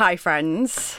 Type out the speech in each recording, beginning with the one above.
Hi, friends.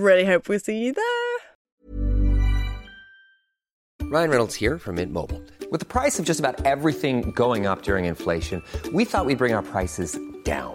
really hope we see you there. Ryan Reynolds here from Mint Mobile. With the price of just about everything going up during inflation, we thought we'd bring our prices down.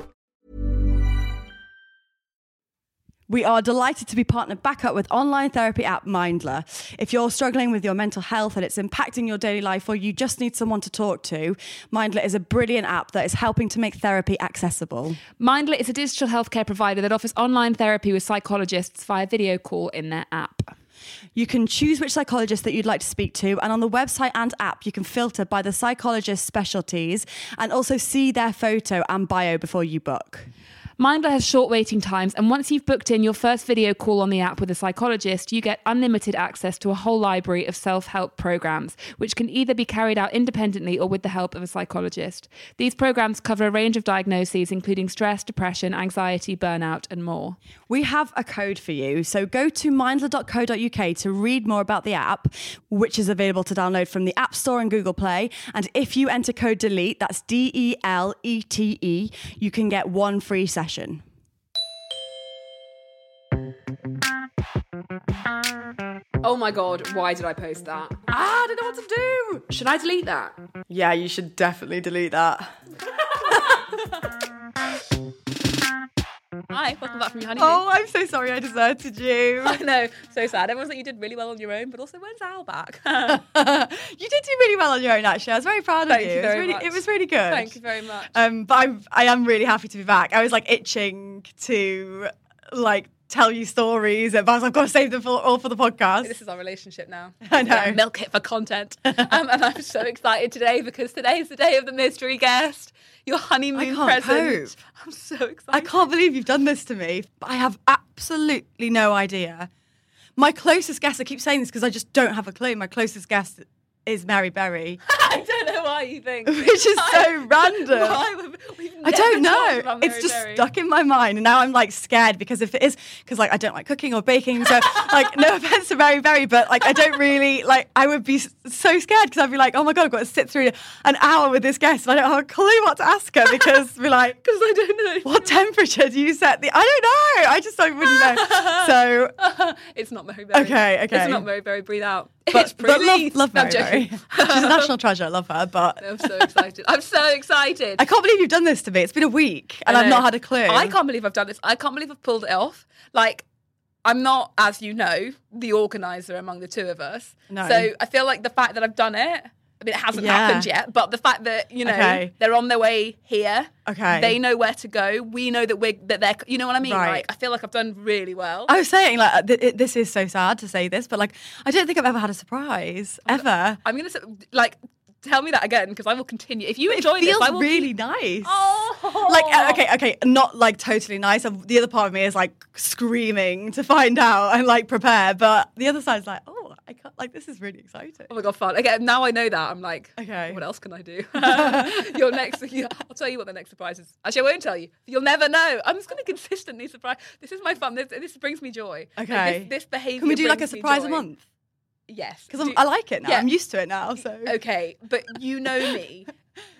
We are delighted to be partnered back up with online therapy app Mindler. If you're struggling with your mental health and it's impacting your daily life or you just need someone to talk to, Mindler is a brilliant app that is helping to make therapy accessible. Mindler is a digital healthcare provider that offers online therapy with psychologists via video call in their app. You can choose which psychologist that you'd like to speak to, and on the website and app, you can filter by the psychologist's specialties and also see their photo and bio before you book. Mindler has short waiting times, and once you've booked in your first video call on the app with a psychologist, you get unlimited access to a whole library of self help programs, which can either be carried out independently or with the help of a psychologist. These programs cover a range of diagnoses, including stress, depression, anxiety, burnout, and more. We have a code for you, so go to mindler.co.uk to read more about the app, which is available to download from the App Store and Google Play. And if you enter code DELETE, that's D E L E T E, you can get one free session. Oh my god, why did I post that? Ah, I don't know what to do. Should I delete that? Yeah, you should definitely delete that. Hi, welcome back from your honeymoon. Oh, I'm so sorry I deserted you. I know, so sad. Everyone's like, you did really well on your own, but also, when's Al back? you did do really well on your own, actually. I was very proud of Thank you. you it, was really, it was really good. Thank you very much. Um, but I'm, I am really happy to be back. I was like itching to like tell you stories, but I was like, I've got to save them for, all for the podcast. This is our relationship now. I know. Yeah, milk it for content. um, and I'm so excited today because today is the day of the mystery guest, your honeymoon can't present. cope. I'm so excited. I can't believe you've done this to me. But I have absolutely no idea. My closest guest, I keep saying this because I just don't have a clue. My closest guest is Mary Berry, I don't know why you think. which is so random. Would- I don't know. It's just Berry. stuck in my mind, and now I'm like scared because if it is, because like I don't like cooking or baking, so like no offense to Mary Berry, but like I don't really like. I would be so scared because I'd be like, oh my god, I've got to sit through an hour with this guest, and I don't have a clue what to ask her because we're like, Because I don't know. what temperature do you set the? I don't know. I just I wouldn't know. So, it's not Mary Berry. Okay, okay. It's not Mary Berry. Breathe out. but, it's but love, love Mary Berry. Joking. She's a national treasure. I love her, but. I'm so excited. I'm so excited. I can't believe you've done this to me. It's been a week and I've not had a clue. I can't believe I've done this. I can't believe I've pulled it off. Like, I'm not, as you know, the organizer among the two of us. No. So I feel like the fact that I've done it, I mean, it hasn't Yeah. happened yet, but the fact that, you know, Okay. they're on their way here. Okay. They know where to go. We know that we're, that they're, you know what I mean? Right. Like, I feel like I've done really well. I was saying, like, th- it, this is so sad to say this, but like, I don't think I've ever had a surprise ever. I'm say, like, tell me that again because I will continue. If you enjoy it feels this, I will really nice. Oh. Like, uh, okay, okay, not like totally nice. Uh, The other part of me is like screaming to find out and like prepare, but the other side's like, oh, I can't, like, this is really exciting. Oh my god, fun. Okay, now I know that. I'm like, Okay. what else can I do? Your next, I'll tell you what the next surprise is. Actually, I won't tell you. You'll never know. I'm just going to consistently surprise. This is my fun. This, this brings me joy. Like, Okay. this, this behavior. Can we do like a surprise a month? Yes. Because I like it now. yeah. I'm used to it now. So Okay, but you know me.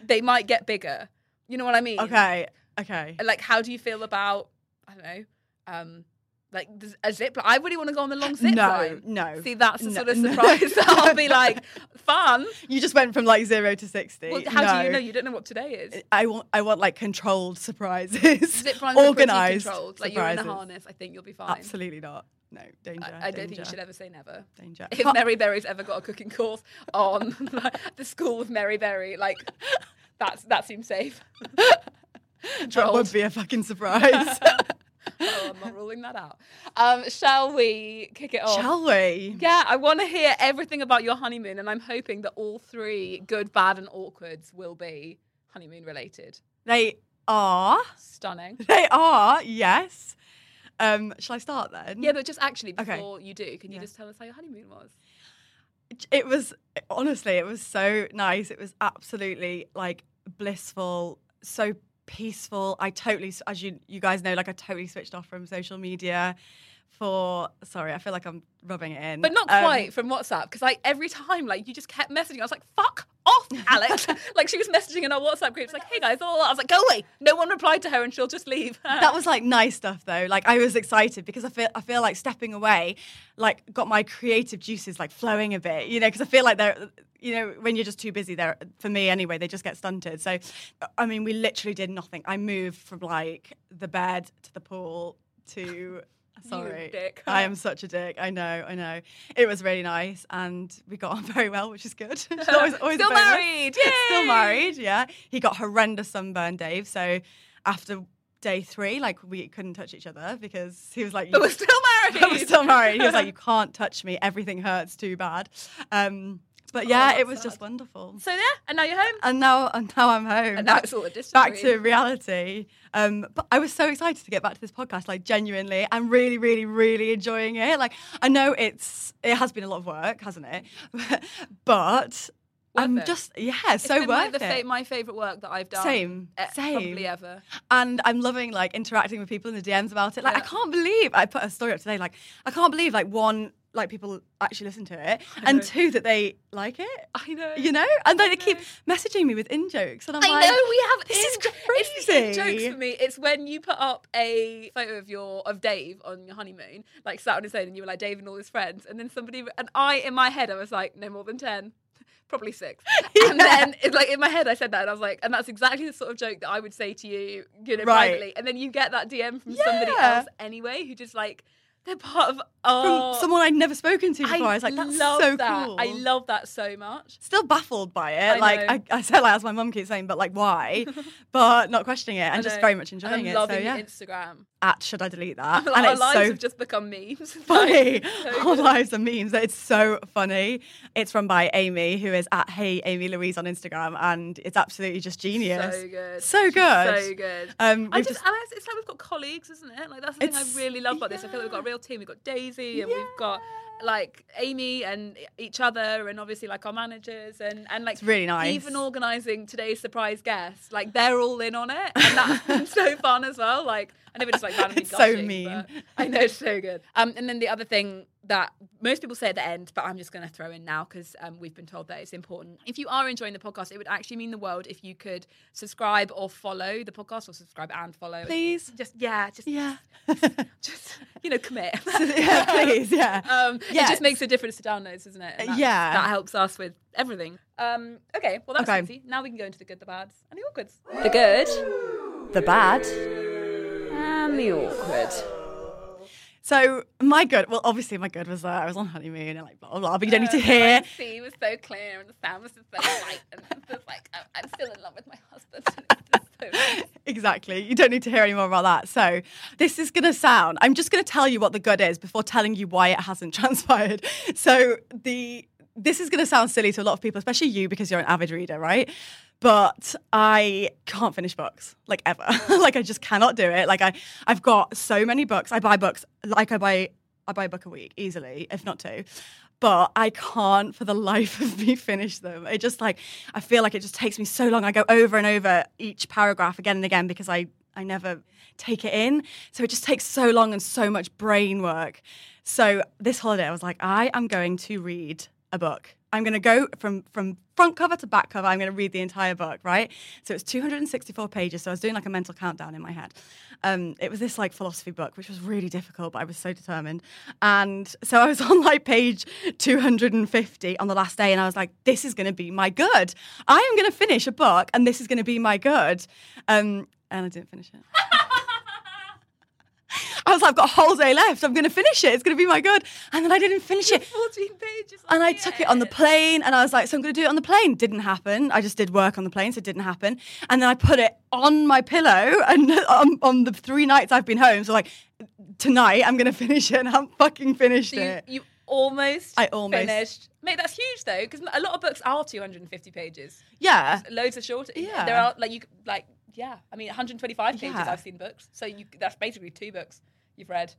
they might get bigger. You know what I mean? okay, okay. Like, how do you feel about? I don't know. Um, like a zip line. I really want to go on the long zip No, line. no, no. See, that's the no, sort of no. surprise that I'll be like, fun. You just went from like zero to sixty. Well, how no. do you know? You don't know what today is. I want, I want like controlled surprises, Zip lines organized, controlled. Like you're in a harness. I think you'll be fine. Absolutely not. no, danger. I, I don't think you should ever say never. Danger. If Mary Berry's ever got a cooking course on the school of Mary Berry, like that's that seems safe. That would be a fucking surprise. oh, I'm not ruling that out. Um, shall we kick it off? Shall we? Yeah, I want to hear everything about your honeymoon, and I'm hoping that all three good, bad, and awkwards will be honeymoon related. They are. Stunning. They are. Yes. Um, shall I start then? Yeah, but just actually Okay. before you do, can you Yeah. just tell us how your honeymoon was? it was honestly it was so nice it was absolutely like blissful so peaceful. I totally as you you guys know like i totally switched off from social media for sorry i feel like i'm rubbing it in But not Um, quite from WhatsApp, because like every time, like you just kept messaging. I was like, "Fuck off, Alex!" like she was messaging in our WhatsApp groups, like, "Hey guys," all I was like, "Go away." No one replied to her, and she'll just leave. that was like nice stuff though like i was excited because i feel i feel like stepping away like got my creative juices like flowing a bit you know because i feel like they're you know when you're just too busy there for me anyway they just get stunted so i mean we literally did nothing i moved from like the bed to the pool to sorry dick. i am such a dick i know i know it was really nice and we got on very well which is good It's always, always Still married, still married yeah he got horrendous sunburn dave so after day three like we couldn't touch each other because he was like but "You- we're still married. Was still married. He was like, "You can't touch me. Everything hurts too bad." Um, but yeah, that's it was just wonderful. so yeah, and now you're home. And now, and now I'm home. And it's all a distance. back to reality. Um, but I was so excited to get back to this podcast. Like genuinely, I'm really, really, really enjoying it. Like I know it's it has been a lot of work, hasn't it? but I'm it. just yeah, It's so been worth like the it. fa- my favorite work that I've done. Same, eh, same. Probably ever. and I'm loving like interacting with people in the DMs about it. Like I can't believe I put a story up today. Like I can't believe like one like people actually listen to it, and two that they like it. I know. You know, and then they keep messaging me with in jokes, and I'm I like, know we have. This is in- it's crazy. jokes for me. It's when you put up a photo of your of Dave on your honeymoon, like sat on his own, and you were like Dave and all his friends, and then somebody and I in my head I was like no more than ten. Probably six, and then it's like in my head I said that, and I was like, and that's exactly the sort of joke that I would say to you, you know, Right. privately, and then you get that DM from somebody else anyway, who just like they're part of from oh, someone I'd never spoken to before. I, was like, that's so that. cool. I love that so much. Still baffled by it. I like. I, I said, like as my mum keeps saying, but like why? but not questioning it and just very much enjoying I'm it. So loving yeah, Instagram. At should I delete that? Like, and our it's lives so have just become memes. funny. So Our lives are memes. It's so funny. It's run by Amy, who is at Hey Amy Louise on Instagram, and it's absolutely just genius. So good. So She's good. So good. Um, I just, just- and it's, it's like we've got colleagues, isn't it? Like that's the thing I really love about this. I feel like we've got a real team. We've got Daisy and we've got like Amy and each other, and obviously like our managers and and like It's really nice. Even organising today's surprise guest, like they're all in on it, and that's been so fun as well. Like I never just like randomly. It's so mean. but I know it's so good. Um, and then the other thing that most people say at the end, but I'm just going to throw in now because um, we've been told that it's important. If you are enjoying the podcast, it would actually mean the world if you could subscribe or follow the podcast, or subscribe and follow. Please. Just yeah, just Yeah. just you know, commit. yeah, please. Yeah. Um, It just makes a difference to downloads, doesn't it? And that's- Yeah. that helps us with everything. Um, okay, well that's Okay. easy. Now we can go into the good, the bads, and the awkwards. The good the bad. And the awkward. So my good, well, obviously my good was that I was on honeymoon and like blah blah. blah but you don't need to hear. The sea was so clear and the sound was just so light, and it's just like I'm, I'm still in love with my husband. And it's just so. Exactly. You don't need to hear any more about that. So, this is going to sound, I'm just going to tell you what the good is before telling you why it hasn't transpired. So, the this is going to sound silly to a lot of people, especially you because you're an avid reader, right? But I can't finish books like ever. like I just cannot do it. Like I I've got so many books. I buy books like I buy I buy a book a week easily, if not two. But I can't for the life of me finish them. It just like I feel like it just takes me so long. I go over and over each paragraph again and again because I I never take it in. So it just takes so long and so much brain work. So this holiday I was like I am going to read a book. I'm going to go from from front cover to back cover. I'm going to read the entire book, right? So it's 264 pages. So I was doing like a mental countdown in my head. Um, it was this like philosophy book, which was really difficult, but I was so determined. And so I was on like page 250 on the last day, and I was like, "This is going to be my good. I am going to finish a book, and this is going to be my good." Um, and I didn't finish it. I was like, I've got a whole day left. I'm going to finish it. It's going to be my good. And then I didn't finish it. 14 pages. And I took it on the plane and I was like, so I'm going to do it on the plane. Didn't happen. I just did work on the plane, so it didn't happen. And then I put it on my pillow and on, on the three nights I've been home. So, like, tonight I'm going to finish it and I'm fucking finished So you, it. you almost I almost- finished. Mate, that's huge though, because a lot of books are 250 pages. yeah. Loads are shorter. Yeah. There are like you like yeah. I mean, 125 pages. Yeah. I've seen books, so you that's basically two books you've read.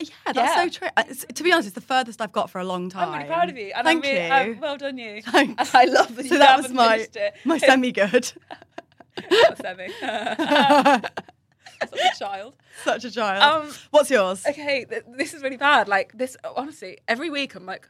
Yeah, that's Yeah. so true. Uh, it's- to be honest, it's the furthest I've got for a long time. I'm really proud of you. And Thank I'm really, you. I'm- well done, you. Thanks. And I love that so you that was my finished it. my semi good. Semi. Such a child. Such a child. Um, What's yours? okay, th- this is really bad. Like this, honestly, every week I'm like,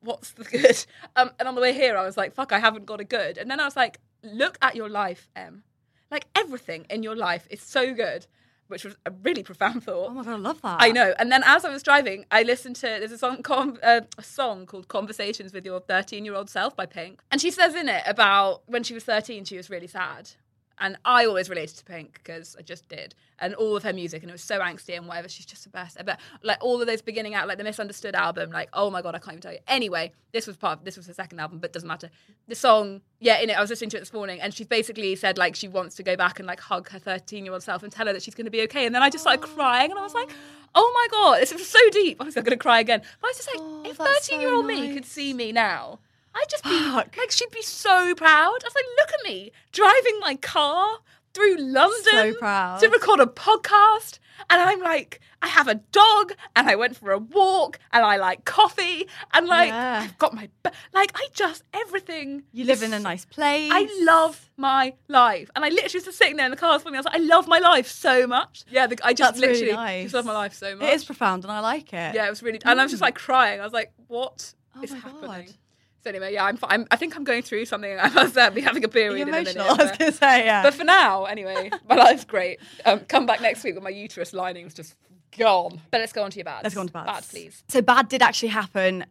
what's the good? Um, and on the way here, I was like, fuck, I haven't got a good. And then I was like, look at your life, Em. Like everything in your life is so good, which was a really profound thought. Oh my god, I love that. I know. And then as I was driving, I listened to there's a song com, uh, a song called "Conversations with Your 13 Year Old Self" by Pink, and she says in it about when she was 13, she was really sad. And I always related to Pink because I just did, and all of her music, and it was so angsty and whatever. She's just the best. But like all of those beginning out, like the Misunderstood album, like oh my god, I can't even tell you. Anyway, this was part. Of, this was her second album, but doesn't matter. The song, yeah, in it, I was listening to it this morning, and she basically said like she wants to go back and like hug her 13 year old self and tell her that she's going to be okay. And then I just started crying, and I was like, oh my god, this is so deep. Honestly, I'm going to cry again. But I was just like, Oh, if 13 year old so me could see me now. I'd just be Fuck. like, she'd be so proud. I was like, look at me driving my car through London So proud. to record a podcast. And I'm like, I have a dog and I went for a walk and I like coffee and like, Yeah. I've got my, like, I just, everything. You live is in a nice place. I love my life, and I literally was just sitting there in the car. this morning, I was like, I love my life so much. Yeah, the, I just That's really literally nice. just love my life so much. It is profound and I like it. Yeah, it was really, and I was just like crying. I was like, "What oh is Oh my happening?" God. So anyway, yeah, I'm, I'm. I think I'm going through something. I must uh, be having a period you in a minute. emotional? I was but- going to say, yeah. but for now, anyway, my life's great. Um, come back next week with my uterus lining's just gone. But let's go on to your bad. Let's go on to bad. Bad, please. So bad did actually happen.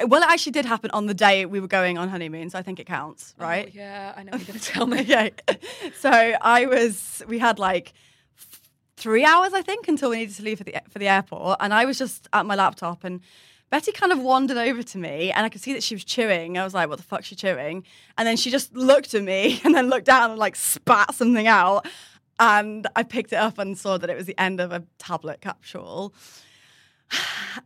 Well, it actually did happen on the day we were going on honeymoon, so I think it counts, right? Oh, yeah, I know you're going to tell me. yeah. So I was, we had like three hours, I think, until we needed to leave for the for the airport, and I was just at my laptop, and Betty kind of wandered over to me, and I could see that she was chewing. I was like, "What the fuck's she chewing?" And then she just looked at me, and then looked down and like spat something out, and I picked it up and saw that it was the end of a tablet capsule.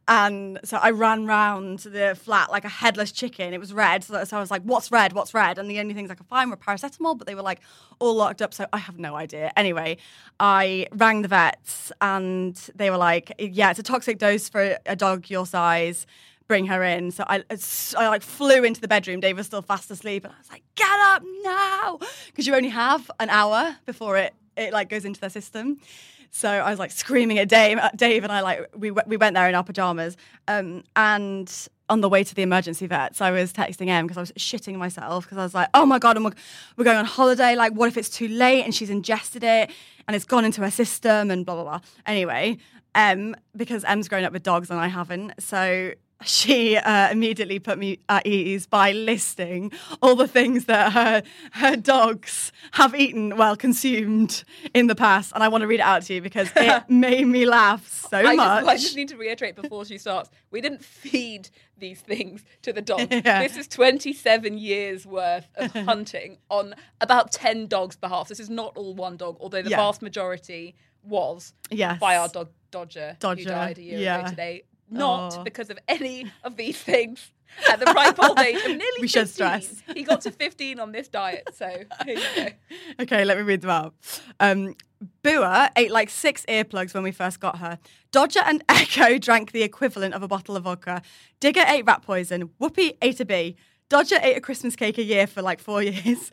And so I ran round the flat like a headless chicken. It was red. So, so I was like, what's red? What's red? And the only things I could find were paracetamol, but they were like all locked up. So I have no idea. Anyway, I rang the vets and they were like, yeah, it's a toxic dose for a dog your size. Bring her in. So I, I like flew into the bedroom. Dave was still fast asleep. And I was like, get up now. Because you only have an hour before it, it like goes into their system. So I was like screaming at Dave, Dave, and I like we we went there in our pajamas. Um, and on the way to the emergency vets, I was texting Em because I was shitting myself because I was like, oh my god, and we're, we're going on holiday. Like, what if it's too late and she's ingested it and it's gone into her system and blah blah blah. Anyway, Em because Em's grown up with dogs and I haven't, so she uh, immediately put me at ease by listing all the things that her her dogs have eaten, well, consumed in the past, and I want to read it out to you because it made me laugh so I much. just, I just need to reiterate before she starts. We didn't feed these things to the dogs. Yeah. This is 27 years worth of hunting on about 10 dogs' behalf. This is not all one dog, although the Yeah. vast majority was Yes. by our dog Dodger, who died a year yeah. ago today. Not Oh. because of any of these things. At the ripe old age of nearly We should 15, stress. he got to 15 on this diet. So here you go. Okay, let me read them out. Um, Bua ate like six earplugs when we first got her. Dodger and Echo drank the equivalent of a bottle of vodka. Digger ate rat poison. Whoopi ate a bee. Dodger ate a Christmas cake a year for like four years.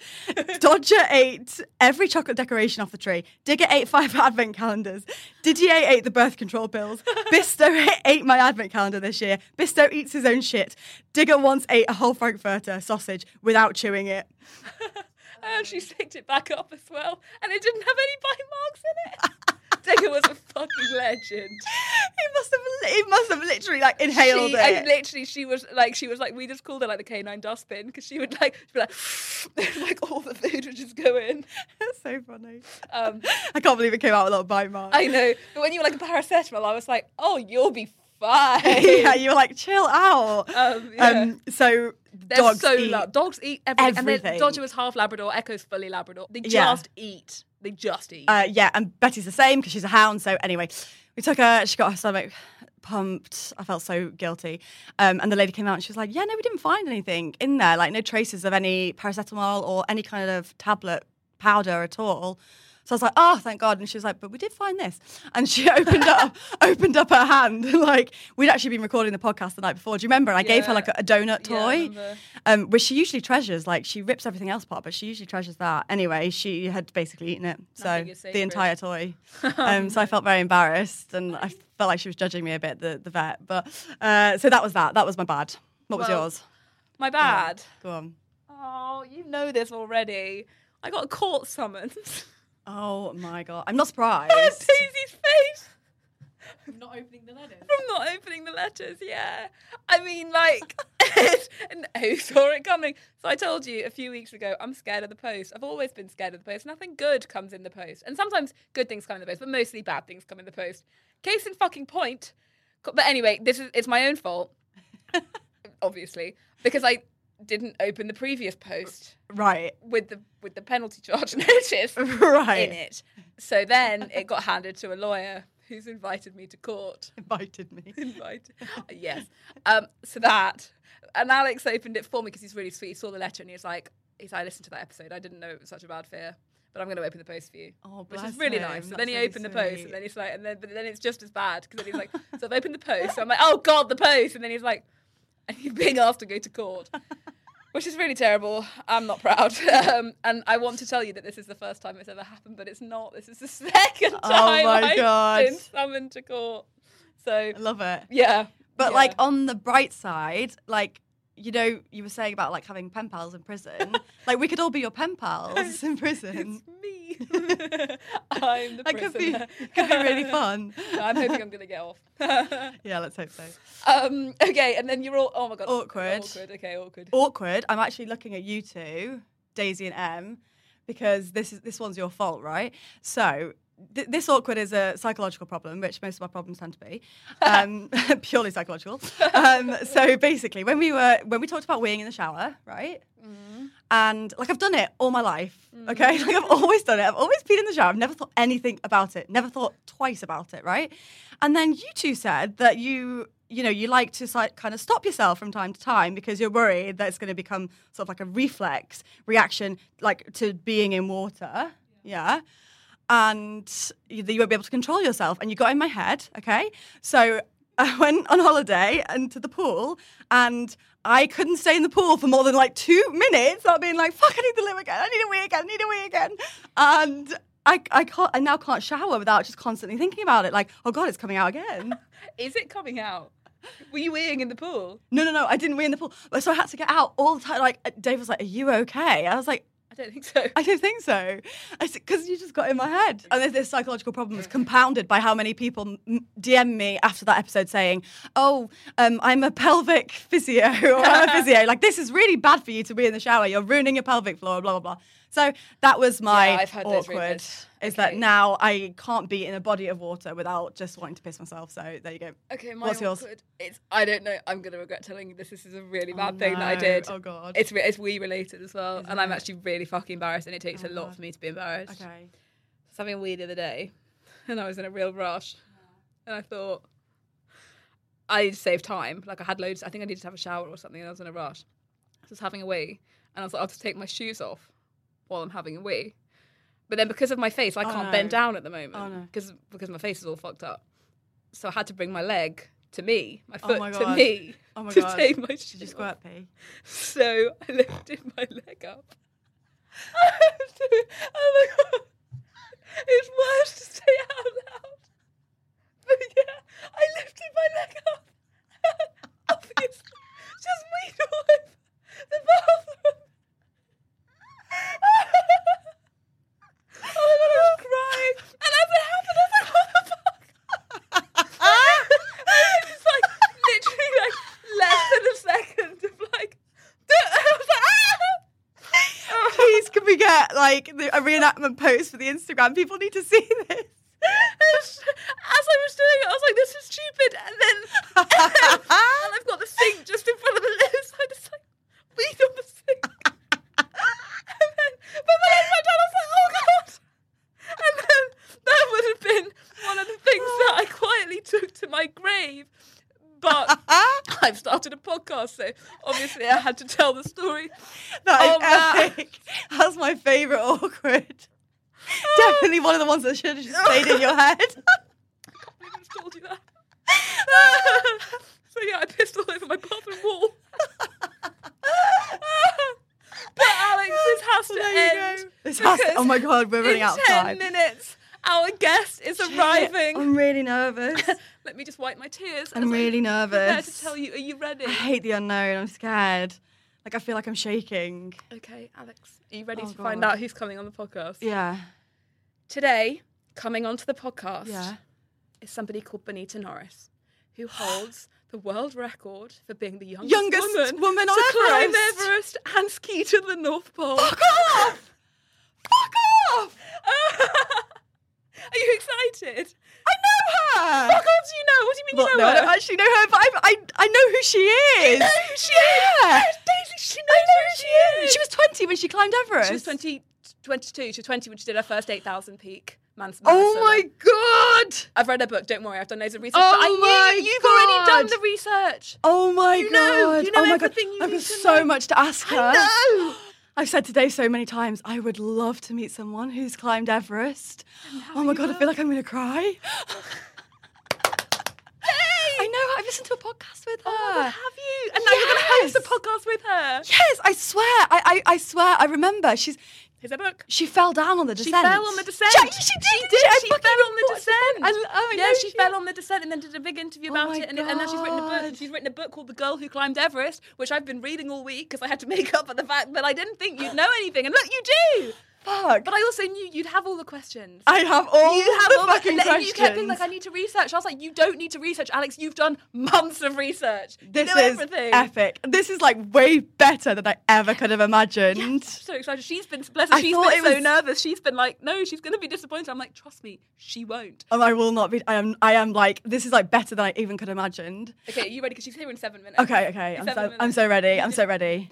Dodger ate every chocolate decoration off the tree. Digger ate five advent calendars. Didier ate the birth control pills. Bisto ate my advent calendar this year. Bisto eats his own shit. Digger once ate a whole Frankfurter sausage without chewing it. And she sticked it back up as well. And it didn't have any bite marks in it. Dega was a fucking legend. He must have. He must have literally like inhaled she, it. I literally, she was like, she was like, we just called her like the canine dustbin because she would like, she'd be like, like all the food would just go in. That's so funny. Um, I can't believe it came out without a lot of bite mark. I know, but when you were like a paracetamol, I was like, oh, you'll be fine. yeah, you were like, chill out. Um, yeah. Um, so They're dogs so eat. lo- Dogs eat everything. And everything. then Dodger was half Labrador, Echo's fully Labrador. They Yeah. just eat. They just eat. Uh, yeah, and Betty's the same because she's a hound. So anyway, we took her. She got her stomach pumped. I felt so guilty. Um, and the lady came out and she was like, "Yeah, no, we didn't find anything in there. Like no traces of any paracetamol or any kind of tablet powder at all." So I was like, "Oh, thank God!" And she was like, "But we did find this." And she opened up, opened up her hand. like we'd actually been recording the podcast the night before. Do you remember? And I gave her like a, a donut toy, remember. um, which she usually treasures. Like she rips everything else apart, but she usually treasures that. Anyway, she had basically eaten it. So the entire toy. Um, so I felt very embarrassed, and I felt like she was judging me a bit. The the vet, but uh, so that was that. That was my bad. What was Well, yours? My bad. Go on. Oh, you know this already. I got a court summons. Oh my god, I'm not surprised. Daisy's face. I'm not opening the letters. from not opening the letters. Yeah, I mean, like, and who saw it coming? So I told you a few weeks ago, I'm scared of the post. I've always been scared of the post. Nothing good comes in the post, and sometimes good things come in the post, but mostly bad things come in the post. Case in fucking point. But anyway, this is it's my own fault, obviously, because I didn't open the previous post right, with the with the penalty charge notice right. in it. So then it got handed to a lawyer who's invited me to court Invited me. invited. yes. Um, so that, and Alex opened it for me because he's really sweet. He saw the letter and he was like, he's I listened to that episode. I didn't know it was such a bad fear, but I'm going to open the post for you. Oh, which bless is really him. nice. So That's then he opened the post, and then he's like, and then but then it's just as bad because then he's like, so I've opened the post. So I'm like, oh god, the post, and then he's like, and he's being asked to go to court. Which is really terrible. I'm not proud. Um, and I want to tell you that this is the first time it's ever happened, but it's not. This is the second time Oh my I've God. been summoned to court. So, I love it. yeah. But yeah. like on the bright side, like you know, you were saying about like having pen pals in prison. like we could all be your pen pals in prison. I'm the That could be could be really fun. No, I'm hoping I'm going to get off. yeah, let's hope so. um, okay, and then you're all, oh my God. Awkward. Awkward, okay, awkward. Awkward. I'm actually looking at you two, Daisy and Em, because this is this one's your fault, right? So. Th- This awkward is a psychological problem, which most of my problems tend to be, um, purely psychological. Um, so basically, when we were when we talked about weeing in the shower, right? And like I've done it all my life, okay? Like I've always done it. I've always peed in the shower. I've never thought anything about it. Never thought twice about it, right? And then you two said that you, you know, you like to like, kind of stop yourself from time to time because you're worried that it's going to become sort of like a reflex reaction, like to being in water. Yeah. And you, you won't be able to control yourself. And you got in my head, okay? So I went on holiday and to the pool, and I couldn't stay in the pool for more than like two minutes. I've been like, "Fuck! I need the loo again. I need a wee again. I need a wee again." And I, I can't. I now can't shower without just constantly thinking about it. Like, oh god, it's coming out again. Is it coming out? Were you weeing in the pool? No, no, no. I didn't wee in the pool, so I had to get out all the time. Like Dave was like, "Are you okay?" I was like. I don't think so. I don't think so. Because you just got in my head. And this, psychological problem was compounded by how many people DM me after that episode saying, Oh, um, I'm a pelvic physio or I'm a physio. Like, this is really bad for you to be in the shower. You're ruining your pelvic floor, blah, blah, blah. So that was my Yeah, I've heard awkward. Is that now I can't be in a body of water without just wanting to piss myself. So there you go. Okay, my What's yours? awkward. It's I don't know. I'm gonna regret telling you this. This is a really oh, bad thing that I did. Oh, God. It's it's we related as well, and I'm actually really fucking embarrassed, and it takes oh, a lot God. for me to be embarrassed. Okay. I was having a wee the other day, and I was in a real rush, uh-huh. and I thought I need to save time. Like I had loads. I think I needed to have a shower or something, and I was in a rush. So I was having a wee, and I was like, I'll just take my shoes off while I'm having a wee. But then because of my face, I Oh, can't no. bend down at the moment Oh, no. because because my face is all fucked up. So I had to bring my leg to me, my Oh foot my to me Oh my to God. take my Did shoes you squirt pee? So I lifted my leg up. oh my god. It's worse to say it out loud. But yeah, I lifted my leg up. Obviously, just weed all over the bathroom. oh my god, I was crying. And as it happened, I was like, oh Can we like the, a reenactment post for the Instagram? People need to see this. As I was doing it, I was like, "This is stupid," and then and I've got the sink just in front of the so I just like weed on the sink. and then, but then I went down, I was like, "Oh god!" And then that would have been one of the things that I quietly took to my grave. But Ah! I've started a podcast, so obviously I had to tell the story. That is Oh, epic. That's my favourite awkward. Definitely one of the ones that should have just stayed in your head. I just told you that. so yeah, I pissed all over my bathroom wall. but Alex, this has to you end. go. This has to- oh my God, we're running out of time. 10 time. minutes, our guest is arriving. I'm really nervous. Let me just wipe my tears. I'm really Prepare nervous. to tell you. Are you ready? I hate the unknown. I'm scared. Like I feel like I'm shaking. Okay, Alex, are you ready Oh, to find out who's coming on the podcast? Yeah. Today, coming onto the podcast Yeah. is somebody called Bonita Norris, who holds the world record for being the youngest, Youngest woman, woman on to climb Everest. Everest and ski to the North Pole. Fuck off! Fuck off! Are you excited? I know her. Fuck off, do you know? What do you mean Well, you no, know I don't actually know her, but I, I, I know who she is. You know who she yeah. is. Daisy, she knows know who who she is. She was 20 when she climbed Everest. She was 20, 22. She was 20 when she did her first 8,000 peak. Mans- Oh my god! I've read her book, don't worry, I've done loads of research. Oh but I oh knew my you've already done the research. Oh my You know- god! you know oh my everything god! I've got so know. much to ask her. I know. I've said today so many times. I would love to meet someone who's climbed Everest. Oh my god! I feel like I'm going to cry. Hey! I know. I've listened to a podcast with oh her. Oh have you? And now you're going to host a podcast with her. Yes, I swear. I, I, I swear. I remember. She's Here's a book. she fell down on the descent. She fell on the descent. Yeah, she did. She did. She fell on the descent. I, oh, yeah, know she fell on the descent and then did a big interview Oh about my it. And, and now she's written a book. She's written a book called The Girl Who Climbed Everest, which I've been reading all week because I had to make up for the fact that I didn't think you'd know anything. And look, you do. Fuck. But I also knew you'd have all the questions. I have all you have the all fucking and then questions. you kept being like, I need to research. I was like, you don't need to research, Alex. You've done months of research. You This know is everything. epic. This is like way better than I ever could have imagined. so excited. She's been bless her, I she's been so was- nervous. She's been like, no, she's gonna be disappointed. I'm like, trust me, she won't. And I will not be. I am. I am like. This is like better than I even could have imagined. Okay, are you ready? Because she's here in seven minutes. Okay. Okay. I'm so. I'm so ready. I'm so ready.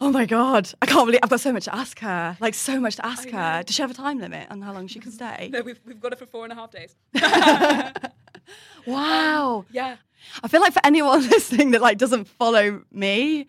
Oh my god! I can't believe I've got so much to ask her. Like so much to ask her. Does she have a time limit on how long she can stay? No, we've, we've got it for four and a half days. Wow. yeah. I feel like for anyone listening that like doesn't follow me,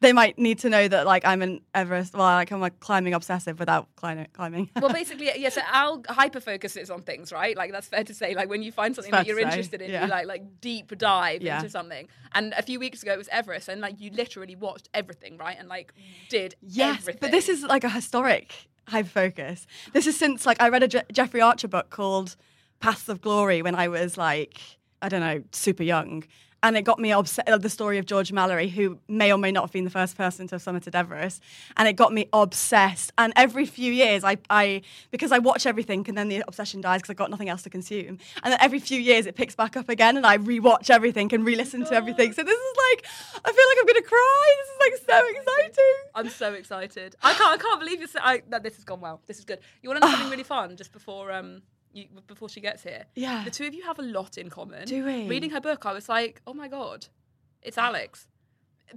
they might need to know that like I'm an Everest. Well, like I'm a climbing obsessive without climbing. climbing. Well, basically, yes. Yeah, so our hyper focuses on things, right? Like that's fair to say. Like when you find something that you're say, interested in, yeah. you like like deep dive Yeah. into something. And a few weeks ago it was Everest, and like you literally watched everything, right? And like did Yes, everything. but this is like a historic hyper focus. This is since like I read a Je- Jeffrey Archer book called Paths of Glory when I was like I don't know super young, and it got me obsessed. The story of George Mallory, who may or may not have been the first person to have summited Everest, and it got me obsessed. And every few years, I, I because I watch everything, and then the obsession dies because I've got nothing else to consume. And then every few years, it picks back up again, and I rewatch everything and re-listen to everything. So this is like I feel like I'm gonna cry. This is like so exciting. I'm so excited. I can't. I can't believe I, no, this has gone well. This is good. You want to know something really fun just before um you before she gets here? Yeah. The two of you have a lot in common. Do we? Reading her book, I was like, oh my god, it's Alex.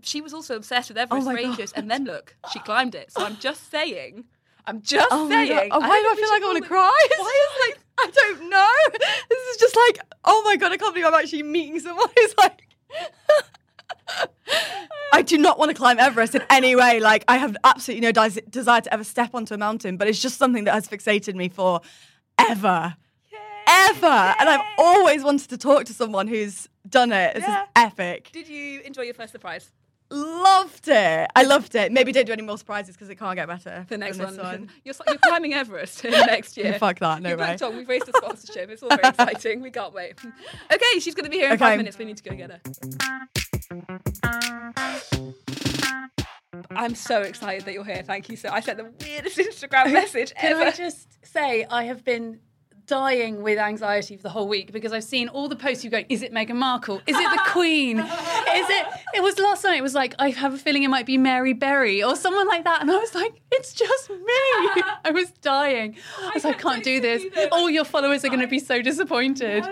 She was also obsessed with Everest Oh my God. and then look, she climbed it. So I'm just saying. I'm just Oh saying. Oh, why do I feel like I want to cry? It's just like I don't know. This is just like oh my god! I can't believe I'm actually meeting someone who's like. I do not want to climb Everest in any way. Like I have absolutely no des- desire to ever step onto a mountain, but it's just something that has fixated me for ever, ever. And I've always wanted to talk to someone who's done it. This Yeah. is epic. Did you enjoy your first surprise? Loved it. I loved it. Maybe don't do any more surprises because it can't get better. The next one. one. You're, you're climbing Everest next year. Fuck that, no You've way. We've raised the sponsorship. It's all very exciting. We can't wait. Okay, she's going to be here in Okay. five minutes. We need to go get her. I'm so excited that you're here. Thank you so. I sent the weirdest Instagram message Can ever. I just say I have been dying with anxiety for the whole week because I've seen all the posts you going, is it Meghan Markle? Is it the Queen? Is it it was last night, it was like, I have a feeling it might be Mary Berry or someone like that. And I was like, it's it's just me. I was dying. I was like, I can't do this. All your followers are going to be so disappointed.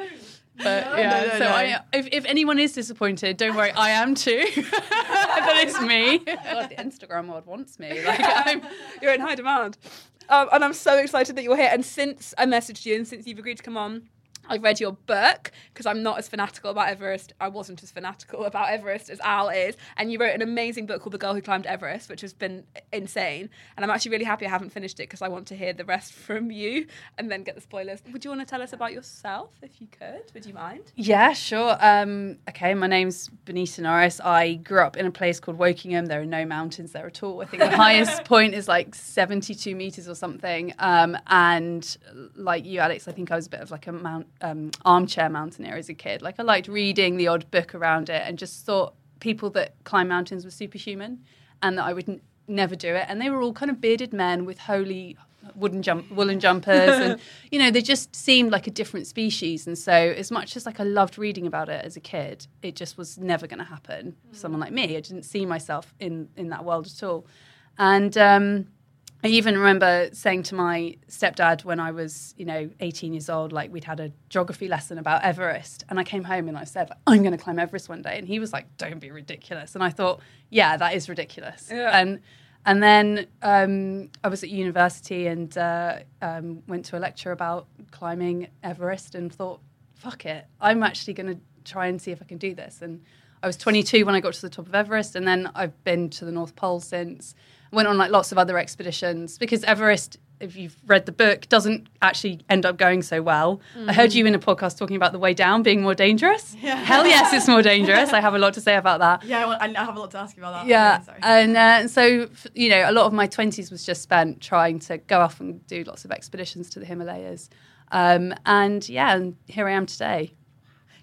But yeah, no, so no. I, if, if anyone is disappointed, don't worry, I am too. that is me. God, the Instagram world wants me. Like, I'm, You're in high demand. Um, and I'm so excited that you're here. And since I messaged you and since you've agreed to come on, I've read your book because I'm not as fanatical about Everest. I wasn't as fanatical about Everest as Al is. And you wrote an amazing book called The Girl Who Climbed Everest, which has been insane. And I'm actually really happy I haven't finished it because I want to hear the rest from you and then get the spoilers. Would you want to tell us about yourself if you could? Would you mind? Yeah, sure. Um, okay, my name's Bonita Norris. I grew up in a place called Wokingham. There are no mountains there at all. I think the highest point is like 72 meters or something. Um, and like you, Alex, I think I was a bit of like a mount, um, armchair mountaineer as a kid. Like I liked reading the odd book around it and just thought people that climb mountains were superhuman and that I would n- never do it. And they were all kind of bearded men with holy wooden jump woolen jumpers and you know they just seemed like a different species and so as much as like I loved reading about it as a kid it just was never going to happen for someone like me I didn't see myself in in that world at all and um I even remember saying to my stepdad when I was, you know, 18 years old, like we'd had a geography lesson about Everest. And I came home and I said, like, I'm going to climb Everest one day. And he was like, don't be ridiculous. And I thought, yeah, that is ridiculous. And and then um, I was at university and uh, um, went to a lecture about climbing Everest and thought, fuck it, I'm actually going to try and see if I can do this. And I was 22 when I got to the top of Everest, and then I've been to the North Pole since. Went on like lots of other expeditions because Everest, if you've read the book, doesn't actually end up going so well. I heard you in a podcast talking about the way down being more dangerous. Hell yes, it's more dangerous. I have a lot to say about that. Yeah, I, I have a lot to ask you about that. Yeah, Okay, and uh, so you know, a lot of my twenties was just spent trying to go off and do lots of expeditions to the Himalayas, um, and yeah, and here I am today,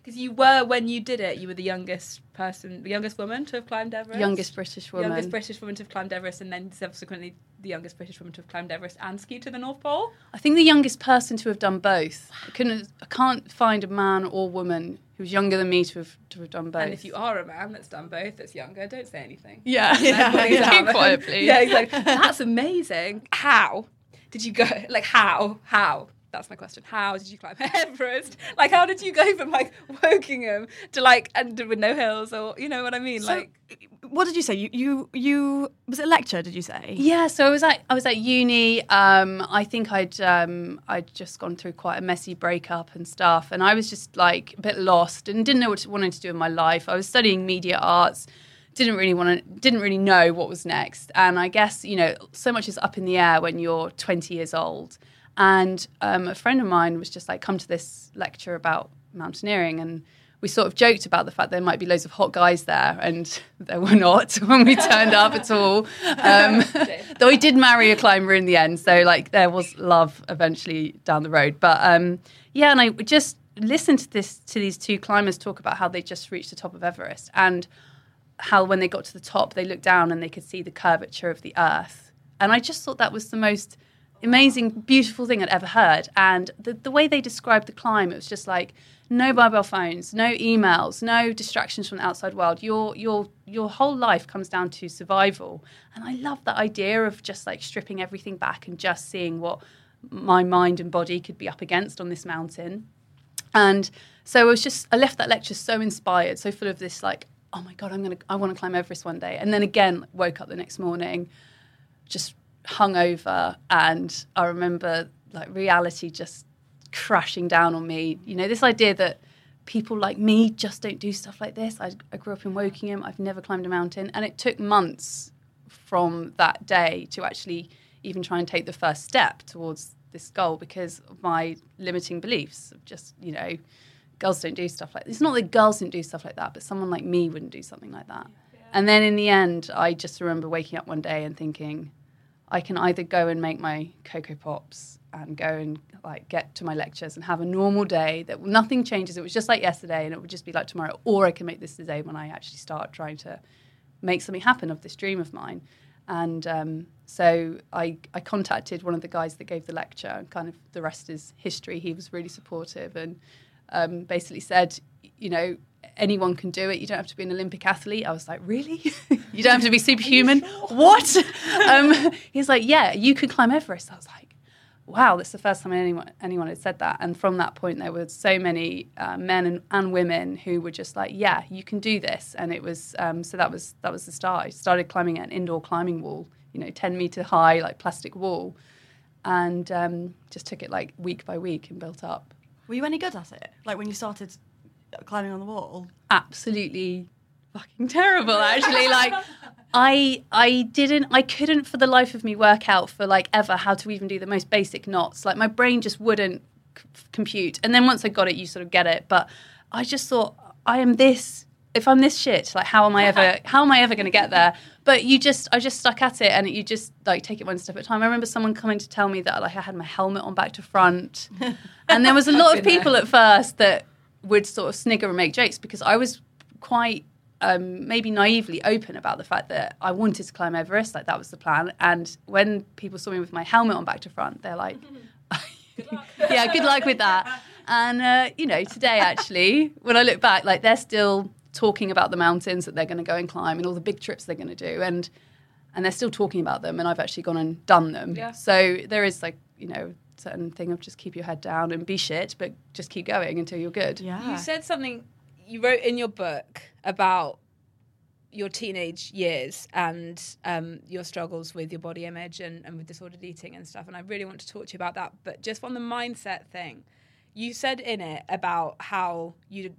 Because you were, when you did it, you were the youngest person, the youngest woman to have climbed Everest. youngest British woman. youngest British woman to have climbed Everest, and then subsequently the youngest British woman to have climbed Everest and skied to the North Pole. I think the youngest person to have done both. I couldn't, I can't find a man or woman who was younger than me to have to have done both. And if you are a man that's done both, that's younger, don't say anything. yeah, Yeah, yeah, Keep quiet, please. Yeah, exactly. That's amazing. How did you go? Like how? How? That's my question. How did you climb Everest? Like how did you go from like Wokingham to like and with no hills or you know what I mean? So, like what did you say? You, you, you was it a lecture? Did you say? Yeah, so I was at I was at uni. Um, I think I'd um, I'd just gone through quite a messy breakup and stuff, and I was just like a bit lost and didn't know what I wanted to do in my life. I was studying media arts, didn't really want to, didn't really know what was next, and I guess you know so much is up in the air when you're 20 years old. And um, a friend of mine was just like, "Come to this lecture about mountaineering," and we sort of joked about the fact there might be loads of hot guys there, and there were not when we turned up at all. Um, though he did marry a climber in the end, so like there was love eventually down the road. But um, yeah, and I just listened to this to these two climbers talk about how they just reached the top of Everest and how when they got to the top they looked down and they could see the curvature of the earth, and I just thought that was the most amazing, beautiful thing I'd ever heard. And the, the way they described the climb, it was just like no mobile phones, no emails, no distractions from the outside world. Your your your whole life comes down to survival. And I love that idea of just like stripping everything back and just seeing what my mind and body could be up against on this mountain. And so I was just I left that lecture so inspired, so full of this like, oh my god, I'm gonna I want to climb Everest one day. And then again, woke up the next morning, just hungover, and I remember like reality just crashing down on me. You know, this idea that people like me just don't do stuff like this. I, I grew up in Wokingham. I've never climbed a mountain, and it took months from that day to actually even try and take the first step towards this goal because of my limiting beliefs of just you know girls don't do stuff like this. It's not that girls didn't do stuff like that, but someone like me wouldn't do something like that. And then in the end, I just remember waking up one day and thinking, I can either go and make my Cocoa Pops and go and like get to my lectures and have a normal day that nothing changes. It was just like yesterday and it would just be like tomorrow. Or I can make this the day when I actually start trying to make something happen of this dream of mine. And um, so I, I contacted one of the guys that gave the lecture and kind of the rest is history. He was really supportive and um, basically said, you know, anyone can do it. You don't have to be an Olympic athlete. I was like, really? you don't have to be superhuman? What? um, he's like, yeah, you could climb Everest. I was like, wow, that's the first time anyone anyone had said that. And from that point, there were so many uh, men and, and women who were just like, yeah, you can do this. And it was um, so that was that was the start. I started climbing an indoor climbing wall, you know, ten meter high, like plastic wall, and um, just took it like week by week and built up. Were you any good at it? Like when you started climbing on the wall? Absolutely fucking terrible actually like i i didn't i couldn't for the life of me work out for like ever how to even do the most basic knots like my brain just wouldn't c- compute and then once i got it you sort of get it but i just thought i am this if i'm this shit like how am i ever how am i ever going to get there? But you just i just stuck at it and you just like take it one step at a time. I remember someone coming to tell me that like i had my helmet on back to front. And there was a lot of people at first that would sort of snigger and make jokes because i was quite um, maybe naively open about the fact that I wanted to climb Everest, like that was the plan. And when people saw me with my helmet on back to front, they're like, "Yeah, good luck with that." And uh, you know, today actually, when I look back, like they're still talking about the mountains that they're going to go and climb and all the big trips they're going to do, and and they're still talking about them. And I've actually gone and done them. Yeah. So there is like you know certain thing of just keep your head down and be shit, but just keep going until you're good. Yeah. You said something you wrote in your book about your teenage years and um, your struggles with your body image and, and with disordered eating and stuff. And I really want to talk to you about that. But just on the mindset thing, you said in it about how you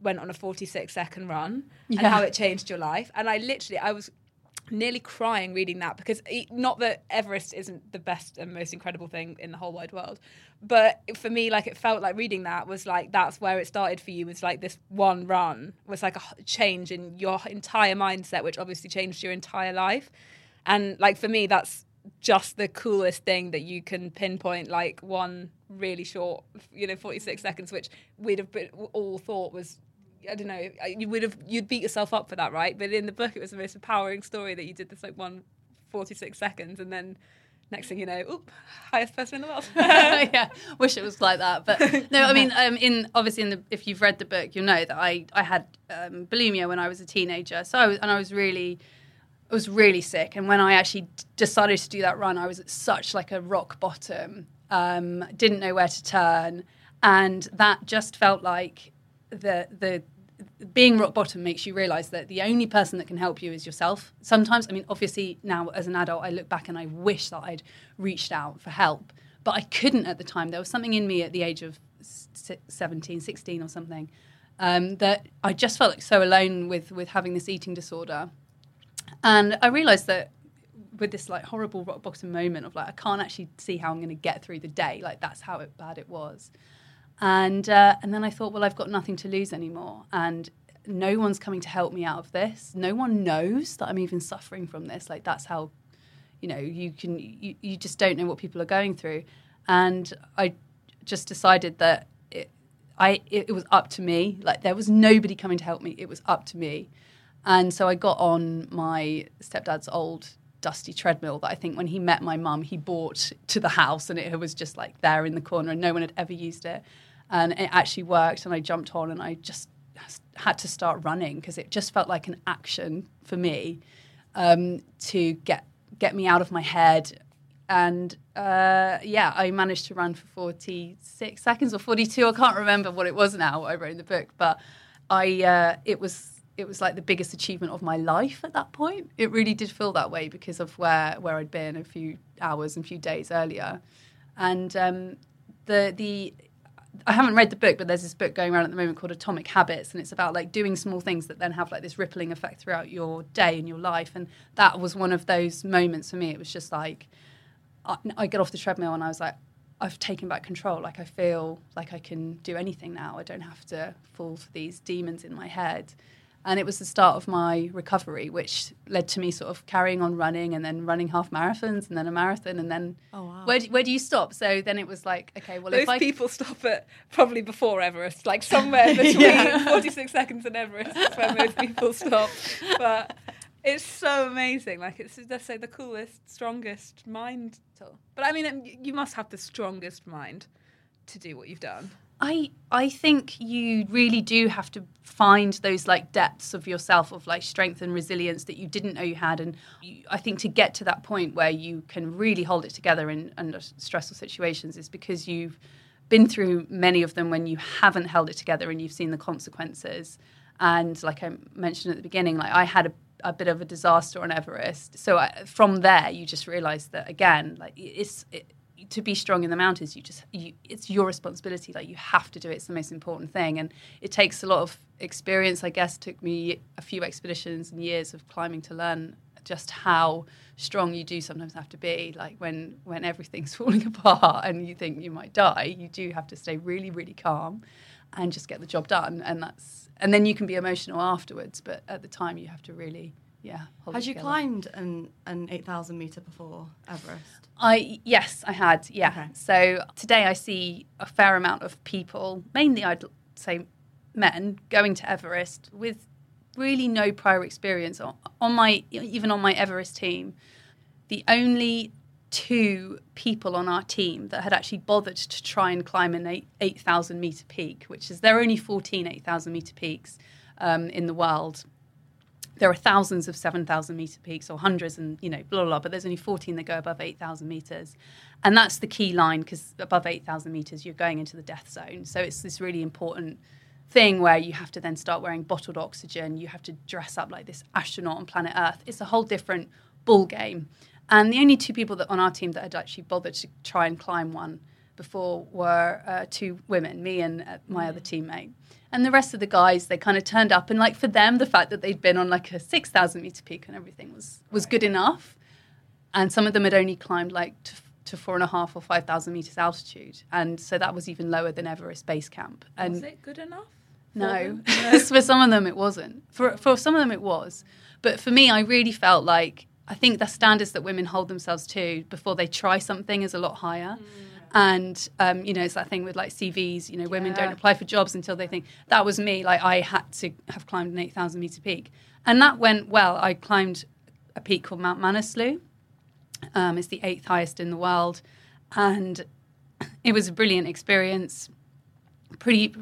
went on a 46 second run and how it changed your life. And I literally, I was nearly crying reading that because e- not that Everest isn't the best and most incredible thing in the whole wide world, but for me, like it felt like reading that was like that's where it started for you. Was like this one run was like a change in your entire mindset, which obviously changed your entire life. And like for me, that's just the coolest thing that you can pinpoint like one really short, you know, 46 seconds, which we'd have been, all thought was I don't know. You would have you'd beat yourself up for that, right? But in the book, it was the most empowering story that you did this like one 46 seconds, and then next thing you know, oop, highest person in the world. yeah, wish it was like that. But no, I mean, um, in obviously in the if you've read the book, you'll know that I I had um, bulimia when I was a teenager. So I was, and I was really. I was really sick, and when I actually decided to do that run, I was at such like a rock bottom. Um, didn't know where to turn, and that just felt like the the being rock bottom makes you realize that the only person that can help you is yourself. Sometimes, I mean, obviously now as an adult, I look back and I wish that I'd reached out for help, but I couldn't at the time. There was something in me at the age of s- 17, 16 or something um, that I just felt like so alone with with having this eating disorder, and I realized that with this like horrible rock bottom moment of like I can't actually see how I'm going to get through the day. Like that's how it, bad it was. And uh, and then I thought, well, I've got nothing to lose anymore, and no one's coming to help me out of this. No one knows that I'm even suffering from this. Like that's how, you know, you can you, you just don't know what people are going through. And I just decided that it, I it, it was up to me. Like there was nobody coming to help me. It was up to me. And so I got on my stepdad's old dusty treadmill that I think when he met my mum, he bought to the house and it was just like there in the corner and no one had ever used it. And it actually worked and I jumped on and I just had to start running because it just felt like an action for me um, to get get me out of my head. And uh, yeah, I managed to run for 46 seconds or 42. I can't remember what it was now. I wrote in the book, but I uh, it was it was like the biggest achievement of my life at that point. It really did feel that way because of where where I'd been a few hours and a few days earlier, and um, the the I haven't read the book, but there's this book going around at the moment called Atomic Habits, and it's about like doing small things that then have like this rippling effect throughout your day and your life. And that was one of those moments for me. It was just like I, I get off the treadmill and I was like, I've taken back control. Like I feel like I can do anything now. I don't have to fall for these demons in my head. And it was the start of my recovery, which led to me sort of carrying on running and then running half marathons and then a marathon and then Oh, wow. where, do, where do you stop? So then it was like, okay, well, Those if I people stop at probably before Everest, like somewhere between 46 seconds and Everest is where most people stop. But it's so amazing. Like it's let's say the coolest, strongest mind. But I mean, you must have the strongest mind to do what you've done. I I think you really do have to find those like depths of yourself of like strength and resilience that you didn't know you had and you, I think to get to that point where you can really hold it together in under stressful situations is because you've been through many of them when you haven't held it together and you've seen the consequences and like I mentioned at the beginning like I had a a bit of a disaster on Everest. So I, from there, you just realize that again, like it's it, to be strong in the mountains. You just you, it's your responsibility. Like you have to do it. It's the most important thing, and it takes a lot of experience. I guess it took me a few expeditions and years of climbing to learn just how strong you do sometimes have to be. Like when when everything's falling apart and you think you might die, you do have to stay really really calm and just get the job done. And that's and then you can be emotional afterwards. But at the time, you have to really yeah. Had you together. climbed an, an 8,000 metre before Everest? I yes, I had. Yeah. Okay. So today I see a fair amount of people, mainly I'd say men, going to Everest with really no prior experience. On, on my even on my Everest team, the only two people on our team that had actually bothered to try and climb an eight- 8,000 meter peak, which is there are only 14 8,000 meter peaks um, in the world there are thousands of 7,000 meter peaks or hundreds and, you know, blah, blah, blah, but there's only 14 that go above 8,000 meters. And that's the key line because above 8,000 meters, you're going into the death zone. So it's this really important thing where you have to then start wearing bottled oxygen. You have to dress up like this astronaut on planet Earth. It's a whole different ball game. And the only two people that on our team that had actually bothered to try and climb one before were uh, two women, me and uh, my other teammate. And the rest of the guys, they kind of turned up, and like for them, the fact that they'd been on like a six thousand meter peak and everything was was good enough. And some of them had only climbed like to, to four and a half or five thousand meters altitude, and so that was even lower than Everest base camp. And Was it good enough? no, for some of them it wasn't. For for some of them it was, but for me, I really felt like I think the standards that women hold themselves to before they try something is a lot higher. Mm. And um, you know, it's that thing with like CVs. You know, women don't apply for jobs until they think that was me. Like I had to have climbed an eight thousand meter peak, and that went well. I climbed a peak called Mount Manaslu. Um, it's the eighth highest in the world, and it was a brilliant experience. Pretty,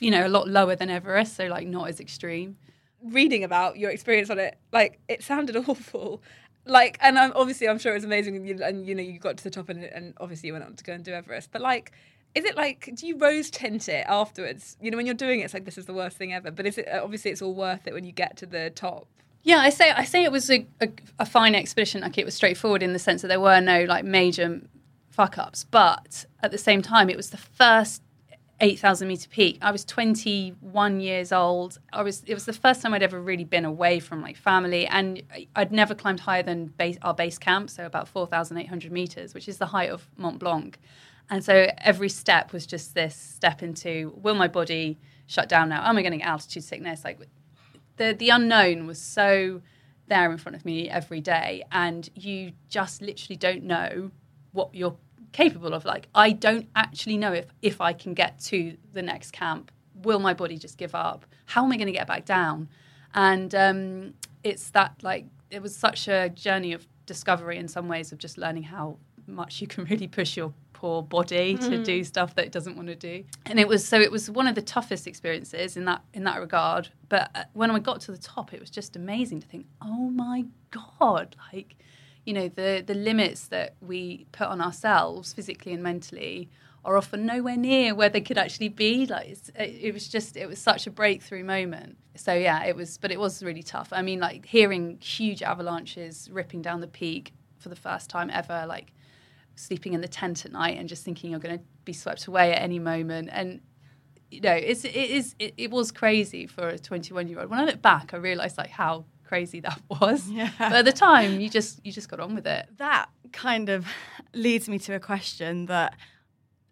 you know, a lot lower than Everest, so like not as extreme. reading about your experience on it, like it sounded awful. Like, and I'm, obviously, I'm sure it was amazing, and you, and you know, you got to the top, and, and obviously, you went on to go and do Everest. But like, is it like, do you rose tint it afterwards? You know, when you're doing it, it's like this is the worst thing ever. But is it uh, obviously it's all worth it when you get to the top? Yeah, I say I say it was a, a, a fine expedition. Like it was straightforward in the sense that there were no like major fuck ups, but at the same time, it was the first eight thousand meter peak. I was twenty one years old. I was it was the first time I'd ever really been away from like family, and I'd never climbed higher than base, our base camp, so about four thousand eight hundred meters, which is the height of Mont Blanc. And so every step was just this step into will my body shut down now? Am I going to get altitude sickness? Like the the unknown was so there in front of me every day, and you just literally don't know what you're capable of. Like I don't actually know if if I can get to the next camp. Will my body just give up? How am I going to get back down? And um, it's that like it was such a journey of discovery in some ways of just learning how much you can really push your poor body to do stuff that it doesn't want to do. And it was so it was one of the toughest experiences in that in that regard. But uh, when I got to the top, it was just amazing to think, oh my god, like you know the the limits that we put on ourselves physically and mentally are often nowhere near where they could actually be. Like it was just it was such a breakthrough moment. So yeah it was but it was really tough. I mean like hearing huge avalanches ripping down the peak for the first time ever like sleeping in the tent at night and just thinking you're going to be swept away at any moment. And you know it's it is it, it was crazy for a 21 year old when i look back i realized like how crazy that was Yeah. but at the time you just you just got on with it that kind of leads me to a question that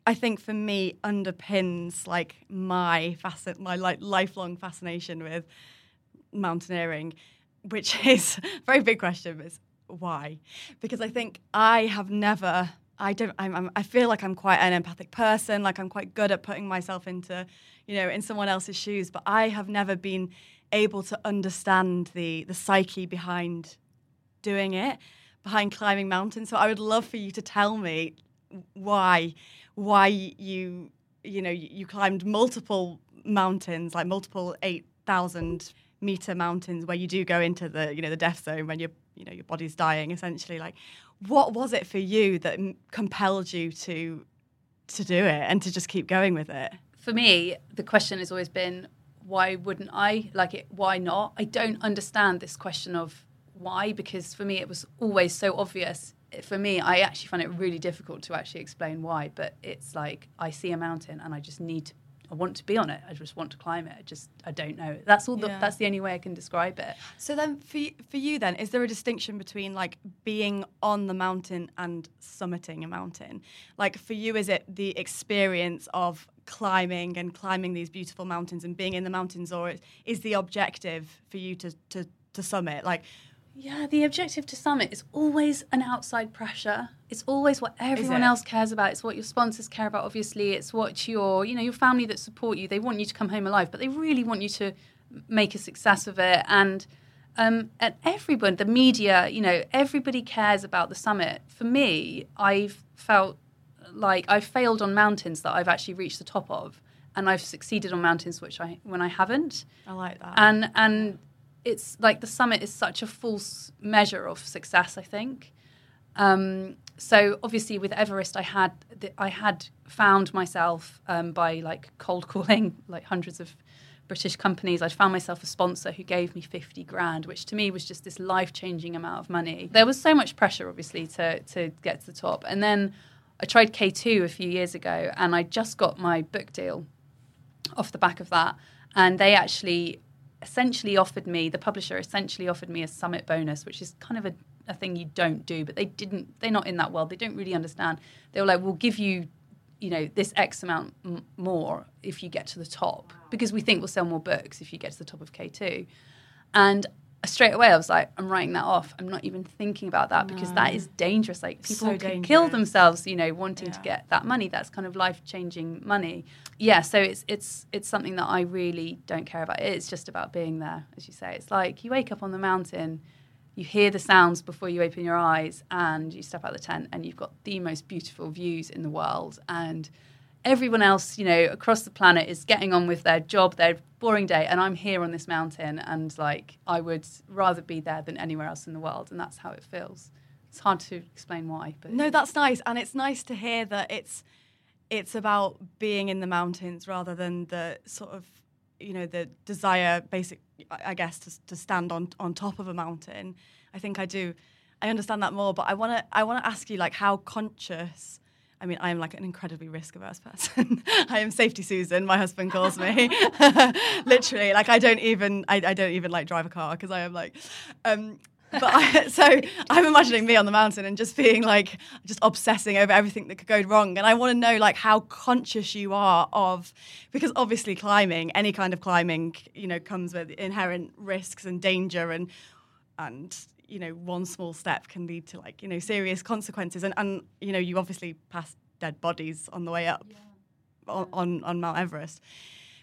I think for me underpins like my fascin- my like lifelong fascination with mountaineering, which is a very big question, but it's why? Because I think I have never. I don't. I'm, I'm. I feel like I'm quite an empathic person. Like I'm quite good at putting myself into, you know, in someone else's shoes. But I have never been able to understand the the psyche behind doing it behind climbing mountains. So I would love for you to tell me why why you you know you, climbed multiple mountains, like multiple eight thousand meter mountains, where you do go into the you know the death zone when your you know your body's dying essentially. Like, what was it for you that m- compelled you to to do it and to just keep going with it? For me, the question has always been, why wouldn't I? Like, it, why not? I don't understand this question of why, because for me, it was always so obvious. For me, I actually find it really difficult to actually explain why, but it's like I see a mountain and I just need to. I want to be on it. I just want to climb it. I just I don't know. That's all. The, Yeah. That's the only way I can describe it. So then, for for you, then, is there a distinction between like being on the mountain and summiting a mountain? Like for you, is it the experience of climbing and climbing these beautiful mountains and being in the mountains, or is the objective for you to to to summit? Like, Yeah, the objective to summit is always an outside pressure. It's always what everyone else cares about. It's what your sponsors care about. Obviously, it's what your you know your family that support you. They want you to come home alive, but they really want you to make a success of it. And um, and everyone, the media, you know, everybody cares about the summit. For me, I've felt like I've failed on mountains that I've actually reached the top of, and I've succeeded on mountains which I when I haven't I like that. and and it's like the summit is such a false measure of success i think. Um, so obviously with everest i had the, i had found myself um, by like cold calling like hundreds of british companies. I'd found myself a sponsor who gave me 50 grand which to me was just this life-changing amount of money. There was so much pressure obviously to to get to the top. And then i tried k2 a few years ago and i just got my book deal off the back of that. And they actually essentially offered me, the publisher essentially offered me a summit bonus, which is kind of a, a thing you don't do, but they didn't, they're not in that world. They don't really understand. They were like, we'll give you, you know, this X amount m- more if you get to the top, because we think we'll sell more books if you get to the top of K2. And straight away I was like, I'm writing that off. I'm not even thinking about that because that is dangerous. Like people So could kill themselves, you know, wanting to get that money. That's kind of life changing money. Yeah, so it's it's it's something that I really don't care about. It's just about being there, as you say. It's like you wake up on the mountain, you hear the sounds before you open your eyes, and you step out of the tent, and you've got the most beautiful views in the world, and everyone else, you know, across the planet is getting on with their job, their boring day, and I'm here on this mountain, and like I would rather be there than anywhere else in the world, and that's how it feels. It's hard to explain why, but No, that's nice, and it's nice to hear that it's it's about being in the mountains rather than the sort of you know the desire, basic, I guess, to, to stand on on top of a mountain. I think I do. I understand that more, but I want to I want to ask you like how conscious. I mean, I am like an incredibly risk averse person. I am safety Susan. My husband calls me. Literally, like I don't even I, I don't even like drive a car because I am like. Um, but I, so I'm imagining me on the mountain and just being like, just obsessing over everything that could go wrong. And I want to know like how conscious you are of, because obviously climbing, any kind of climbing, you know, comes with inherent risks and danger and and you know one small step can lead to like you know serious consequences. And and you know you obviously pass dead bodies on the way up on, on on Mount Everest.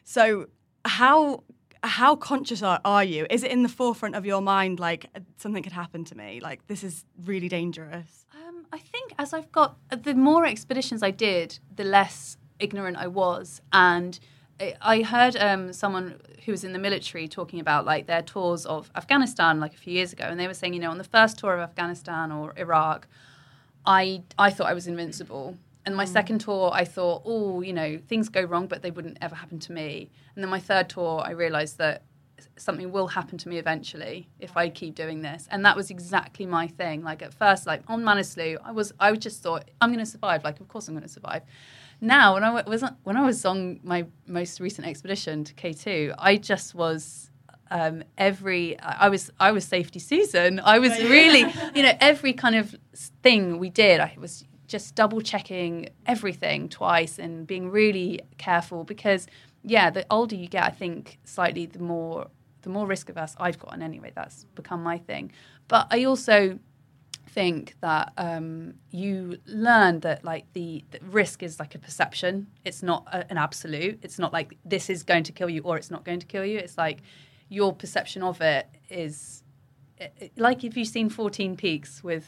So how how conscious are, are you? Is it in the forefront of your mind like something could happen to me? Like this is really dangerous. Um, I think as I've got the more expeditions I did, the less ignorant I was, and I- heard um, someone who was in the military talking about like their tours of Afghanistan like a few years ago, and they were saying, you know, on the first tour of Afghanistan or Iraq, I I thought I was invincible. And my second tour, I thought, oh, you know, things go wrong, but they wouldn't ever happen to me. And then my third tour, I realized that something will happen to me eventually if I keep doing this. And that was exactly my thing. Like at first, like on Manaslu, I was, I just thought, I'm going to survive. Like, of course I'm going to survive. Now, when I was when I was on my most recent expedition to K2, I just was um, every I was I was safety Susan. I was really you know every kind of thing we did. I was just double checking everything twice and being really careful because yeah, the older you get, I think slightly the more the more risk averse I've gotten anyway. That's become my thing. But I also think that um, you learn that like the, the risk is like a perception. It's not a, an absolute. It's not like this is going to kill you or it's not going to kill you. It's like your perception of it is it- it- like if you've seen 14 Peaks with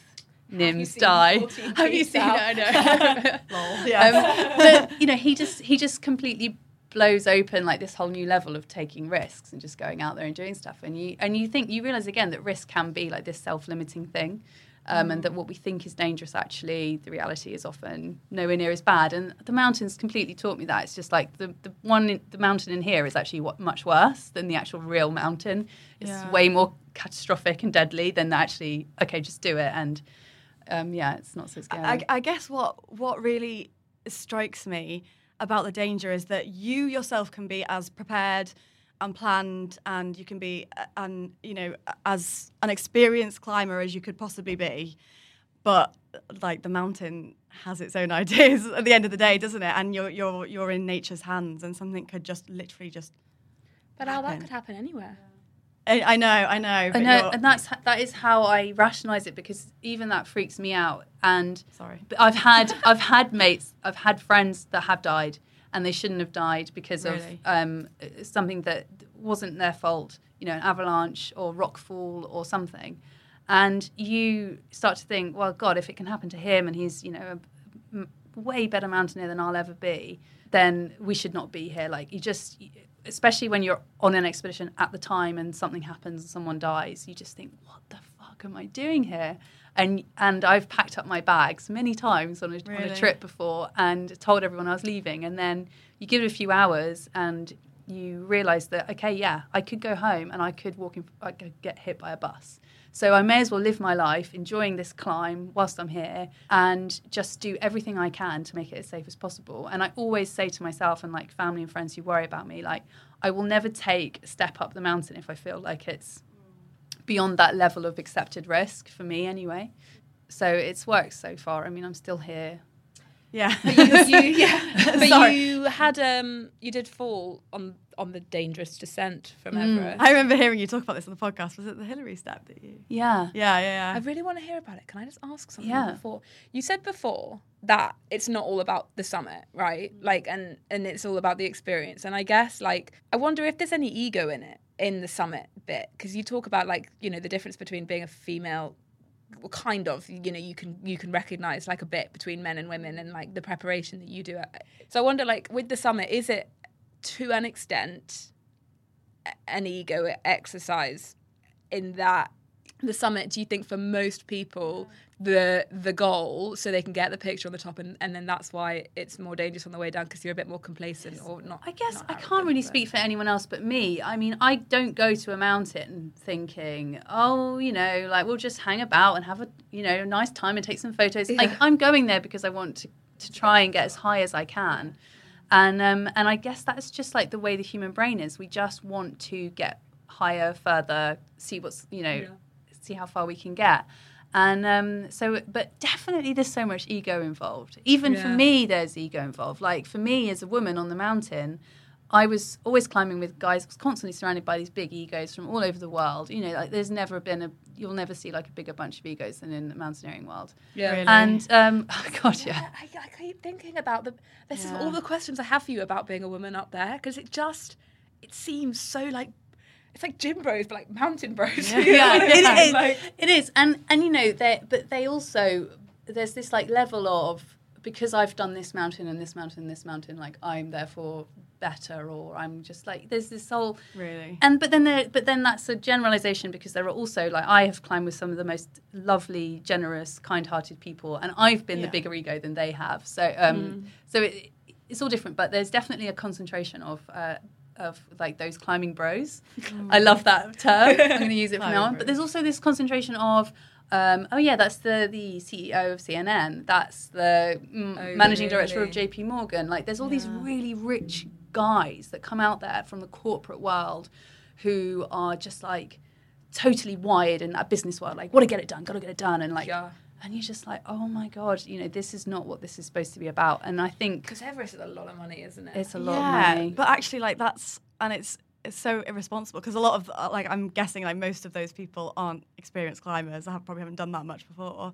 Nims die. Have you seen it? I know. Yeah. um, but you know, he just he just completely blows open like this whole new level of taking risks and just going out there and doing stuff. And you and you think you realize again that risk can be like this self-limiting thing. Um, And that what we think is dangerous, actually, the reality is often nowhere near as bad. And the mountains completely taught me that. It's just like the, the one, in, the mountain in here is actually what, much worse than the actual real mountain. It's Yeah. way more catastrophic and deadly than actually, okay, just do it. And um, yeah, it's not so scary. I, I guess what what really strikes me about the danger is that you yourself can be as prepared and planned, and you can be uh, and you know as an experienced climber as you could possibly be, but like the mountain has its own ideas at the end of the day, doesn't it? And you're you're you're in nature's hands, and something could just literally just. But how that could happen anywhere. I, I know, I know. I know, and that's that is how I rationalize it because even that freaks me out. And Sorry. but I've had I've had mates, I've had friends that have died, and they shouldn't have died because Really? of um, something that wasn't their fault. You know, an avalanche or rock fall or something. And you start to think, well, God, if it can happen to him, and he's you know a m- way better mountaineer than I'll ever be, then we should not be here. Like you just, especially when you're on an expedition at the time and something happens and someone dies, you just think, what the fuck am I doing here? And and I've packed up my bags many times on a, on a trip before and told everyone I was leaving, and then you give it a few hours and you realize that okay, yeah, I could go home and I could walk in, I could get hit by a bus. So I may as well live my life enjoying this climb whilst I'm here and just do everything I can to make it as safe as possible. And I always say to myself and like family and friends who worry about me, like, I will never take a step up the mountain if I feel like it's beyond that level of accepted risk for me anyway. So it's worked so far. I mean, I'm still here. yeah. you, yeah. But you had um you did fall on on the dangerous descent from Everest. I remember hearing you talk about this on the podcast. Was it the Hillary step that you? Yeah. Yeah, yeah, I really want to hear about it. Can I just ask something Yeah. before? You said before that it's not all about the summit, right? Like and and it's all about the experience. And I guess like I wonder if there's any ego in it in the summit bit because you talk about like, you know, the difference between being a female kind of you know you can you can recognize like a bit between men and women and like the preparation that you do. Uh, so i wonder like with the summit is it to an extent an ego exercise in that the summit do you think for most people the the goal so they can get the picture on the top and, and then that's why it's more dangerous on the way down because you're a bit more complacent or not I guess not I can't really speak for anyone else but me. I mean, I don't go to a mountain thinking, oh, you know, like we'll just hang about and have a, you know, nice time and take some photos. Like I'm going there because I want to, to try and get as high as I can. And um, and I guess that's just like the way the human brain is. We just want to get higher, further, see what's, you know, see how far we can get. And um, so, but definitely there's so much ego involved. Even for me, there's ego involved. Like for me as a woman on the mountain, I was always climbing with guys, I was constantly surrounded by these big egos from all over the world. You know, like there's never been a, you'll never see like a bigger bunch of egos than in the mountaineering world. yeah Really? And, um, oh God, yeah. I, I keep thinking about the this is all the questions I have for you about being a woman up there because it just it seems so like it's like gym bros but like mountain bros. You know yeah, what I mean? it is. Like- it is, and and you know, they but they also there's this like level of because I've done this mountain and this mountain and this mountain, like I'm therefore better, or I'm just like there's this whole Really? and but then there, but then that's a generalization because there are also like I have climbed with some of the most lovely, generous, kind-hearted people, and I've been Yeah. the bigger ego than they have. So um, so it, it's all different, but there's definitely a concentration of. Uh, of like those climbing bros, I love that term. I'm going to use it from now on. But there's also this concentration of, um, oh yeah, that's the the CEO of CNN. That's the mm, Oh, managing director of? J.P. Morgan. Like, there's all these really rich guys that come out there from the corporate world who are just like totally wired in that business world. Like, want to get it done, got to get it done, and like, Yeah. And you're just like, oh my god, you know, this is not what this is supposed to be about. And I think Because Everest is a lot of money, isn't it? it's a lot yeah, of money. but actually, like that's and it's it's so irresponsible because a lot of uh, like I'm guessing like most of those people aren't experienced climbers. I have, probably haven't done that much before,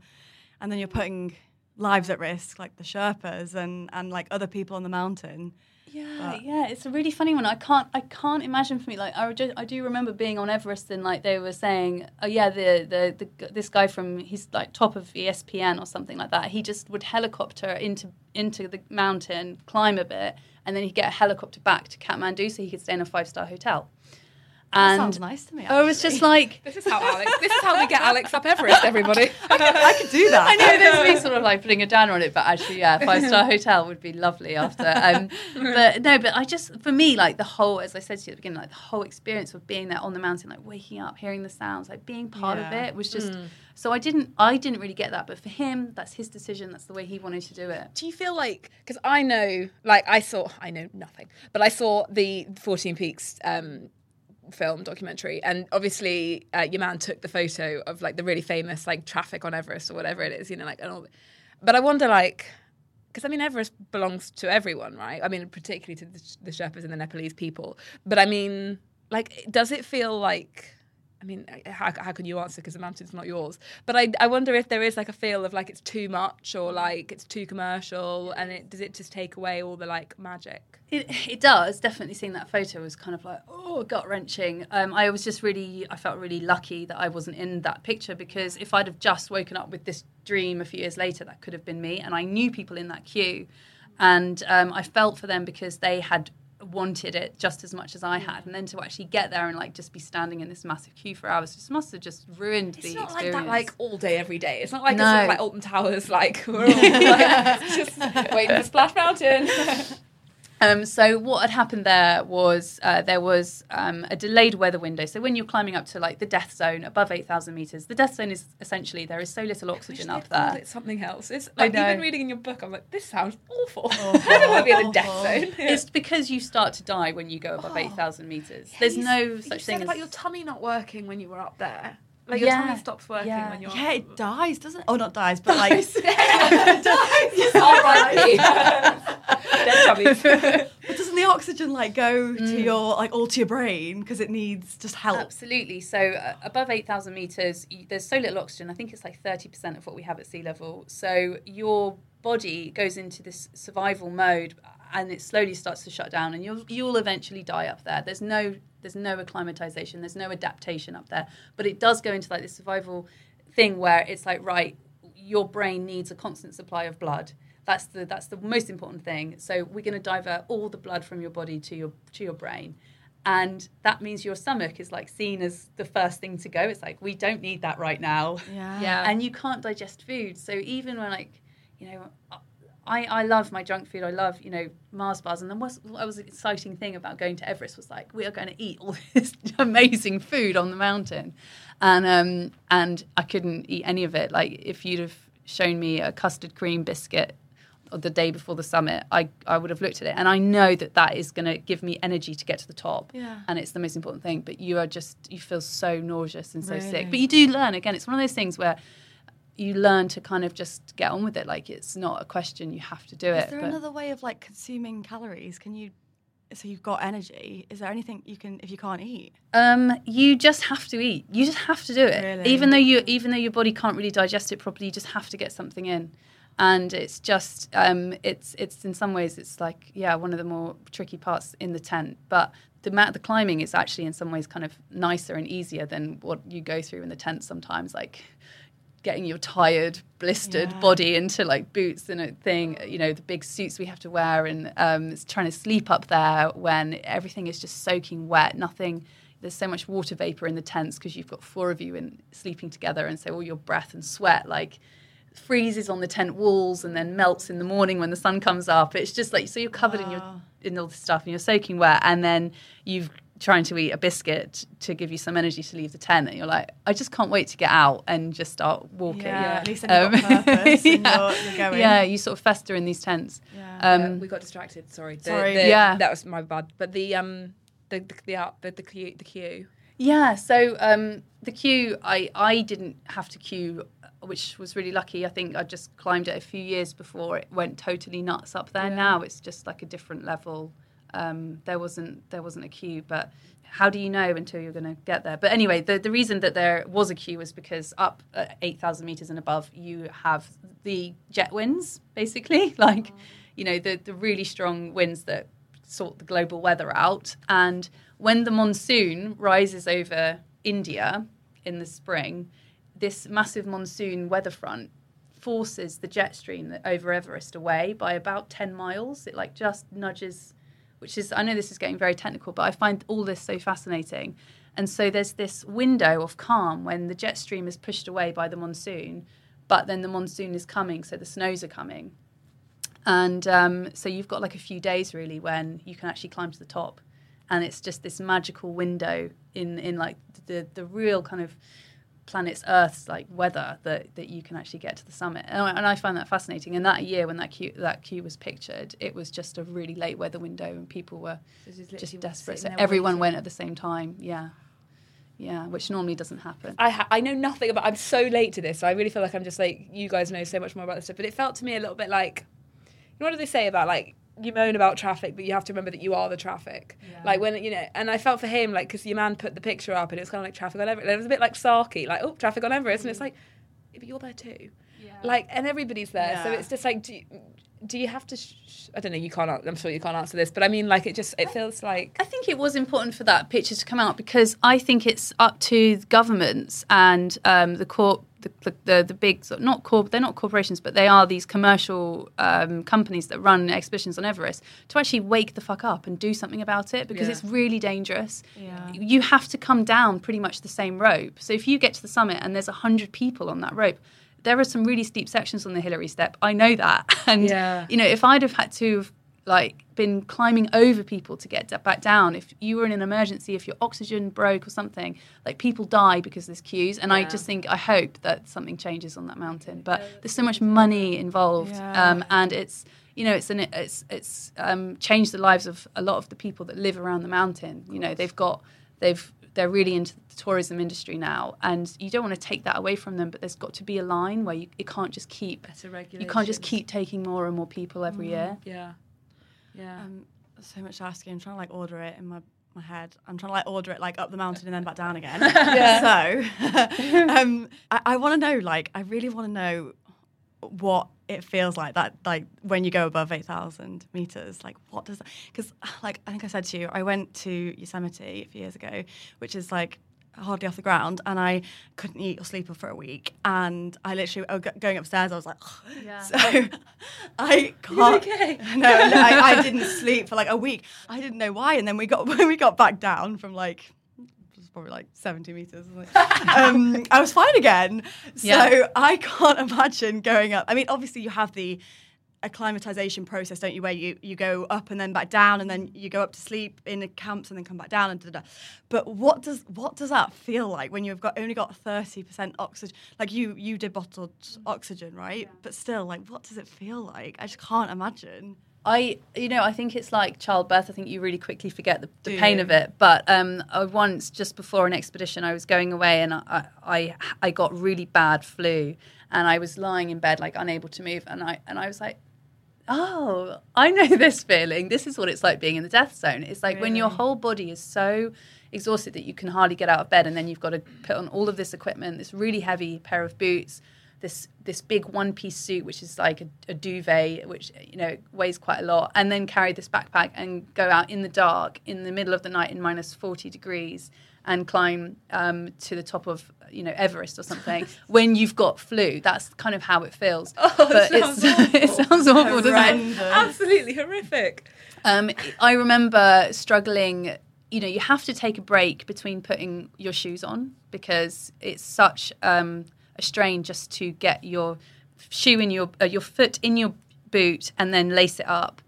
and then you're putting lives at risk, like the Sherpas and and like other people on the mountain. Yeah, yeah, it's a really funny one. I can't, I can't imagine for me. Like, I, just, I do remember being on Everest and like they were saying, oh yeah, the, the the this guy from he's like top of ESPN or something like that. He just would helicopter into into the mountain, climb a bit, and then he'd get a helicopter back to Kathmandu so he could stay in a five star hotel. That And sounds nice to me. I was just like, This is how Alex. This is how we get Alex up Everest, everybody. I could do that. I know there's me sort of like putting a downer on it, but actually, yeah, five star hotel would be lovely after. Um, but no, but I just for me like the whole, as I said to you at the beginning, like the whole experience of being there on the mountain, like waking up, hearing the sounds, like being part of it was just. So I didn't, I didn't really get that, but for him, that's his decision. That's the way he wanted to do it. Do you feel like because I know, like I saw, I know nothing, but I saw the Fourteen Peaks um, film documentary, and obviously uh, your man took the photo of like the really famous like traffic on Everest or whatever it is, you know, like and all. But I wonder, like, because I mean, Everest belongs to everyone, right? I mean, particularly to the, the Sherpas and the Nepalese people. But I mean, like, does it feel like? I mean, how, how can you answer because the mountain's not yours? But I, I wonder if there is like a feel of like it's too much or like it's too commercial, and it does it just take away all the like magic? It, it does definitely. Seeing that photo was kind of like oh gut wrenching. Um, I was just really, I felt really lucky that I wasn't in that picture because if I'd have just woken up with this dream a few years later, that could have been me. And I knew people in that queue, and um, I felt for them because they had wanted it just as much as I had, and then to actually get there and like just be standing in this massive queue for hours just must have just ruined the. It's the not experience. like that like all day every day. It's not like No. it's sort of like Alton Towers, like we're all like, just waiting for Splash Mountain. Um, so what had happened there was uh, there was um, a delayed weather window. So when you're climbing up to like the death zone above 8,000 meters, the death zone is essentially there is so little oxygen up there. It's something else. It's I like know. even reading in your book, I'm like, this sounds awful. I don't want to be in the death zone. It's because you start to die when you go above 8,000 meters. There's You no such thing said as about your tummy not working when you were up there. Like your Yeah, tummy stops working yeah. when you're Yeah, it dies, doesn't it? Oh, not dies, but like R.I.P. Dead tummies. But doesn't the oxygen like go Mm. to your like all to your brain because it needs just help? Absolutely. So uh, above 8,000 meters, y there's so little oxygen. I think it's like 30% of what we have at sea level. So your body goes into this survival mode and it slowly starts to shut down and you'll you'll eventually die up there. There's no there's no acclimatization, there's no adaptation up there. But it does go into like this survival thing where it's like right, your brain needs a constant supply of blood. That's the that's the most important thing. So we're going to divert all the blood from your body to your to your brain and that means your stomach is like seen as the first thing to go it's like we don't need that right now Yeah. Yeah. and you can't digest food so even when like you know I, I love my junk food. I love, you know, Mars bars. And then what was the exciting thing about going to Everest was like, we are going to eat all this amazing food on the mountain. And, um, and I couldn't eat any of it. Like, if you'd have shown me a custard cream biscuit the day before the summit, I, I would have looked at it. And I know that that is going to give me energy to get to the top. Yeah. And it's the most important thing. But you are just, you feel so nauseous and so Really? sick. But you do learn. Again, it's one of those things where you learn to kind of just get on with it. Like, it's not a question, you have to do Is it. there but- another way of like consuming calories? Can you? So you've got energy. Is there anything you can if you can't eat? Um, you just have to eat. You just have to do it. Really? Even though you, even though your body can't really digest it properly, you just have to get something in. And it's just, um, it's, it's in some ways, it's like, yeah, one of the more tricky parts in the tent. But the ma- the climbing is actually in some ways kind of nicer and easier than what you go through in the tent sometimes. Like getting your tired, blistered Yeah. body into like boots and a thing, you know, the big suits we have to wear, and um, trying to sleep up there when everything is just soaking wet. Nothing. There's so much water vapor in the tents because you've got four of you in sleeping together, and so all your breath and sweat like freezes on the tent walls and then melts in the morning when the sun comes up. It's just like so you're covered in your in all this stuff and you're soaking wet, and then you've trying to eat a biscuit to give you some energy to leave the tent, and you're like, I just can't wait to get out and just start walking. Yeah, at least then you've got purpose yeah. you're- you're going. Yeah, you sort of fester in these tents. Yeah. Um, Uh, we got distracted. Sorry. The- Sorry. the- Yeah. That was my bad. But the um the the the the, the queue the queue. Yeah, so um, the queue, I, I didn't have to queue, which was really lucky. I think I just climbed it a few years before it went totally nuts up there. Now it's just like a different level. Um, there wasn't there wasn't a queue, but how do you know until you're going to get there? But anyway, the, the reason that there was a queue was because up at 8,000 meters and above, you have the jet winds, basically, like, you know, the, the really strong winds that sort the global weather out. And when the monsoon rises over India in the spring, this massive monsoon weather front forces the jet stream over Everest away by about 10 miles. It like just nudges which is I know this is getting very technical, but I find all this so fascinating. And so there's this window of calm when the jet stream is pushed away by the monsoon, but then the monsoon is coming, so the snows are coming. And um, so you've got like a few days really when you can actually climb to the top, and it's just this magical window in in like the the real kind of planet's Earth's like weather that, that you can actually get to the summit. And I, and I find that fascinating. And that year when that queue, that queue was pictured, it was just a really late weather window and people were just just, desperate. So everyone went at the same time. Yeah. Yeah, which normally doesn't happen. I ha- I know nothing about. I'm so late to this, so I really feel like I'm just like you guys know so much more about this stuff. But it felt to me a little bit like, you know, what do they say about like you moan about traffic, but you have to remember that you are the traffic. Like when you know, and I felt for him like because your man put the picture up and it was kind of like traffic on Everest. It was a bit like Sarky, like oh traffic on Everest, and it's like, yeah, but you're there too. Like and everybody's there, so it's just like do you, do you have to? Sh- I don't know. You can't. I'm sure you can't answer this, but I mean, like it just it feels like I think it was important for that picture to come out because I think it's up to governments and um, the corp. The, the, the, big sort of- not corp they're not corporations but they are these commercial um, companies that run expeditions on Everest to actually wake the fuck up and do something about it because Yeah. it's really dangerous Yeah. you have to come down pretty much the same rope so if you get to the summit and there's 100 people on that rope there are some really steep sections on the Hillary step I know that and Yeah. you know if I'd have had to have like been climbing over people to get back down. If you were in an emergency if your oxygen broke or something like people die because there's queues and i just think i hope that something changes on that mountain. But there's so much money involved Yeah. um, and it's you know it's an it's it's um, changed the lives of a lot of the people that live around the mountain. You know they've got they've they're really into the tourism industry now and you don't want to take that away from them but there's got to be a line where you it can't just keep Better you can't just keep taking more and more people every year. Yeah, yeah. Um, so much asking. I'm trying to like order it in my my head. I'm trying to like order it like up the mountain and then back down again. So, um, I, I want to know. Like, I really want to know what it feels like that like when you go above 8000 meters like what does that because like i think i said to you i went to yosemite a few years ago which is like hardly off the ground and i couldn't eat or sleep for a week and i literally oh, go- going upstairs i was like yeah. so i can't no, no I, I didn't sleep for like a week i didn't know why and then we got when we got back down from like it was probably like 70 meters um, I was fine again. So Yeah. I can't imagine going up. I mean, obviously you have the acclimatization process, don't you, where you, you go up and then back down and then you go up to sleep in the camps and then come back down and da, da, da. But what does what does that feel like when you've got only got 30% oxygen? Like you you did bottled oxygen, right? But still, like what does it feel like? I just can't imagine. I, you know, I think it's like childbirth. I think you really quickly forget the, the pain of it. But um, I once, just before an expedition, I was going away and I, I, I got really bad flu, and I was lying in bed like unable to move, and I, and I was like, oh, I know this feeling. This is what it's like being in the death zone. It's like when your whole body is so exhausted that you can hardly get out of bed, and then you've got to put on all of this equipment, this really heavy pair of boots, this this big one piece suit, which is like a, a duvet, which you know weighs quite a lot, and then carry this backpack and go out in the dark in the middle of the night in minus forty degrees and climb um, to the top of you know Everest or something when you've got flu. That's kind of how it feels. but it's, it sounds awful, doesn't it? Absolutely horrific. Um, I remember struggling. You know, you have to take a break between putting your shoes on because it's such um, a strain just to get your shoe in your uh, your foot in your boot and then lace it up.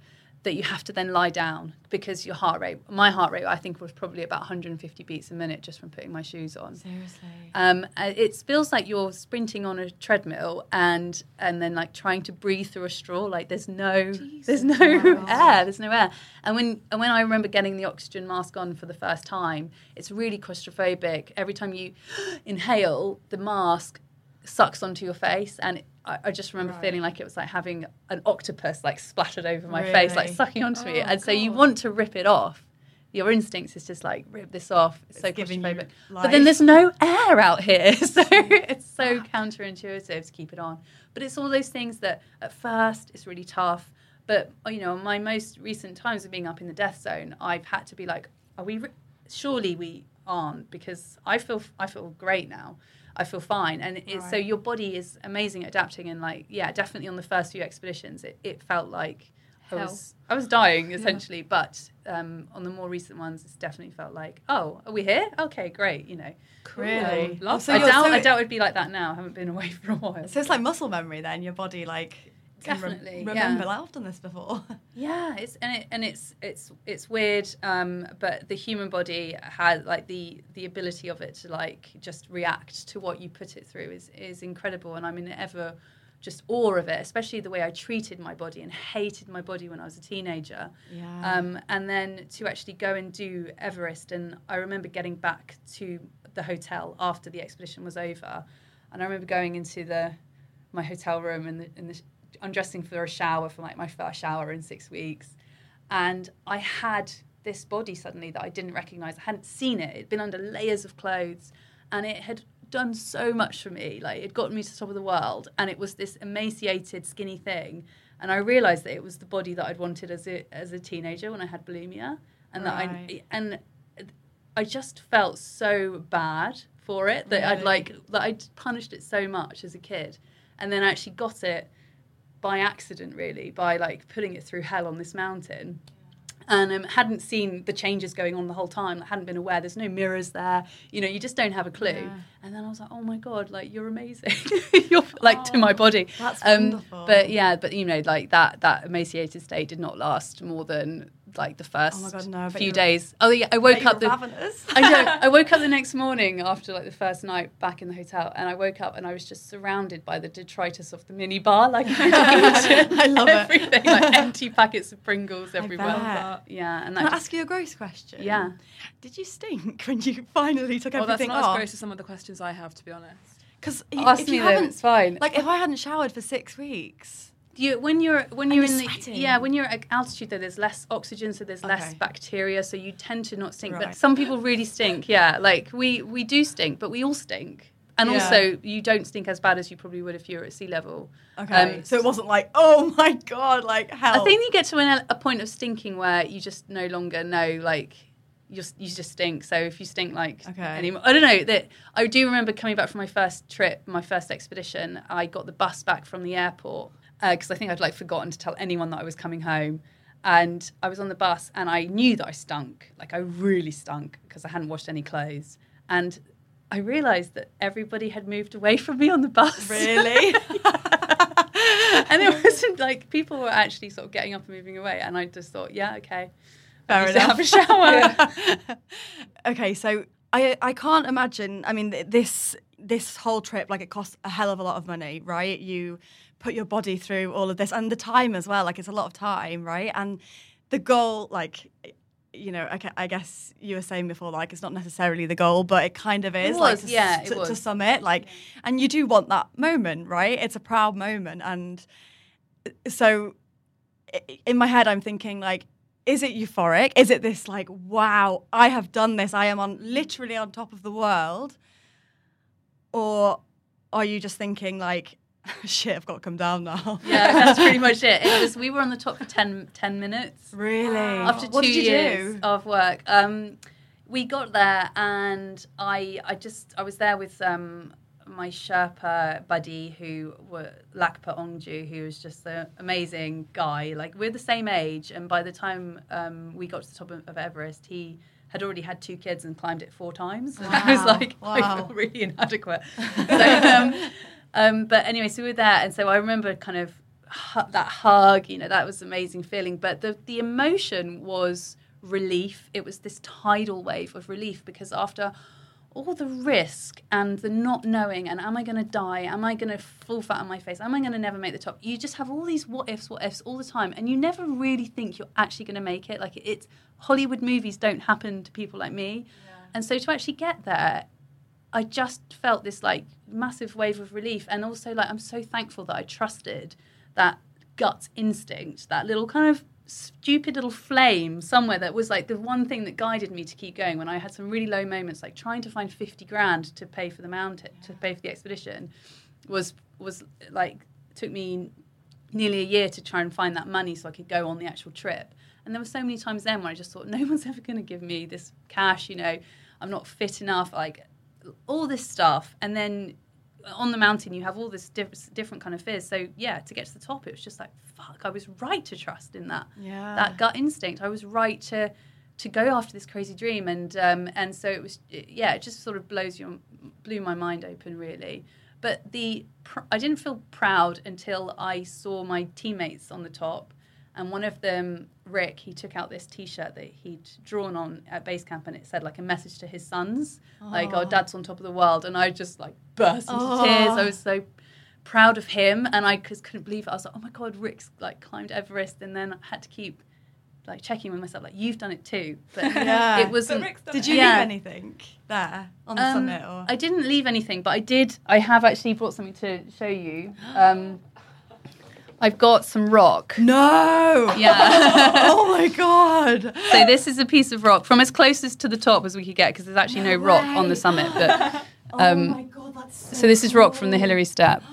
That you have to then lie down because your heart rate. My heart rate, I think, was probably about 150 beats a minute just from putting my shoes on. Seriously. Um, uh, it feels like you're sprinting on a treadmill and and then like trying to breathe through a straw. Like there's no there's no air. There's no air. And when and when I remember getting the oxygen mask on for the first time, it's really claustrophobic. Every time you inhale, the mask sucks onto your face and I, I just remember feeling like it was like having an octopus like splattered over my face, like sucking onto me. Oh, And so you want to rip it off. Your instincts is just like rip this off. It's, so It's giving you claustrophobic. But then there's no air out here, so it's so ah. counterintuitive to keep it on. But it's all those things that at first it's really tough. But you know, my most recent times of being up in the death zone, I've had to be like, are we? Re- surely we aren't because I feel I feel great now. I feel fine, and it's, so your body is amazing at adapting. And like, yeah, definitely on the first few expeditions, it, it felt like I was I was dying essentially. But um, on the more recent ones, it's definitely felt like, oh, are we here? Okay, great. You know, Really? Oh, so I doubt so I it- doubt it'd be like that now. I haven't been away for a while. So it's like muscle memory then. Your body like Definitely, remember. yeah. Like, I've done this before. Yeah, it's and it, and it's it's it's weird, um, but the human body has like the the ability of it to like just react to what you put it through is is incredible, and I'm in ever just awe of it, especially the way I treated my body and hated my body when I was a teenager. Yeah. Um, and then to actually go and do Everest, and I remember getting back to the hotel after the expedition was over, and I remember going into the my hotel room and the, and the undressing for a shower for like my first shower in six weeks, and I had this body suddenly that I didn't recognize. I hadn't seen it. It'd been under layers of clothes, and it had done so much for me. Like it got me to the top of the world, and it was this emaciated, skinny thing. And I realized that it was the body that I'd wanted as a as a teenager when I had bulimia, and that I and I just felt so bad for it that I'd like that I'd punished it so much as a kid, and then I actually got it by accident, really, by like putting it through hell on this mountain. And um, hadn't seen the changes going on the whole time. hadn't been aware. There's no mirrors there. You know, you just don't have a clue. And then I was like, "Oh my god, like you're amazing. you're like to my body." Oh, that's um, wonderful. But yeah, but you know, like that that emaciated state did not last more than like the first Oh my God, no, I few days. Oh yeah, I woke up the ravenous. I know. I woke up the next morning after like the first night back in the hotel, and I woke up and I was just surrounded by the detritus of the mini bar. Like I love it. everything, like empty packets of Pringles everywhere. bet. Yeah, and Can I just, ask you a gross question? Yeah. Did you stink when you finally took Well, that's everything not off? as gross as some of the questions I have, to be honest. Because Ask if me you though, haven't, it's fine. like if I hadn't showered for six weeks, you when you're when you're you're in the yeah when you're at altitude though there's less oxygen so there's less bacteria so you tend to not stink but some people really stink yeah like we we do stink but we all stink and Yeah. also you don't stink as bad as you probably would if you were at sea level okay, Um, so it wasn't like oh my god, like hell. I think you get to an, a point of stinking where you just no longer know, like, you just, you just stink. So if you stink like Okay. anymore, I don't know. That I do remember coming back from my first trip, my first expedition. I got the bus back from the airport uh, because I think I'd like forgotten to tell anyone that I was coming home. And I was on the bus and I knew that I stunk. Like I really stunk because I hadn't washed any clothes. And I realised that everybody had moved away from me on the bus. really. and it wasn't like people were actually sort of getting up and moving away, and I just thought, yeah, okay, Fair I need to enough. have a shower. okay, so I I can't imagine. I mean, this this whole trip like it costs a hell of a lot of money, right? You put your body through all of this and the time as well. Like it's a lot of time, right? And the goal, like. You know, I guess you were saying before, like it's not necessarily the goal, but it kind of is. like was, to, yeah, it to, to summit, like, and you do want that moment, right? It's a proud moment, and uh, so in my head, I'm thinking like, is it euphoric? Is it this like, wow, I have done this. I am on literally on top of the world, or are you just thinking like, shit, I've got to come down now? yeah, that's pretty much it. It was we were on the top for 10, 10 minutes really. after two what did you years do? of work. Um, we got there, and I I just I was there with um, my Sherpa buddy who were Lakpa Ongju, who was just an amazing guy. Like we're the same age, and by the time um, we got to the top of, of Everest, he had already had two kids and climbed it four times. And I was Wow, like, I wow. feel really inadequate. so, um, um, but anyway, so we were there, and so I remember kind of hu- that hug. You know, that was an amazing feeling. But the the emotion was relief. It was this tidal wave of relief because after all the risk and the not knowing and am I going to die? Am I going to fall flat on my face? Am I going to never make the top? You just have all these what ifs, what ifs all the time, and you never really think you're actually going to make it. Like it's Hollywood movies don't happen to people like me, and so to actually get there, I just felt this like massive wave of relief, and also like I'm so thankful that I trusted that gut instinct, that little kind of stupid little flame somewhere that was like the one thing that guided me to keep going when I had some really low moments, like trying to find 50 grand to pay for the mountain, to pay for the expedition, was was like took me nearly a year to try and find that money so I could go on the actual trip. And there were so many times then when I just thought, no one's ever going to give me this cash, you know, I'm not fit enough, like all this stuff. And then on the mountain, you have all this diff- different kind of fears. So yeah, to get to the top, it was just like, fuck, I was right to trust in that, Yeah. that gut instinct. I was right to to go after this crazy dream, and um, and so it was, yeah, it just sort of blows your blew my mind open really. But the pr- I didn't feel proud until I saw my teammates on the top, and one of them, Rick, he took out this T-shirt that he'd drawn on at base camp, and it said like a message to his sons, like "Oh, Dad's on top of the world," and I just like burst into tears. I was so proud of him, and I just couldn't believe it. I was like, "Oh my god, Rick's like climbed Everest," and then I had to keep like checking with myself, like you've done it too. But Yeah. it was. Did you Yeah. leave anything there on the Um, summit? Or? I didn't leave anything, but I did. I have actually brought something to show you. Um, I've got some rock. no. Yeah. oh my god. so this is a piece of rock from as closest to the top as we could get because there's actually no, rock on the summit. But um, oh my god, that's so so this is rock from the Hillary Step.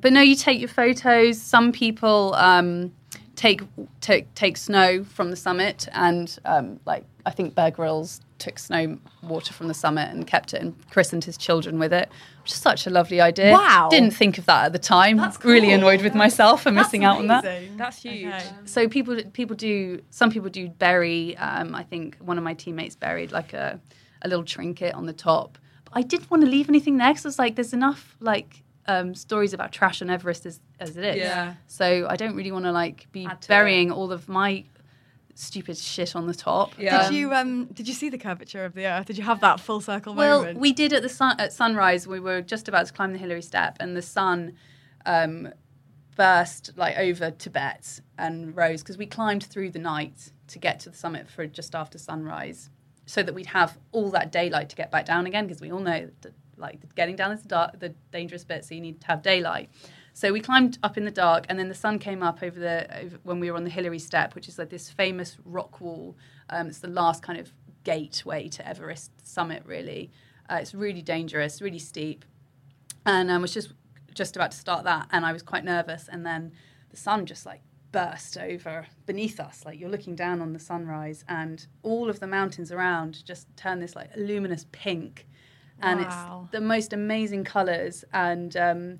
But no, you take your photos. Some people um, take take take snow from the summit, and um, like I think Bear Grylls took snow water from the summit and kept it and christened his children with it, which is such a lovely idea. Wow. Didn't think of that at the time. That's Really annoyed with myself for missing out on that. That's huge. Okay. So people people do some people do bury. Um, I think one of my teammates buried like a a little trinket on the top. But I didn't want to leave anything there because I was like, there's enough like um, stories about trash on Everest as, as it is. Yeah. So I don't really want to like be Add to burying all of my stupid shit on the top. Yeah. Did you um did you see the curvature of the earth? Did you have that full circle Well, moment? we did at the sun at sunrise. We were just about to climb the Hillary Step, and the sun um, burst like over Tibet and rose because we climbed through the night to get to the summit for just after sunrise, so that we'd have all that daylight to get back down again. Because we all know that like getting down is the dark, the dangerous bit, so you need to have daylight. So we climbed up in the dark, and then the sun came up over the over, when we were on the Hillary Step, which is like this famous rock wall. Um, it's the last kind of gateway to Everest summit, really. Uh, it's really dangerous, really steep, and I um, was just just about to start that, and I was quite nervous, and then the sun just like burst over beneath us, like you're looking down on the sunrise, and all of the mountains around just turn this like luminous pink, and Wow. it's the most amazing colors, and um,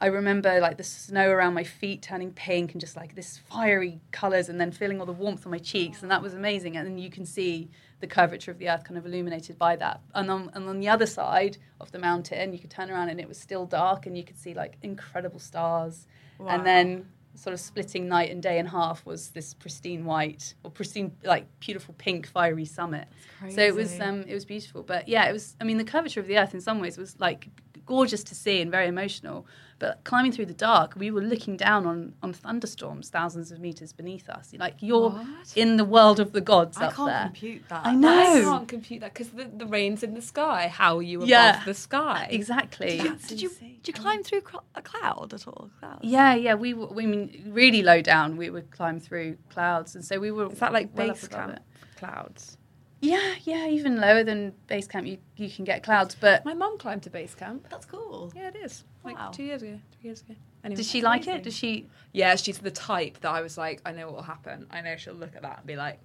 I remember like the snow around my feet turning pink and just like this fiery colors and then feeling all the warmth on my cheeks and that was amazing and then you can see the curvature of the earth kind of illuminated by that. And on, and on the other side of the mountain you could turn around and it was still dark and you could see like incredible stars. Wow. and then sort of splitting night and day in half was this pristine white or pristine like beautiful pink fiery summit. So it was um, it was beautiful but yeah it was i mean the curvature of the earth in some ways was like gorgeous to see and very emotional but climbing through the dark we were looking down on on thunderstorms thousands of meters beneath us like you're in the world of the gods I up can't there compute that. I know. I can't compute that because the, the rain's in the sky. How are you above Yeah. the sky? exactly Did you did you climb through a cloud at all? Clouds? yeah yeah we were we mean really low down we would climb through clouds and so we were Is that like well base above camp it. clouds? Yeah yeah even lower than base camp you, you can get clouds but My mum climbed to base camp. That's cool. Yeah, it is. Like Wow. two years ago, three years ago. Anyway. does she like it does she Yeah, she's the type that I was like, I know what will happen. I know she'll look at that and be like,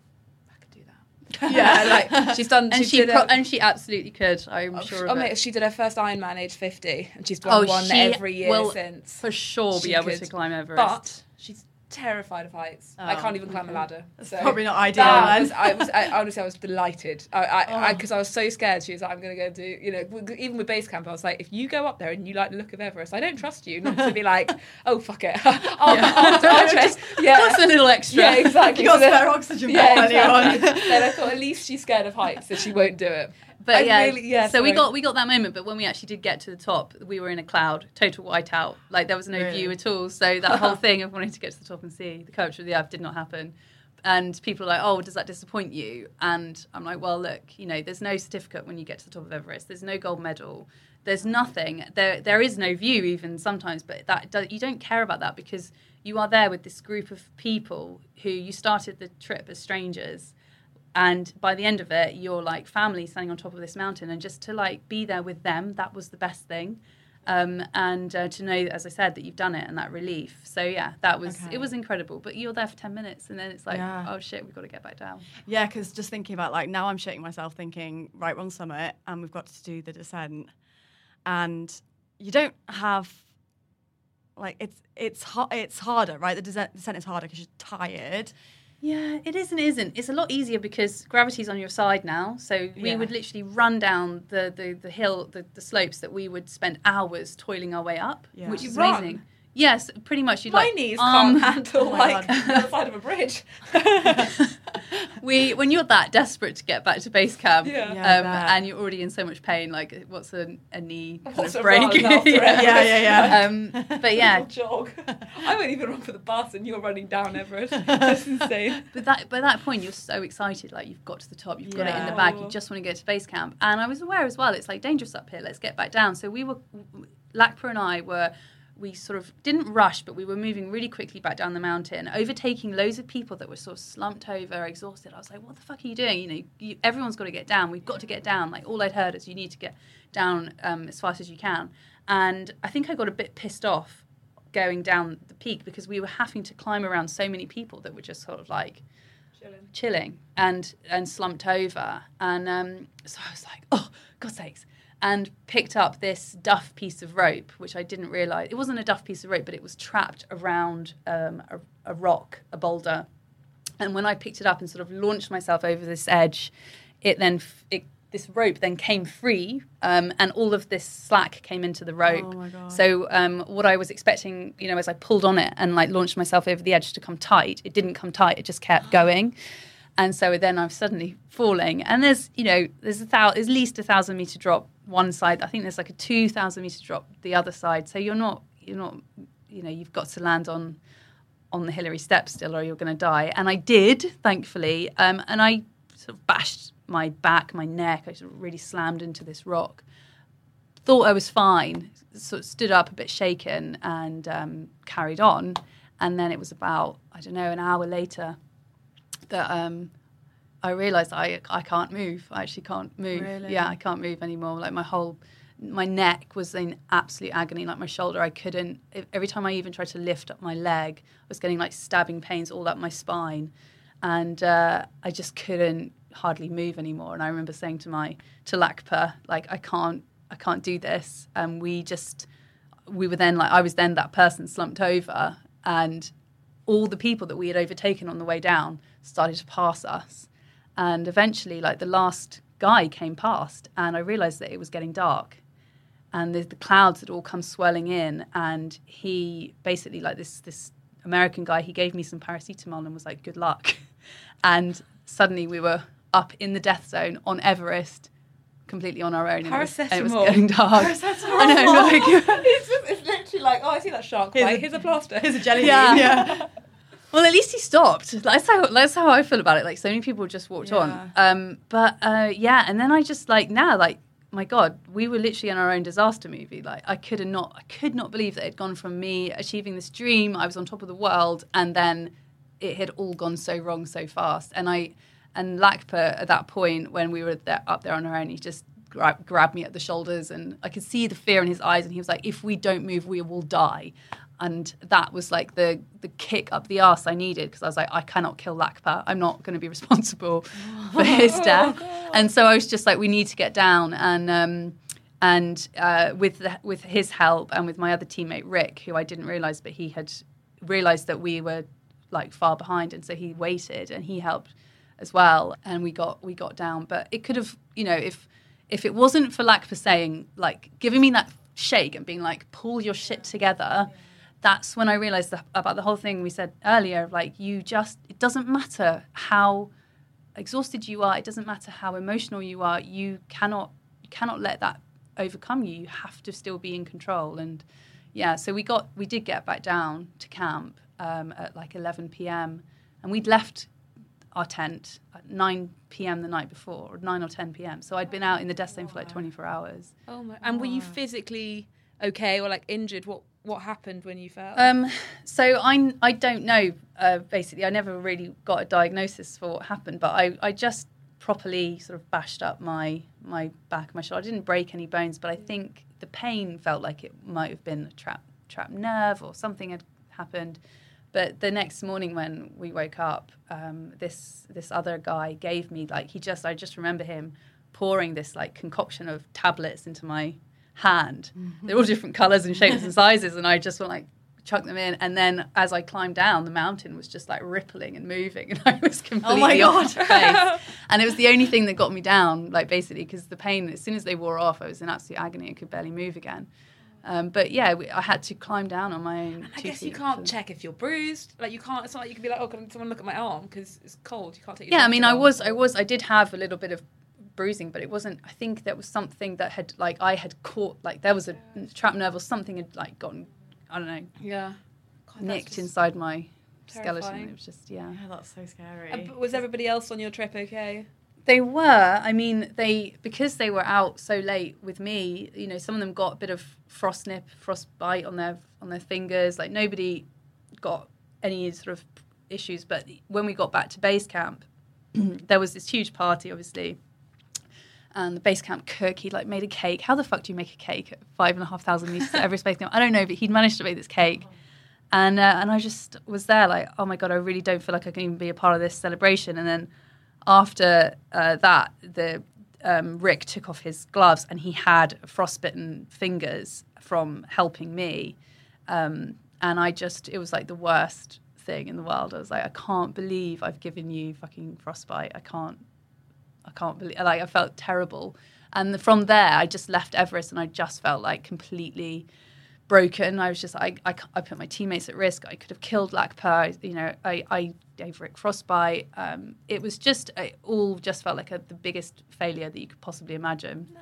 I could do that. yeah, like she's done. and she did pro- a- and she absolutely could i'm Oh, sure oh, of mate, it. she did her first Ironman age 50 and she's oh, done one every year will since. for sure be able could. to climb Everest. But she's terrified of heights. I Oh, can't even climb a ladder. So probably not ideal was- I was, I, honestly, I was delighted. I, I, Oh. because I, was so scared. She was like, "I'm going to go do," you know, even with base camp, I was like, "If you go up there and you like the look of Everest, I don't trust you not to be like, oh fuck it, I'll, I'll, I'll trust." Yeah, That's a little extra. yeah, exactly. You got So spare oxygen yeah, anyone? then I thought at least she's scared of heights, so she won't do it. But I yeah, really- yeah, so we got we got that moment. But when we actually did get to the top, we were in a cloud, total whiteout. Like there was no Really? view at all. So that whole thing of wanting to get to the top and see the curvature of the earth did not happen. And people are like, oh, does that disappoint you? And I'm like, well, look, you know, there's no certificate when you get to the top of Everest. There's no gold medal. There's nothing. There, there is no view even sometimes, but that you don't care about that because you are there with this group of people who you started the trip as strangers and by the end of it you're like family standing on top of this mountain and just to like be there with them that was the best thing um, and uh, to know as i said that you've done it and that relief so yeah that was Okay. it was incredible but you're there for 10 minutes and then it's like Yeah. oh shit we've got to get back down Yeah, because just thinking about like now I'm shitting myself thinking, right, we're on summit and we've got to do the descent. And you don't have like it's it's ha- it's harder, right? The descent, descent is harder because you're tired. Yeah, it is and it isn't. It's a lot easier because gravity's on your side now. So we Yeah. would literally run down the, the, the hill, the, the slopes that we would spend hours toiling our way up, Yeah. which You is run? amazing. Yes, pretty much. You'd My like, knees arm- can't handle Oh like God. the side of a bridge. we when you're that desperate to get back to base camp Yeah. Yeah, um, and you're already in so much pain like what's a, a knee kind What's of a break run after yeah. Yeah, yeah, um, but yeah Little jog. I won't even run for the bus, and you're running down Everest. That's insane. but that by that point you're so excited like you've got to the top you've got it in the Yeah. bag you just want to get to base camp and i was aware as well it's like dangerous up here let's get back down so we were lakpa and i were we sort of didn't rush but we were moving really quickly back down the mountain overtaking loads of people that were sort of slumped over exhausted. I was like what the fuck are you doing? You know you, everyone's got to get down. We've got to get down. Like all i'd heard is you need to get down um, as fast as you can. And i think i got a bit pissed off going down the peak because we were having to climb around so many people that were just sort of like chilling and and slumped over. And um, so I was like oh God's sakes and picked up this duff piece of rope which I didn't realize it wasn't a duff piece of rope but it was trapped around um, a, a rock a boulder and when I picked it up and sort of launched myself over this edge it then f- it, this rope then came free um, and all of this slack came into the rope Oh my God. so um, what I was expecting, you know, as I pulled on it and like launched myself over the edge to come tight, it didn't come tight. It just kept going. And so then I'm suddenly falling. And there's, you know, there's a thou- there's at least a thousand meter drop one side. I think there's like a two thousand meter drop the other side. So you're not, you're not, you know, you've got to land on on the Hillary steps still, or you're going to die. And I did, thankfully. Um, and I sort of bashed my back, my neck. I sort of really slammed into this rock thought I was fine, sort of stood up a bit shaken and um, carried on. And then it was about, I don't know, an hour later that um, I realised I, I can't move. I actually can't move. Really? Yeah, I can't move anymore. Like my whole, my neck was in absolute agony. Like my shoulder, I couldn't. Every time I even tried to lift up my leg, I was getting like stabbing pains all up my spine, and uh, I just couldn't hardly move anymore. And I remember saying to my to Lakpa, like I can't, I can't do this. And we just, we were then like, I was then that person slumped over, and all the people that we had overtaken on the way down started to pass us. And eventually, like the last guy came past, and I realized that it was getting dark. And the, the clouds had all come swirling in, and he basically, like this, this American guy, he gave me some paracetamol and was like, "Good luck." And suddenly, we were up in the death zone on Everest, completely on our own. and it was- and it was getting dark. Paracetamol. I know, like, it's, just, it's literally like, oh, I see that shark Here's a- Here's a plaster. Here's a jelly Yeah. Yeah. Well, at least he stopped. That's how that's how I feel about it. Like so many people just walked Yeah. on. Um, but uh, yeah, and then I just like now, like my God, we were literally in our own disaster movie. Like I could not, I could not believe that it had gone from me achieving this dream. I was on top of the world, and then it had all gone so wrong so fast. And I and Lakpa at that point when we were there, up there on our own, he just grabbed me at the shoulders, and I could see the fear in his eyes, and he was like, "If we don't move, we will die." And that was like the the kick up the arse I needed because I was like, I cannot kill Lakpa. I'm not going to be responsible for his death. And so I was just like, we need to get down. And um, and uh, with the, with his help and with my other teammate Rick, who I didn't realize, but he had realized that we were like far behind, and so he waited and he helped as well, and we got we got down. But it could have, you know, if if it wasn't for Lakpa saying like giving me that shake and being like, pull your shit together. That's when I realized that, about the whole thing we said earlier. of, Like, you just, it doesn't matter how exhausted you are, it doesn't matter how emotional you are, you cannot, you cannot let that overcome you. You have to still be in control. And yeah, so we got, we did get back down to camp um, at like 11 p.m. and we'd left our tent at 9 p.m. the night before, or 9 or 10 p.m. So I'd been out in the death zone for like 24 hours. Oh my! And were you physically okay or like injured? What what happened when you fell? Um, so I, I don't know. Uh, basically, I never really got a diagnosis for what happened, but I, I just properly sort of bashed up my my back, my shoulder. I didn't break any bones, but I think the pain felt like it might have been a trap trapped nerve or something had happened. But the next morning when we woke up, um, this this other guy gave me like he just I just remember him pouring this like concoction of tablets into my hand. They're all different colours and shapes and sizes, and I just went like chuck them in. And then as I climbed down, the mountain was just like rippling and moving, and I was completely my off my face. And it was the only thing that got me down, like basically because the pain. As soon as they wore off, I was in absolute agony. and could barely move again. Um, but yeah, we, I had to climb down on my own. I guess you can't and- check if you're bruised. Like you can't. It's not like you can be like, oh, can someone look at my arm because it's cold. You can't take. Yeah, I mean, I off. was, I was, I did have a little bit of bruising, but it wasn't. I think that was something that had, like, I had caught, like, there was a trapped nerve or something had, like, gotten, I don't know, Yeah. God, nicked inside my skeleton. It was just, yeah. Yeah, that's so scary. Uh, was everybody else on your trip okay? They were. I mean, they because they were out so late with me. You know, some of them got a bit of frost nip, frostbite on their on their fingers. Like nobody got any sort of issues. But when we got back to base camp, there was this huge party, obviously. And the base camp cook, he like made a cake. How the fuck do you make a cake at five and a half thousand meters at Everest Base Camp? I don't know, but he'd managed to make this cake. And uh, and I just was there like, oh my god, I really don't feel like I can even be a part of this celebration. And then after uh, that, the um, Rick took off his gloves and he had frostbitten fingers from helping me. Um, and I just, it was like the worst thing in the world. I was like, I can't believe I've given you fucking frostbite. I can't, can't believe, like, I felt terrible. And from there, I just left Everest and I just felt like completely broken. I was just, I, I, I put my teammates at risk. I could have killed Lakpa. I- You know, I, I gave Rick frostbite. Um, it was just, it all just felt like a, the biggest failure that you could possibly imagine.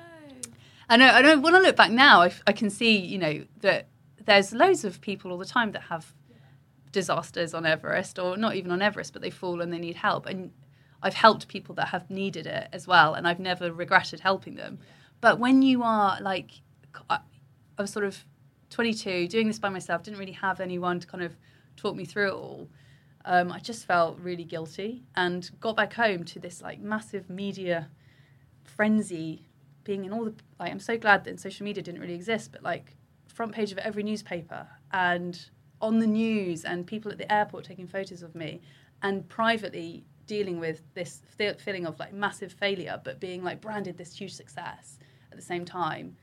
I know. I know. When I look back now, I can see, you know, that there's loads of people all the time that have disasters on Everest, or not even on Everest, but they fall and they need help. And I've helped people that have needed it as well, and I've never regretted helping them. But when you are like, I, was sort of 22, doing this by myself, didn't really have anyone to kind of talk me through it all. Um, I just felt really guilty and got back home to this like massive media frenzy being in all the like I'm so glad that social media didn't really exist but like front page of every newspaper and on the news and people at the airport taking photos of me and privately dealing with this feeling of like massive failure but being like branded this huge success at the same time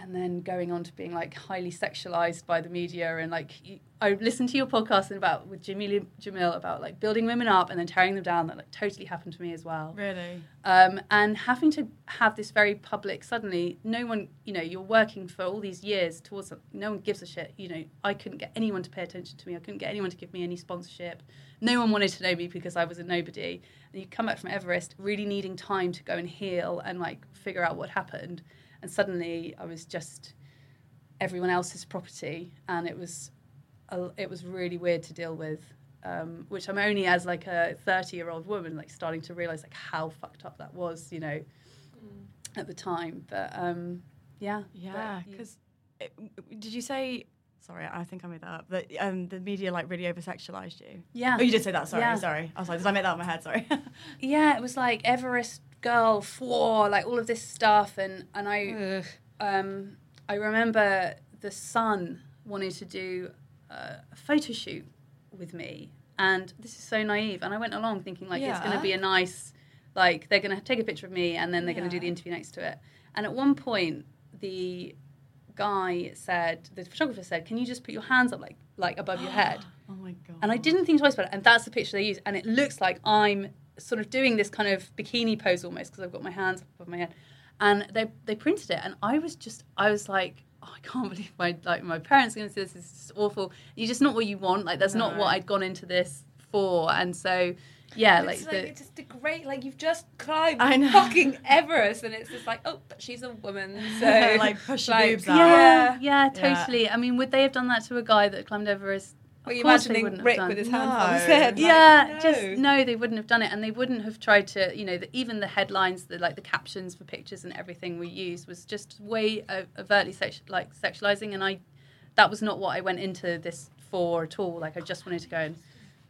and then going on to being like highly sexualized by the media and like you, I listened to your podcast and about with Jameela Jamil about like building women up and then tearing them down that like totally happened to me as well. Really? um, and having to have this very public suddenly no one you know you're working for all these years towards something no one gives a shit you know i couldn't get anyone to pay attention to me i couldn't get anyone to give me any sponsorship no one wanted to know me because i was a nobody. And you come back from everest really needing time to go and heal and like figure out what happened and suddenly i was just everyone else's property and it was a- it was really weird to deal with um, which i'm only as like a 30 year old woman like starting to realize like how fucked up that was you know at the time but um yeah Yeah, because did you say? Sorry, I think I made that up. That um, the media like really over sexualized you. Yeah. Oh, you did say that. Sorry, Yeah. sorry. I was like, did I make that up in my head? Sorry. yeah it was like everest girl four like all of this stuff and and i um i remember the sun wanted to do a photo shoot with me and this is so naive and i went along thinking like it's going to be a nice like they're going to take a picture of me and then they're going to do the interview next to it and at one point the guy said the photographer said can you just put your hands up like like above your head oh my god. and I didn't think twice about it. And that's the picture they use. And it looks like I'm sort of doing this kind of bikini pose almost because I've got my hands up above my head. And they they printed it, and I was just I was like. Oh, I can't believe my like my parents are going to see this. This is just awful. You're just not what you want. Like that's not what I'd gone into this for. And so, yeah, like, it's the, like it's just a great like you've just climbed I know. fucking Everest and it's just like oh but she's a woman so Like, push your like, boobs out. yeah, yeah yeah, totally. I mean, would they have done that to a guy that climbed Everest Were you Of course they imagining Rick done. with his hands on his head? like, yeah, no. just no, they wouldn't have done it, and they wouldn't have tried to, you know, the, even the headlines, the like the captions for pictures and everything we used was just way overtly sex, like sexualizing, and I, that was not what I went into this for at all. Like I just wanted to go and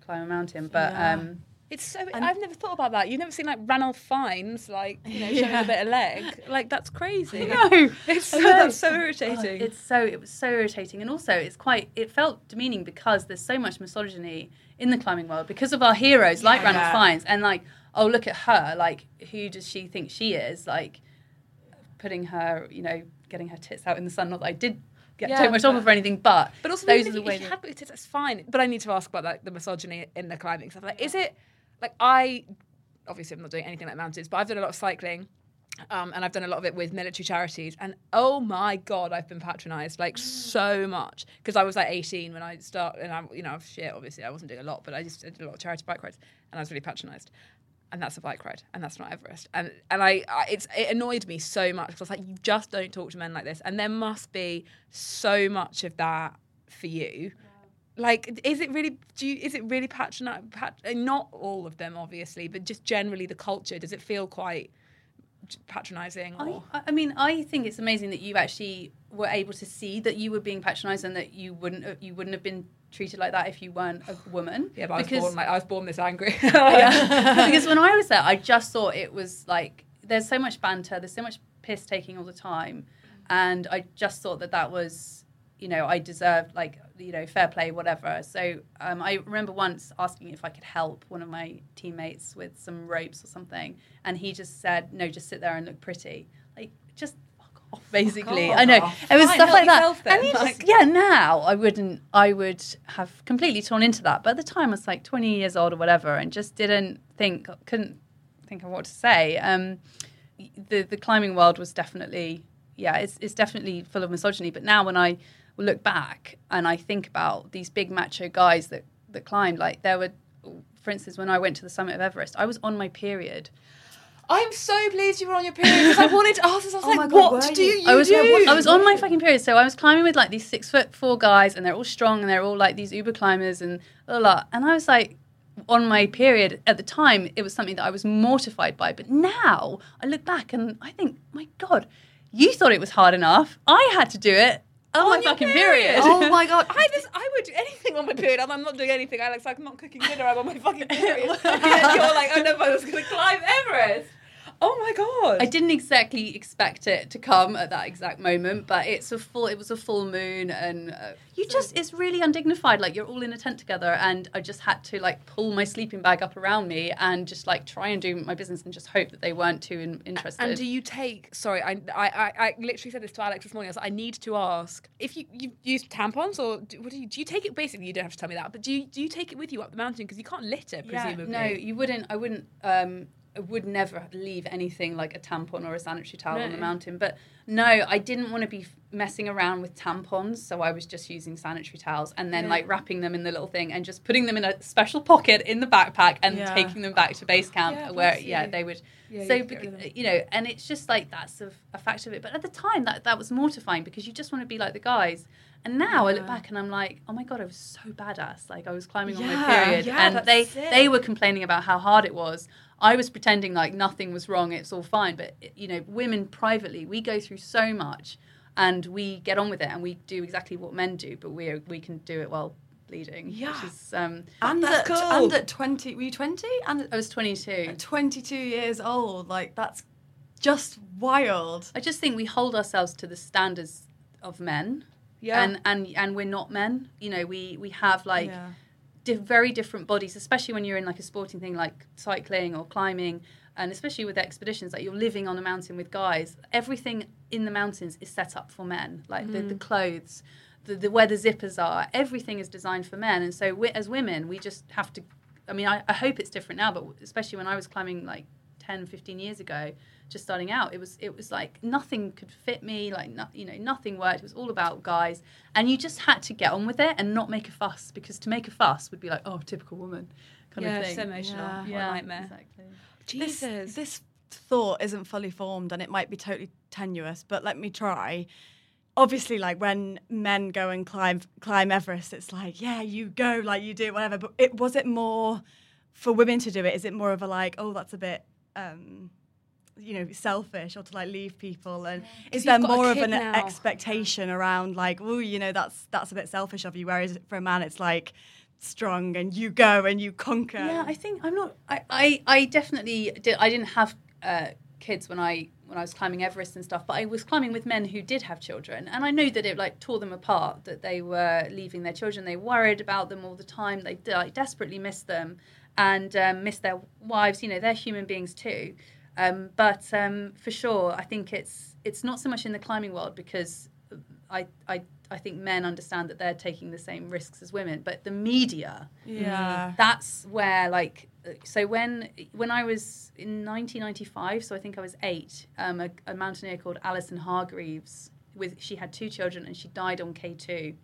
climb a mountain, but Yeah. um, It's so. I've never thought about that. You've never seen like Ranulph Fiennes, like you know, showing a bit of leg. Like that's crazy. no, It's so, that's so Oh, irritating. Uh, it's so it was so irritating, and also it's quite it felt demeaning because there's so much misogyny in the climbing world because of our heroes like Ranulph Yeah. Fiennes and like oh look at her like who does she think she is like putting her you know getting her tits out in the sun not that I did get Yeah, too much off but- of or anything but But also, those are the ways if you have booted, that's fine. But I need to ask about like the misogyny in the climbing stuff. Like, is it like I obviously I'm not doing anything like mountains, but I've done a lot of cycling. Um, and I've done a lot of it with military charities, and oh my god, I've been patronised like so much because I was like 18 when I started, and I'm you know, shit. Obviously, I wasn't doing a lot, but I just did a lot of charity bike rides, and I was really patronised. And that's a bike ride, and that's not Everest. And and I, I it's it annoyed me so much because I was like, you just don't talk to men like this, and there must be so much of that for you like is it really do you is it really patronizing pat, uh, not all of them obviously but just generally the culture does it feel quite patronizing I, or I mean, I think it's amazing that you actually were able to see that you were being patronised and that you wouldn't have, you wouldn't have been treated like that if you weren't a woman. yeah but I was Because- born like I was born this angry yeah. because when I was there, I just thought it was like there's so much banter, there's so much piss taking all the time, and I just thought that that was, you know, I deserved like you know fair play, whatever. So um, I remember once asking if I could help one of my teammates with some ropes or something, and he just said, "No, just sit there and look pretty." Like just. fuck off, Basically, I know it was Fine, stuff like that. then, and like- just, yeah, now I wouldn't. I would have completely torn into that. But at the time, I was like 20 years old or whatever, and just didn't think, couldn't think of what to say. Um, the the climbing world was definitely, yeah, it's it's definitely full of misogyny. But now when I look back and I think about these big macho guys that that climbed, like there were, for instance, when I went to the summit of Everest, I was on my period. I'm so pleased you were on your period because I wanted to ask this I was Oh like God, what do you? you I was do I was on my fucking period, so I was climbing with like these six foot four guys, and they're all strong, and they're all like these Uber climbers, and a blah, blah. and I was like on my period at the time. It was something that I was mortified by, but now I look back and I think, my God, you thought it was hard enough. I had to do it Oh on, my fucking period. Oh my god! I just I would do anything on my period. I'm, I'm not doing anything. Alex, I'm not cooking dinner. I'm on my fucking period. and you're like, oh no, I was going to climb Everest. Oh my god. I didn't exactly expect it to come at that exact moment, but it's a full. It was a full moon, and uh, you just it's really undignified. Like you're all in a tent together, and I just had to like pull my sleeping bag up around me and just like try and do my business and just hope that they weren't too in, interested. And do you take? Sorry, I, I I I literally said this to Alex this morning. I was like, I need to ask if you you use tampons or do, what do you do? You take it basically. You don't have to tell me that, but do you do you take it with you up the mountain because you can't litter presumably? No, you wouldn't. I wouldn't. Um, I would never leave anything like a tampon or a sanitary towel on the mountain. But no, I didn't want to be messing around with tampons, so I was just using sanitary towels and then like wrapping them in the little thing and just putting them in a special pocket in the backpack and Yeah. taking them back to base camp Yeah, where yeah they would. Yeah, so you get rid of bec- them. you know, and it's just like that's a, a fact of it. But at the time, that that was mortifying because you just want to be like the guys. And now I look back and I'm like, oh my god, I was so badass. Like I was climbing on my period, yeah, and they they were complaining about how hard it was. I was pretending like nothing was wrong, it's all fine. But you know, women privately, we go through so much, and we get on with it, and we do exactly what men do, but we are, we can do it while bleeding. Yeah. which is, um, And That's at, cool. and at twenty, were you twenty? And I was 22. at twenty-two years old, like that's just wild. I just think we hold ourselves to the standards of men. Yeah. And and and we're not men. You know, we we have like Yeah. Di- very different bodies, especially when you're in like a sporting thing like cycling or climbing, and especially with expeditions, like you're living on a mountain with guys. Everything in the mountains is set up for men, like the, the mm. clothes, the, the where the zippers are. Everything is designed for men, and so as women, we just have to. I mean, I, I hope it's different now, but especially when I was climbing like 10, 15 years ago, just starting out, it was it was like nothing could fit me, like no, you know nothing worked. It was all about guys, and you just had to get on with it and not make a fuss because to make a fuss would be like, oh, typical woman kind yeah, of it's thing. so emotional. Yeah. Yeah, nightmare. exactly. This, Jesus. this thought isn't fully formed and it might be totally tenuous, but let me try. obviously like when men go and climb climb Everest, it's like yeah, you go, like you do it, whatever. But it was it more for women to do it? Is it more of a like oh that's a bit. Um, you know, selfish or to like leave people, and is there more of an now. expectation around like, oh, you know, that's that's a bit selfish of you. Whereas for a man, it's like strong and you go and you conquer. Yeah, I think I'm not. I I, I definitely did. I didn't have uh, kids when I when I was climbing Everest and stuff, but I was climbing with men who did have children, and I know that it like tore them apart. That they were leaving their children. They worried about them all the time. They like, desperately missed them and um, missed their wives. You know, they're human beings too. Um, but um, for sure, I think it's it's not so much in the climbing world because I, I I think men understand that they're taking the same risks as women, but the media, Yeah. that's where like so when when I was in 1995, so I think I was eight, um, a, a mountaineer called Alison Hargreaves with she had two children and she died on K2,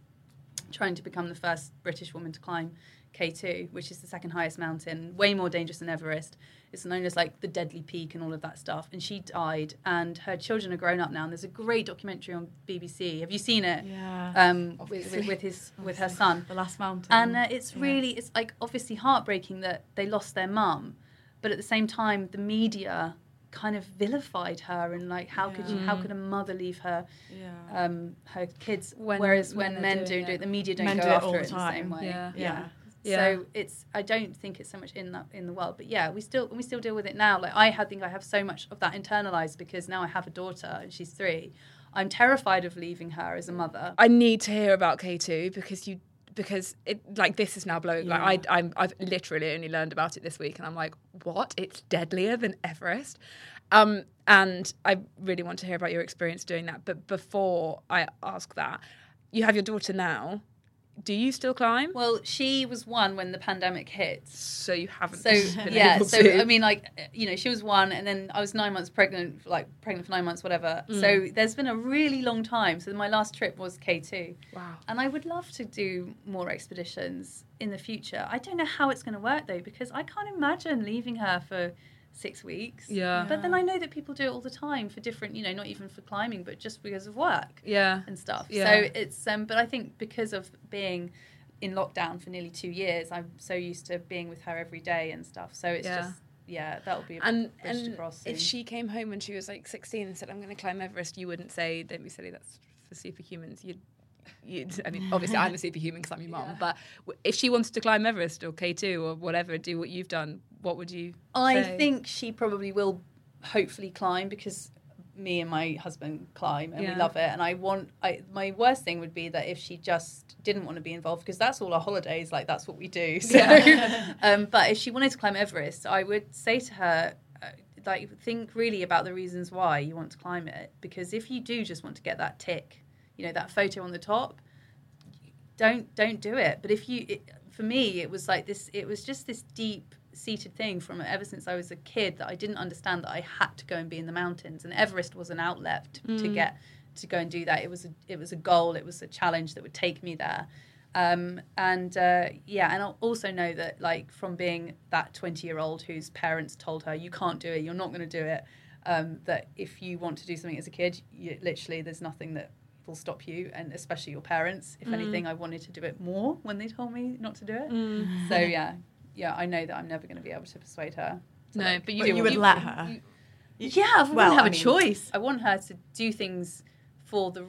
trying to become the first British woman to climb K2, which is the second highest mountain, way more dangerous than Everest. It's known as like the deadly peak and all of that stuff. And she died, and her children are grown up now. And there's a great documentary on BBC. Have you seen it? Yeah. Um, with, with, with his with her son. The Last Mountain. And uh, it's really, it's like obviously heartbreaking that they lost their mum, but at the same time, the media kind of vilified her and like how could you, how could a mother leave her Yeah. um, her kids? When Whereas men when men doing do it. do it, the media don't Men go do it after all it the in the same time. way. Yeah. Yeah. Yeah. So it's I don't think it's so much in that in the world, but yeah, we still we still deal with it now. Like I had think I have so much of that internalized because now I have a daughter and she's three. I'm terrified of leaving her as a mother. I need to hear about K2 because you because it like this is now blowing. Like I I'm I've literally only learned about it this week, and I'm like, what? It's deadlier than Everest. Um, and I really want to hear about your experience doing that. But before I ask that, you have your daughter now. Do you still climb? Well, she was one when the pandemic hit. so you haven't. So been yeah, so to. I mean, like you know, she was one, and then I was nine months pregnant, like pregnant for nine months, whatever. Mm. So there's been a really long time. So my last trip was K two. Wow. And I would love to do more expeditions in the future. I don't know how it's going to work though, because I can't imagine leaving her for six weeks. Yeah. But then I know that people do it all the time for different, you know, not even for climbing, but just because of work yeah. and stuff. Yeah. So it's um but I think because of being in lockdown for nearly two years, I'm so used to being with her every day and stuff. So it's Yeah. just yeah, that'll be a And bridge to and cross. if she came home when she was like 16 and said, "I'm going to climb Everest," you wouldn't say, "Don't be silly. That's for superhumans." You'd, you'd I mean, obviously, I'm a superhuman because I'm your mum. But w- if she wanted to climb Everest or K2 or whatever, do what you've done, what would you? I say? think she probably will hopefully climb because me and my husband climb and Yeah. we love it. And I want, I, my worst thing would be that if she just didn't want to be involved because that's all our holidays, like that's what we do. So, um, but if she wanted to climb Everest, I would say to her, uh, like, think really about the reasons why you want to climb it. Because if you do just want to get that tick, you know, that photo on the top, don't don't do it. But if you, it, for me, it was like this. It was just this deep seated thing from ever since I was a kid that I didn't understand that I had to go and be in the mountains, and Everest was an outlet to, to get to go and do that. It was a it was a goal. It was a challenge that would take me there. Um, and uh, yeah, and I also know that like from being that twenty year old whose parents told her you can't do it, you're not going to do it. Um, that if you want to do something as a kid, you, literally there's nothing that will stop you, and especially your parents. If anything, mm. I wanted to do it more when they told me not to do it. Mm. So yeah, yeah, I know that I'm never going to be able to persuade her. to, No, like, but you But you would let her. yeah, I wouldn't Well, have I a mean- choice. I want her to do things for the,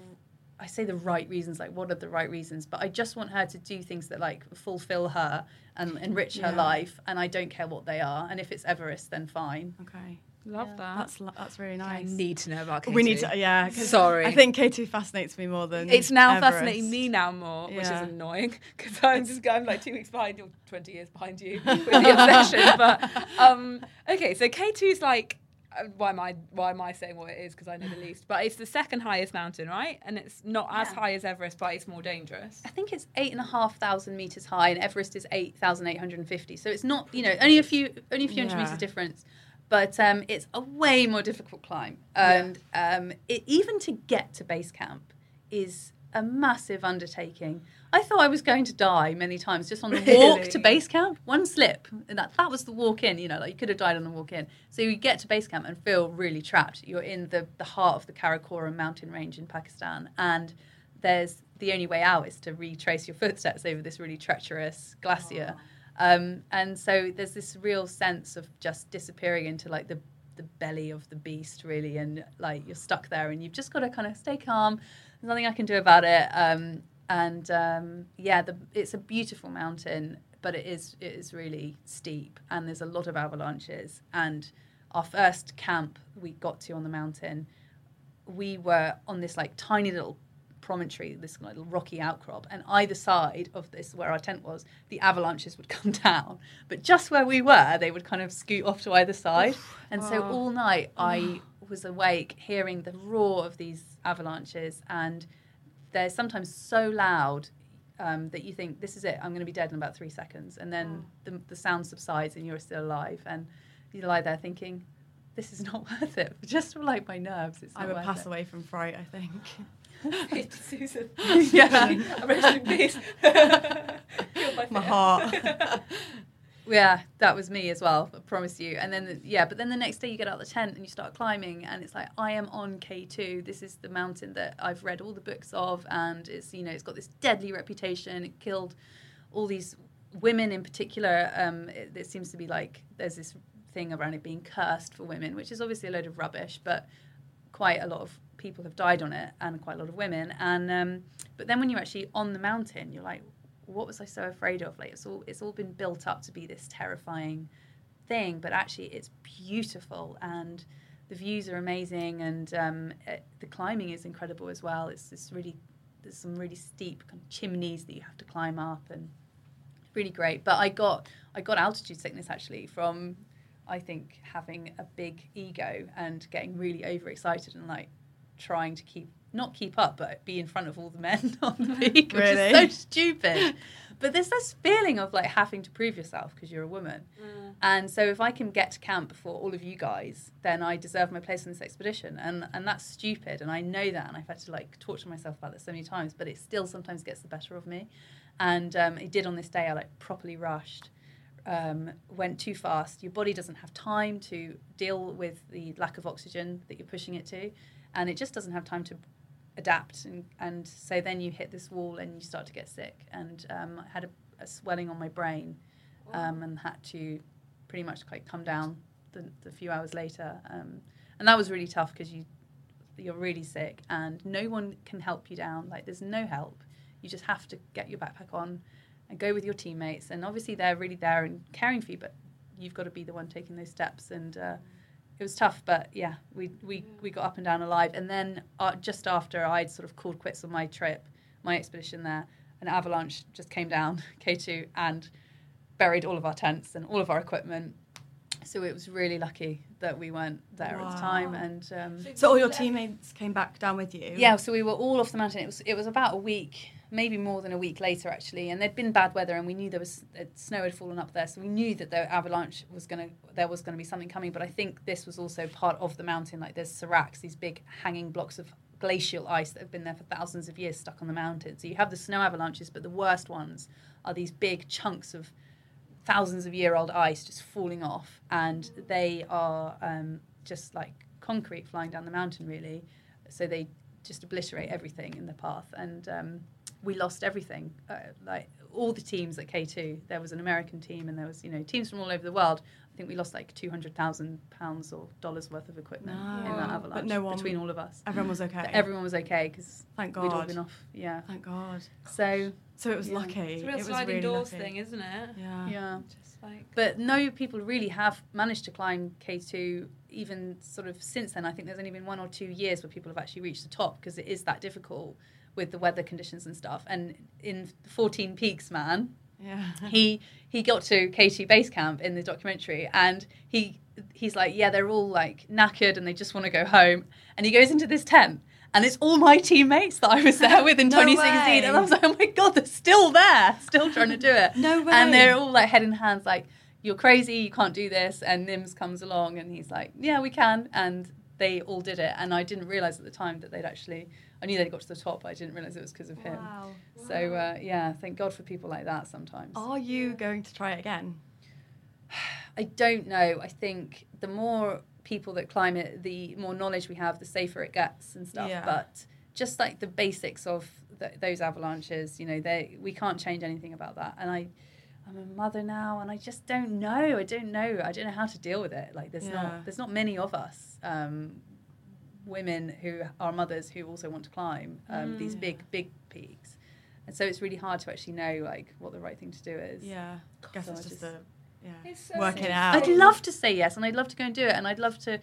I say the right reasons. Like, what are the right reasons? But I just want her to do things that like fulfill her and enrich her Yeah. life. And I don't care what they are. And if it's Everest, then fine. Okay. Love that. That's that's really I nice. need to know about K2. we need to, yeah. Sorry. I think K2 fascinates me more than It's now Everest. fascinating me now more, which is annoying because I'm just I'm like two weeks behind you, twenty years behind you with the obsession. But um, okay, so K two is like. uh, Why am I why am I saying what it is? Because I know the least. But it's the second highest mountain, right? And it's not as Yeah. high as Everest, but it's more dangerous. I think it's eight and a half thousand meters high, and Everest is eight thousand eight hundred and fifty. So it's not, you know, only a few, only a few hundred meters difference, but um, it's a way more difficult climb. And um, it, even to get to base camp is a massive undertaking. I thought I was going to die many times just on the walk to base camp. One slip, and that, that was the walk in. You know, like you could have died on the walk in. So you get to base camp and feel really trapped. You're in the, the heart of the Karakoram mountain range in Pakistan, and there's the only way out is to retrace your footsteps over this really treacherous glacier. Um, and so there's this real sense of just disappearing into like the the belly of the beast, really, and like you're stuck there, and you've just got to kind of stay calm. There's nothing I can do about it. Um, and um, yeah, the, it's a beautiful mountain, but it is it is really steep, and there's a lot of avalanches. And our first camp we got to on the mountain, we were on this like tiny little promontory, this little rocky outcrop, and either side of this, where our tent was, the avalanches would come down. But just where we were, they would kind of scoot off to either side. And so all night I was awake hearing the roar of these avalanches, and they're sometimes so loud. Um, that you think this is it, I'm going to be dead in about three seconds, and then the, the sound subsides and you're still alive, and you lie there thinking, "This is not worth it." Just for like my nerves, it's I would pass it. away from fright. I think. Susan. Yeah. Rest in peace. My heart. Yeah, that was me as well. I promise you. And then, yeah, but then the next day you get out of the tent and you start climbing, and it's like I am on K two. This is the mountain that I've read all the books of, and it's you know it's got this deadly reputation. It killed all these women in particular. Um, it, it seems to be like there's this thing around it being cursed for women, which is obviously a load of rubbish, but quite a lot of people have died on it, and quite a lot of women. And um, but then when you're actually on the mountain, you're like, what was I so afraid of? Like it's all it's all been built up to be this terrifying thing, but actually it's beautiful and the views are amazing and um, it, the climbing is incredible as well. It's this really there's some really steep kind of chimneys that you have to climb up and really great. But I got I got altitude sickness actually from I think having a big ego and getting really overexcited and like trying to keep not keep up but be in front of all the men on the peak, which Really? is so stupid. But there's this feeling of like having to prove yourself because you're a woman. And so if I can get to camp before all of you guys, then I deserve my place in this expedition. And and that's stupid. And I know that. And I've had to like torture myself about this so many times, but it still sometimes gets the better of me. And um, it did on this day. I like properly rushed um, went too fast. Your body doesn't have time to deal with the lack of oxygen that you're pushing it to, and it just doesn't have time to adapt. And, and so then you hit this wall and you start to get sick. And um, I had a, a swelling on my brain, um, and had to pretty much like come down the, the few hours later. Um, and that was really tough because you you're really sick and no one can help you down. Like there's no help. You just have to get your backpack on and go with your teammates. And obviously they're really there and caring for you, but you've got to be the one taking those steps. And uh, it was tough, but yeah, we, we, we got up and down alive. And then uh, just after I'd sort of called quits on my trip, my expedition there, an avalanche just came down K2 and buried all of our tents and all of our equipment. So it was really lucky that we weren't there at the time. And um, So all your teammates came back down with you. yeah, so we were all off the mountain. It was it was about a week, maybe more than a week later actually, and there'd been bad weather, and we knew there was snow had fallen up there, so we knew that the avalanche was gonna there was gonna be something coming. But I think this was also part of the mountain. Like there's seracs, these big hanging blocks of glacial ice that have been there for thousands of years stuck on the mountain. So you have the snow avalanches, but the worst ones are these big chunks of thousands of year old ice just falling off, and they are um, just like concrete flying down the mountain, really. So they just obliterate everything in the path, and um, we lost everything. Uh, like all the teams at K two, there was an American team, and there was you know teams from all over the world. I think we lost like two hundred thousand pounds or dollars worth of equipment in that avalanche But no one- between all of us. Everyone was okay. But everyone was okay because Thank God we'd all been off. Yeah. Thank God. So So it was Yeah. lucky. It's a real it was sliding really doors lucky. thing, isn't it? Yeah. yeah. Just like But no people really have managed to climb K2 even sort of since then. I think there's only been one or two years where people have actually reached the top because it is that difficult with the weather conditions and stuff. And in 14 Peaks, man, Yeah. he he got to K2 base camp in the documentary and he he's like, yeah, they're all like knackered and they just want to go home. And he goes into this tent and it's all my teammates that I was there with in No 2016. And I way. was like, oh my God, they're still there, still trying to do it. No way. And they're all like head in hands, like, you're crazy, you can't do this. And Nims comes along and he's like, yeah, we can. And they all did it. And I didn't realize at the time that they'd actually I knew they'd got to the top, but I didn't realize it was because of him. So uh, yeah, thank God for people like that sometimes. Are you going to try it again? I don't know. I think the more people that climb it, the more knowledge we have, the safer it gets and stuff. Yeah. But just like the basics of th- those avalanches, you know, they we can't change anything about that. And I, I'm a mother now, and I just don't know. I don't know. I don't know how to deal with it. Like there's Yeah. not there's not many of us. Um, women who are mothers who also want to climb um, these big big peaks and so it's really hard to actually know like what the right thing to do is Yeah. I guess So it's I just just- a yeah. So working sick. out. I'd love to say yes, and I'd love to go and do it, and I'd love to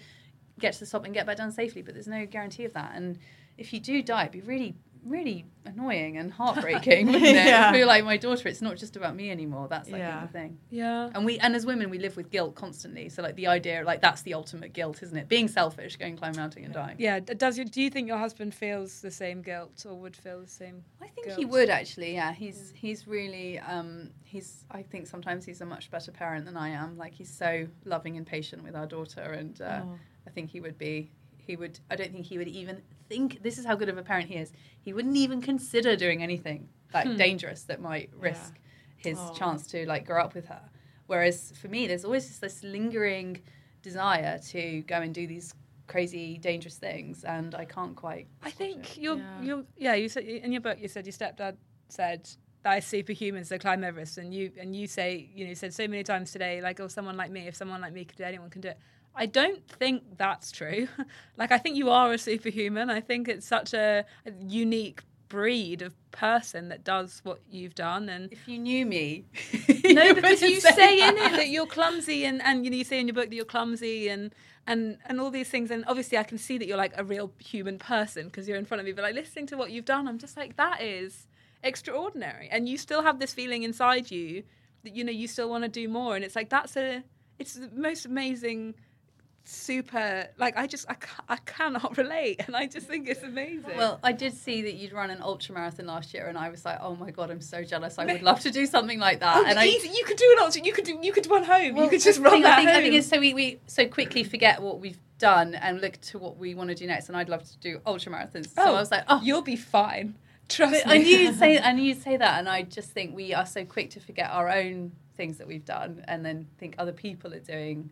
get to the top and get back down safely. But there's no guarantee of that. And if you do die, it'd be really, really annoying and heartbreaking. wouldn't it? Yeah. I feel like my daughter. It's not just about me anymore. That's like Yeah. the thing. Yeah. And we, and as women, we live with guilt constantly. So like the idea, like that's the ultimate guilt, isn't it? Being selfish, going climb mountain and dying. Yeah. Does you, do you think your husband feels the same guilt or would feel the same? I think guilt? he would actually. Yeah, he's he's really um, he's. I think sometimes he's a much better parent than I am. Like he's so loving and patient with our daughter, and uh, I think he would be. He would. I don't think he would even think. This is how good of a parent he is. He wouldn't even consider doing anything like hmm. dangerous that might risk his oh. chance to like grow up with her. Whereas for me, there's always just this lingering desire to go and do these crazy, dangerous things, and I can't quite. I think it. you're, Yeah. you're, yeah. You said in your book, you said your stepdad said that is superhuman, so climb Everest, and you and you say, you know, you said so many times today, like, oh, someone like me, if someone like me could do, it, anyone can do it. I don't think that's true. like, I think you are a superhuman. I think it's such a, a unique breed of person that does what you've done, and If you knew me, no, because you say in it that. that you're clumsy, and, and you know you say in your book that you're clumsy, and and and all these things. And obviously, I can see that you're like a real human person because you're in front of me. But like listening to what you've done, I'm just like that is extraordinary, and you still have this feeling inside you that you know you still want to do more, and it's like that's a it's the most amazing. Super, like I just I, ca- I cannot relate, and I just think it's amazing. Well, I did see that you'd run an ultra marathon last year, and I was like, "Oh my god, I'm so jealous! I would love to do something like that." Oh, and I, you could do an ultra. You could do. You could run home. you could just run that I think, home. I think it's so we, we so quickly forget what we've done and look to what we want to do next. And I'd love to do ultra marathons. So oh, I was like, "Oh, you'll be fine. Trust But me. I knew you'd say I knew you'd say that, and I just think we are so quick to forget our own things that we've done, and then think other people are doing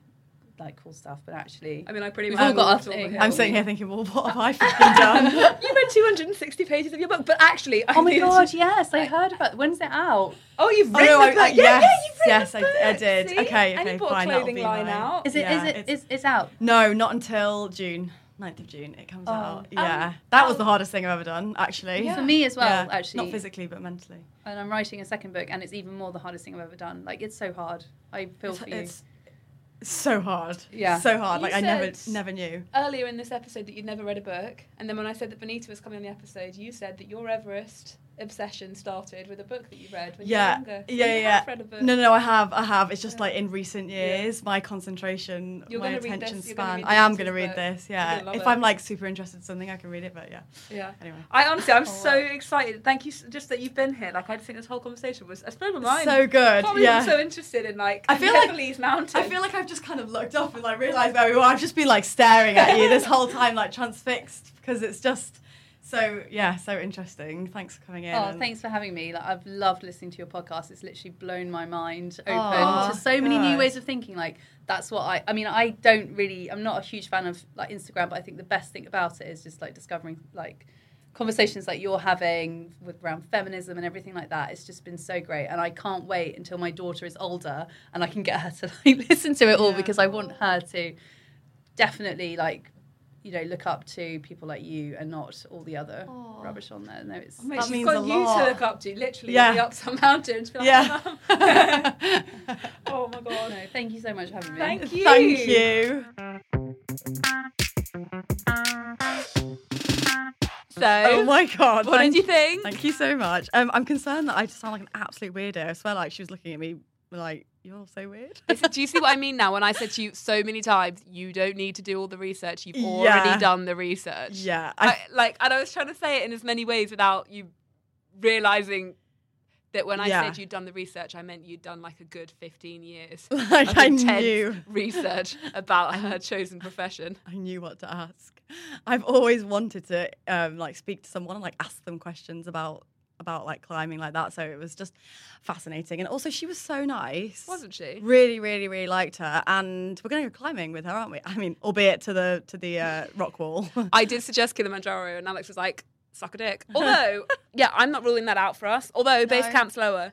like cool stuff. But actually, I mean, I pretty much all got our walked all thing. I'm sitting here thinking, well, what have I fucking done? you read 260 pages of your book, but actually, I oh my think- god, yes, I heard about. When's it out? Oh, you've Oh, written no, the I- book. I- yeah, yeah, yes, you've yes, the I- book. I did. See? Okay, and okay, you bought fine, a that'll clothing be line my- out. Is it? Is Yeah, it? it's- it's out? no, not until June. 9th of June it comes oh, out. Um, yeah. Um, that was the hardest thing I've ever done, actually. For me as well, Yeah, actually. Not physically, but mentally. and I'm writing a second book, and it's even more the hardest thing I've ever done. Like it's so hard. I feel It's, for you. it's so hard. Yeah. So hard. You Like, I never, never knew. Earlier in this episode, that you'd never read a book, and then when I said that Bonita was coming on the episode, you said that your Everest obsession started with a book that you read when Yeah, you were younger. Yeah, yeah. have read a book. No, no, I have, I have. It's just like in recent years, my concentration, You're my attention span. I am going to read this. Yeah, if it. I'm like super interested in something, I can read it. But yeah. Yeah. Anyway. I honestly, I'm Oh, so wow. excited. Thank you, just that you've been here. Like, I just think this whole conversation was, blown my mind. So good. Yeah. I'm so interested in like I feel like- Nepalese mountains. I feel like I've just kind of looked up and like realised where we were. I've just been like staring at you this whole time, like transfixed, because it's just so yeah, so interesting. Thanks for coming in. Oh, thanks for having me. Like, I've loved listening to your podcast. It's literally blown my mind open Aw, to so many new ways of thinking. Like that's what I. I mean, I don't really. I'm not a huge fan of like Instagram, but I think the best thing about it is just like discovering like conversations like you're having with around feminism and everything like that. It's just been so great, and I can't wait until my daughter is older and I can get her to like listen to it all because I want her to definitely like. You know, look up to people like you and not all the other rubbish on there. No, it's mate, That she's means got a you lot. to look up to, literally, Yeah. yeah. up some mountains. Be like, Yeah. oh my god. No, thank you so much for having me. Thank you. Thank you. So, Oh my god. what thank- did you think? Thank you so much. Um, I'm concerned that I just sound like an absolute weirdo. I swear, like she was looking at me like you're so weird. do you see what I mean now when I said to you so many times, you don't need to do all the research. You've Yeah. already done the research. yeah. I, I, like, and I was trying to say it in as many ways without you realizing that when I Yeah. said you'd done the research, I meant you'd done like a good 15 years Like, of I knew. research about her chosen profession. I knew what to ask. I've always wanted to um, like speak to someone and like ask them questions about about like climbing like that. So it was just fascinating. And also she was so nice. Wasn't she? Really, really, really liked her. And we're gonna go climbing with her, aren't we? I mean, albeit to the to the uh, rock wall. I did suggest Kilimanjaro, and Alex was like, suck a dick. Although, yeah, I'm not ruling that out for us. Although base camp's lower.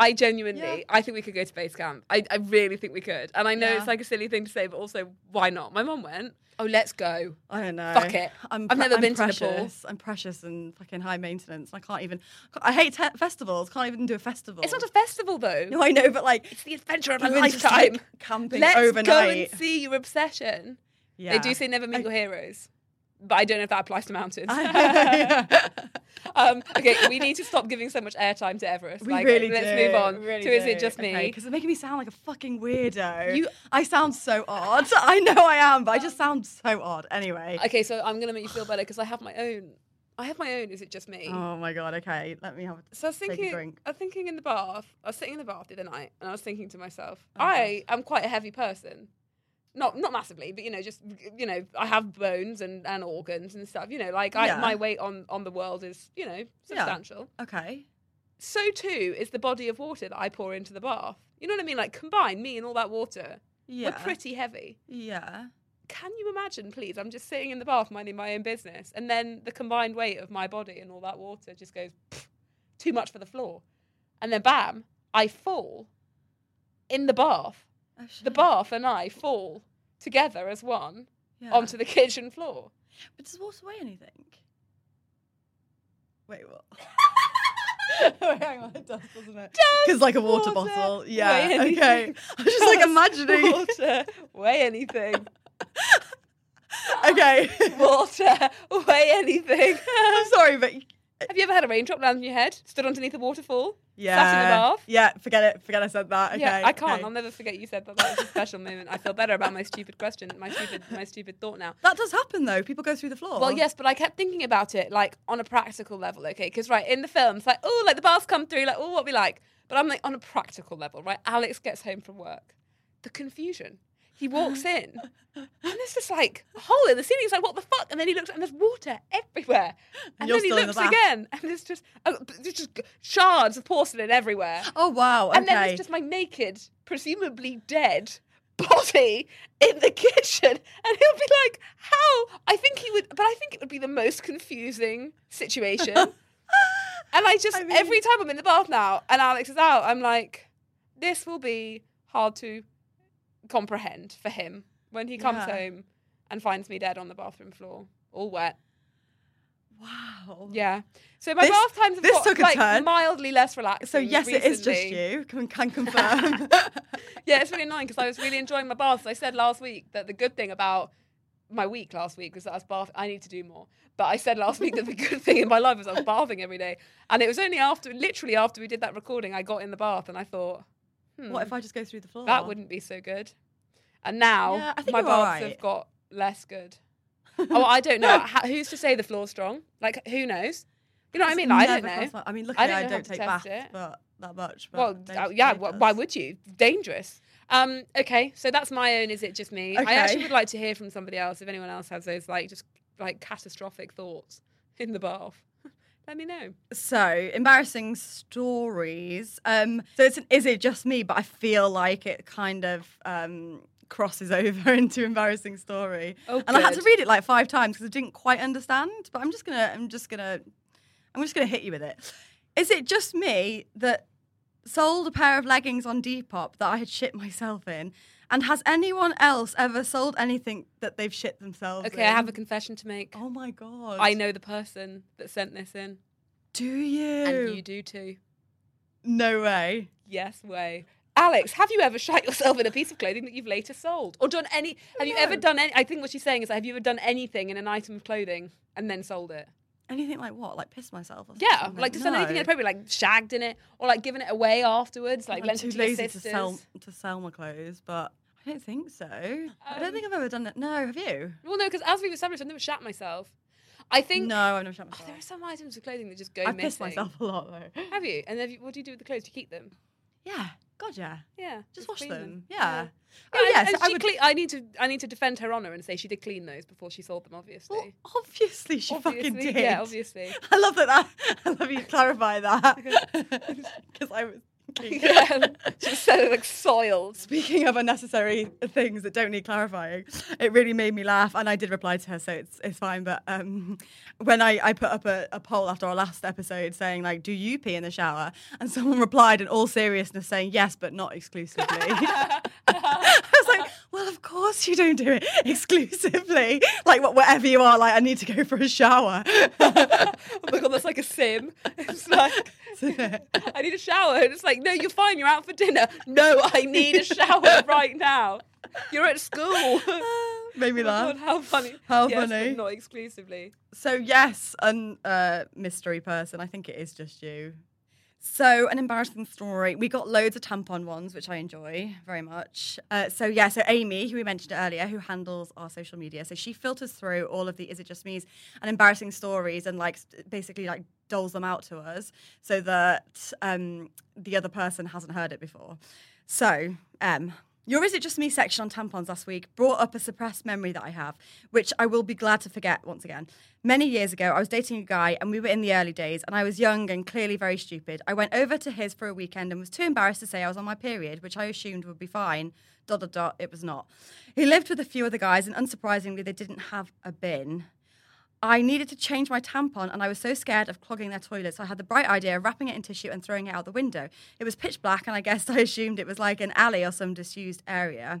I genuinely, Yeah. I think we could go to base camp. I, I really think we could. And I know Yeah. it's like a silly thing to say, but also, why not? My mom went, oh, let's go. I don't know. Fuck it. I'm I've never I'm been to precious. Nepal. I'm precious and fucking high maintenance. I can't even. I hate te- festivals. Can't even do a festival. It's not a festival, though. No, I know, but like It's the adventure of a lifetime. like, camping Let's overnight. go and see your obsession. yeah. They do say never mingle heroes, but I don't know if that applies to mountains. Um, okay, we need to stop giving so much airtime to Everest. We like, really let's do. move on really to Is It. Just Me? Because it's making me sound like a fucking weirdo. You- I sound so odd. I know I am, but I just sound so odd. Anyway. Okay, so I'm gonna make you feel better because I have my own. I have my own. Is it just me? Oh my god. Okay, let me have. A, so I was thinking. drink. I was thinking in the bath. I was sitting in the bath the other night, and I was thinking to myself, Oh, I am quite a heavy person. Not not massively, but you know, just you know, I have bones and, and organs and stuff. You know, like I, Yeah. my weight on on the world is you know substantial. Okay. So too is the body of water that I pour into the bath. You know what I mean? Like combine me and all that water. Yeah. We're pretty heavy. Yeah. can you imagine, please? I'm just sitting in the bath minding my own business, and then the combined weight of my body and all that water just goes too much for the floor, and then bam, I fall in the bath. Oh, The bath and I fall together as one Yeah. onto the kitchen floor. But does water weigh anything? Wait, what? Wait, hang on, it does, doesn't it? Because like a water, water bottle. Yeah. Okay. I was just like imagining. water weigh anything. okay. Water weigh anything. I'm sorry, but Have you ever had a raindrop land on your head? Stood underneath a waterfall? Yeah. Sat in the bath? Yeah. Forget it. Forget I said that. Okay. yeah, I can't. okay. I'll never forget you said that. That was a special moment. I feel better about my stupid question, my stupid, my stupid thought now. That does happen though. People go through the floor. Well, yes, but I kept thinking about it like on a practical level, okay? Because right in the film, it's like, oh, like the bars come through, like, oh, what we like. But I'm like on a practical level, right? Alex gets home from work, the confusion. He walks in, and there's just like a hole in the ceiling. He's like, what the fuck? And then he looks, and there's water everywhere. And, you're then he in the looks again, and there's just, uh, there's just shards of porcelain everywhere. Oh wow. Okay. And then there's just my naked, presumably dead body in the kitchen. And he'll be like, How? I think he would, but I think it would be the most confusing situation. and I just, I mean- every time I'm in the bath now and Alex is out, I'm like, This will be hard to comprehend for him when he comes Yeah. home and finds me dead on the bathroom floor, all wet. wow. Yeah. So my This- bath times have got took like turn. mildly less relaxed. So yes, it is just you. Can, can confirm. Yeah, it's really annoying because I was really enjoying my baths. I said last week that the good thing about my week last week was that I was bath. I need to do more. But I said last week that the good thing in my life was I was bathing every day. And it was only after, literally after we did that recording, I got in the bath and I thought, hmm, what if I just go through the floor? that wouldn't be so good. And now Yeah, my baths alright. have got less good. oh, I don't know. How, who's to say the floor's strong? Like, who knows? You know what I mean? I don't know. my- I mean, luckily don't I don't, take baths, it. but that much. Well, uh, yeah. Wh- why would you? Dangerous. Um, okay, so that's my own. Is it just me? I actually would like to hear from somebody else. If anyone else has those like just like catastrophic thoughts in the bath, let me know. So embarrassing stories. Um, so it's an, is it just me? But I feel like it kind of um, crosses over into embarrassing story. Oh, and I had to read it like five times because I didn't quite understand. But I'm just gonna, I'm just gonna, I'm just gonna hit you with it. Is it just me that sold a pair of leggings on Depop that I had shit myself in? And has anyone else ever sold anything that they've shit themselves Okay, in? I have a confession to make. Oh my god! I know the person that sent this in, Do you? and you do too. No way. Yes, way. Alex, have you ever shot yourself in a piece of clothing that you've later sold, or done any? Have you ever done any? I think what she's saying is, have you ever done anything in an item of clothing and then sold it? Anything like what? Like piss myself? Or Yeah, something? like just done anything No. inappropriate, like shagged in it, or like given it away afterwards, like I'm lent too it to lazy to sell to sell my clothes, but I don't think so. I Um, don't think I've ever done that. No, have you? Well, no, because as we've established, I've never shat myself. I think No, I've never shot Oh, myself. there are some items of clothing that just go I piss myself a lot though. Have you? And have you, what do you do with the clothes? Do you keep them? Yeah, God, yeah. Yeah, Just wash clean them. Yeah. Yeah. Oh, Yeah, yes, I would- cle- I need to. I need to defend her honour and say she did clean those before she sold them. Obviously. Well, obviously she fucking did. yeah, obviously. I love that. that I love you clarify that because I was. yeah, she said it like soiled. Speaking of unnecessary things that don't need clarifying, it really made me laugh, and I did reply to her, so it's it's fine. But um, when I, I put up a, a poll after our last episode saying like, "Do you pee in the shower?" and someone replied in all seriousness saying yes, but not exclusively. I was like, "Well, of course you don't do it exclusively. Like, whatever you are, like, I need to go for a shower." Oh my god, that's like a sim. It's like I need a shower. And it's like, no, you're fine. You're out for dinner. No, I need a shower right now. You're at school. Made me Oh laugh. God, how funny. How Yes, funny. Not exclusively. So yes, an uh, mystery person. I think it is just you. So an embarrassing story. We got loads of tampon ones, which I enjoy very much. Uh, so yeah, so Amy, who we mentioned earlier, who handles our social media, so she filters through all of the "Is it just me's" and embarrassing stories, and like basically like doles them out to us, so that um, the other person hasn't heard it before. So, um, your Is It Just Me section on tampons last week brought up a suppressed memory that I have, which I will be glad to forget once again. Many years ago, I was dating a guy and we were in the early days, and I was young and clearly very stupid. I went over to his for a weekend and was too embarrassed to say I was on my period, which I assumed would be fine. Dot, dot, dot, it was not. He lived with a few other guys, and unsurprisingly, they didn't have a bin. I needed to change my tampon and I was so scared of clogging their toilets. I had the bright idea of wrapping it in tissue and throwing it out the window. It was pitch black and I guess I assumed it was like an alley or some disused area.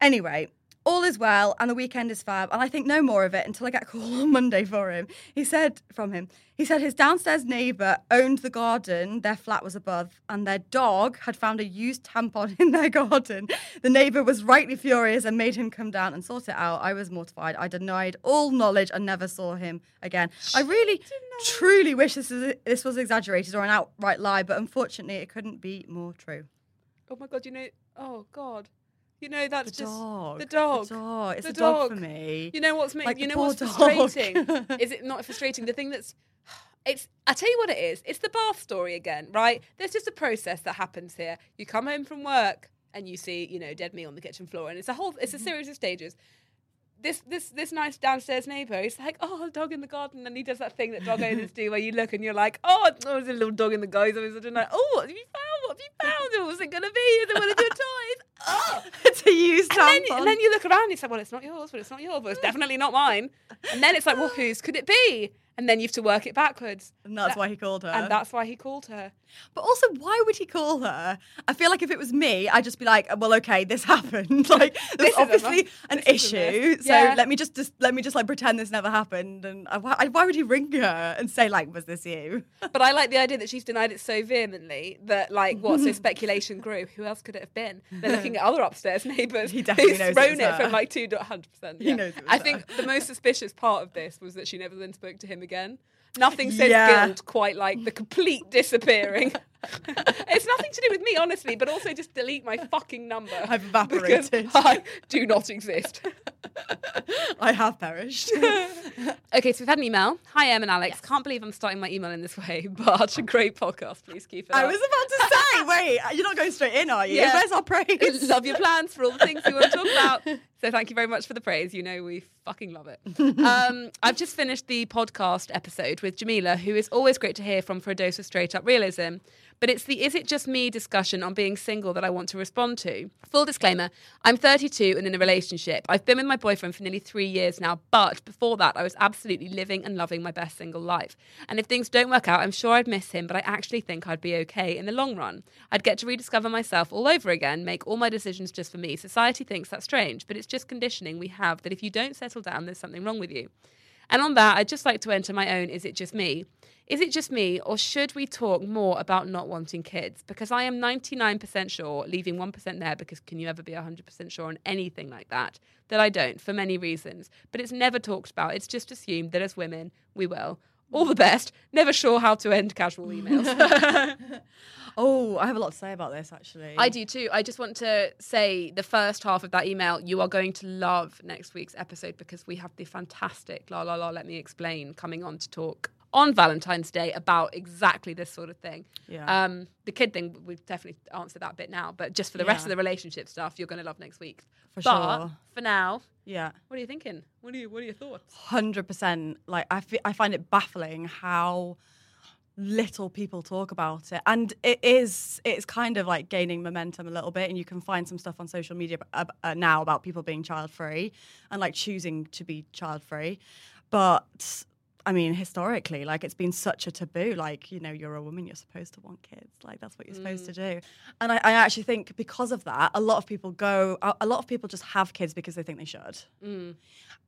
Anyway, all is well and the weekend is fab and I think no more of it until I get a call on Monday for him. He said from him, he said his downstairs neighbour owned the garden, their flat was above, and their dog had found a used tampon in their garden. The neighbour was rightly furious and made him come down and sort it out. I was mortified. I denied all knowledge and never saw him again. I really, truly wish this, is, this was exaggerated or an outright lie, but unfortunately it couldn't be more true. Oh my god, you know. Oh god. You know that's The just dog. the dog. The dog. It's The a dog, for me. You know what's ma- Like you know what's dog. frustrating? is it not frustrating? The thing that's it's I tell you what it is. It's the bath story again, right? There's just a process that happens here. You come home from work and you see, you know, dead me on the kitchen floor, and it's a whole it's a mm-hmm. series of stages. This this this nice downstairs neighbour is like, oh, a dog in the garden, and he does that thing that dog owners do, where you look and you're like, oh, there's a little dog in the garden. It's like, oh, what have you found? What have you found? What's it gonna be? Is it one of your toys? Oh, it's a used and then, and then you look around and you say, well, it's not yours, but it's not yours, but it's definitely not mine. And then it's like, well, whose could it be? And then you have to work it backwards. And that's That- why he called her. And that's why he called her. But also, why would he call her? I feel like if it was me, I'd just be like, uh, well, okay, this happened. like, This there's is obviously an This issue. So Yeah. let me just, just let me just like pretend this never happened. And I, why, why would he ring her and say like, was this you? But I like the idea that she's denied it so vehemently that, like, what? So speculation grew. Who else could it have been? They're looking at other upstairs neighbours He definitely knows it thrown it, her. from like two to 100%. He knows it I her. think the most suspicious part of this was that she never then spoke to him again. Nothing says Yeah. guilt quite like the complete disappearing. it's nothing to do with me, honestly, but also just delete my fucking number. I've evaporated. I do not exist. I have perished. Okay, so we've had an email. Hi, Em and Alex. Can't believe I'm starting my email in this way, but a great podcast. Please keep it I up. was about to say, wait, you're not going straight in, are you? Yeah. Where's our praise? love your plans for all the things you want to talk about. So thank you very much for the praise. You know we fucking love it. Um, I've just finished the podcast episode with Jameela, who is always great to hear from for a dose of straight up realism. But it's the is it just me discussion on being single that I want to respond to. Full disclaimer I'm 32 and in a relationship. I've been with my boyfriend for nearly three years now, but before that, I was absolutely living and loving my best single life. And if things don't work out, I'm sure I'd miss him, but I actually think I'd be okay in the long run. I'd get to rediscover myself all over again, make all my decisions just for me. Society thinks that's strange, but it's just conditioning we have that if you don't settle down, there's something wrong with you. And on that, I'd just like to enter my own Is It Just Me? Is it just me, or should we talk more about not wanting kids? Because I am 99% sure, leaving 1% there, because can you ever be 100% sure on anything like that? That I don't, for many reasons. But it's never talked about. It's just assumed that as women, we will. All the best. Never sure how to end casual emails. Oh, I have a lot to say about this actually. I do too. I just want to say the first half of that email, you are going to love next week's episode because we have the fantastic La La La Let Me Explain coming on to talk on Valentine's Day about exactly this sort of thing. Yeah. Um, the kid thing, we've definitely answered that bit now, but just for the rest of the relationship stuff, you're going to love next week. For but sure. for now, Yeah. what are you thinking? What are you? What are your thoughts? Hundred percent. Like I, I find it baffling how little people talk about it, and it is it's kind of like gaining momentum a little bit, and you can find some stuff on social media uh, now about people being child free and like choosing to be child free, but. I mean, historically, like it's been such a taboo. Like, you know, you're a woman, you're supposed to want kids. Like, that's what you're supposed to do. And I, I actually think because of that, a lot of people go, a, lot of people just have kids because they think they should.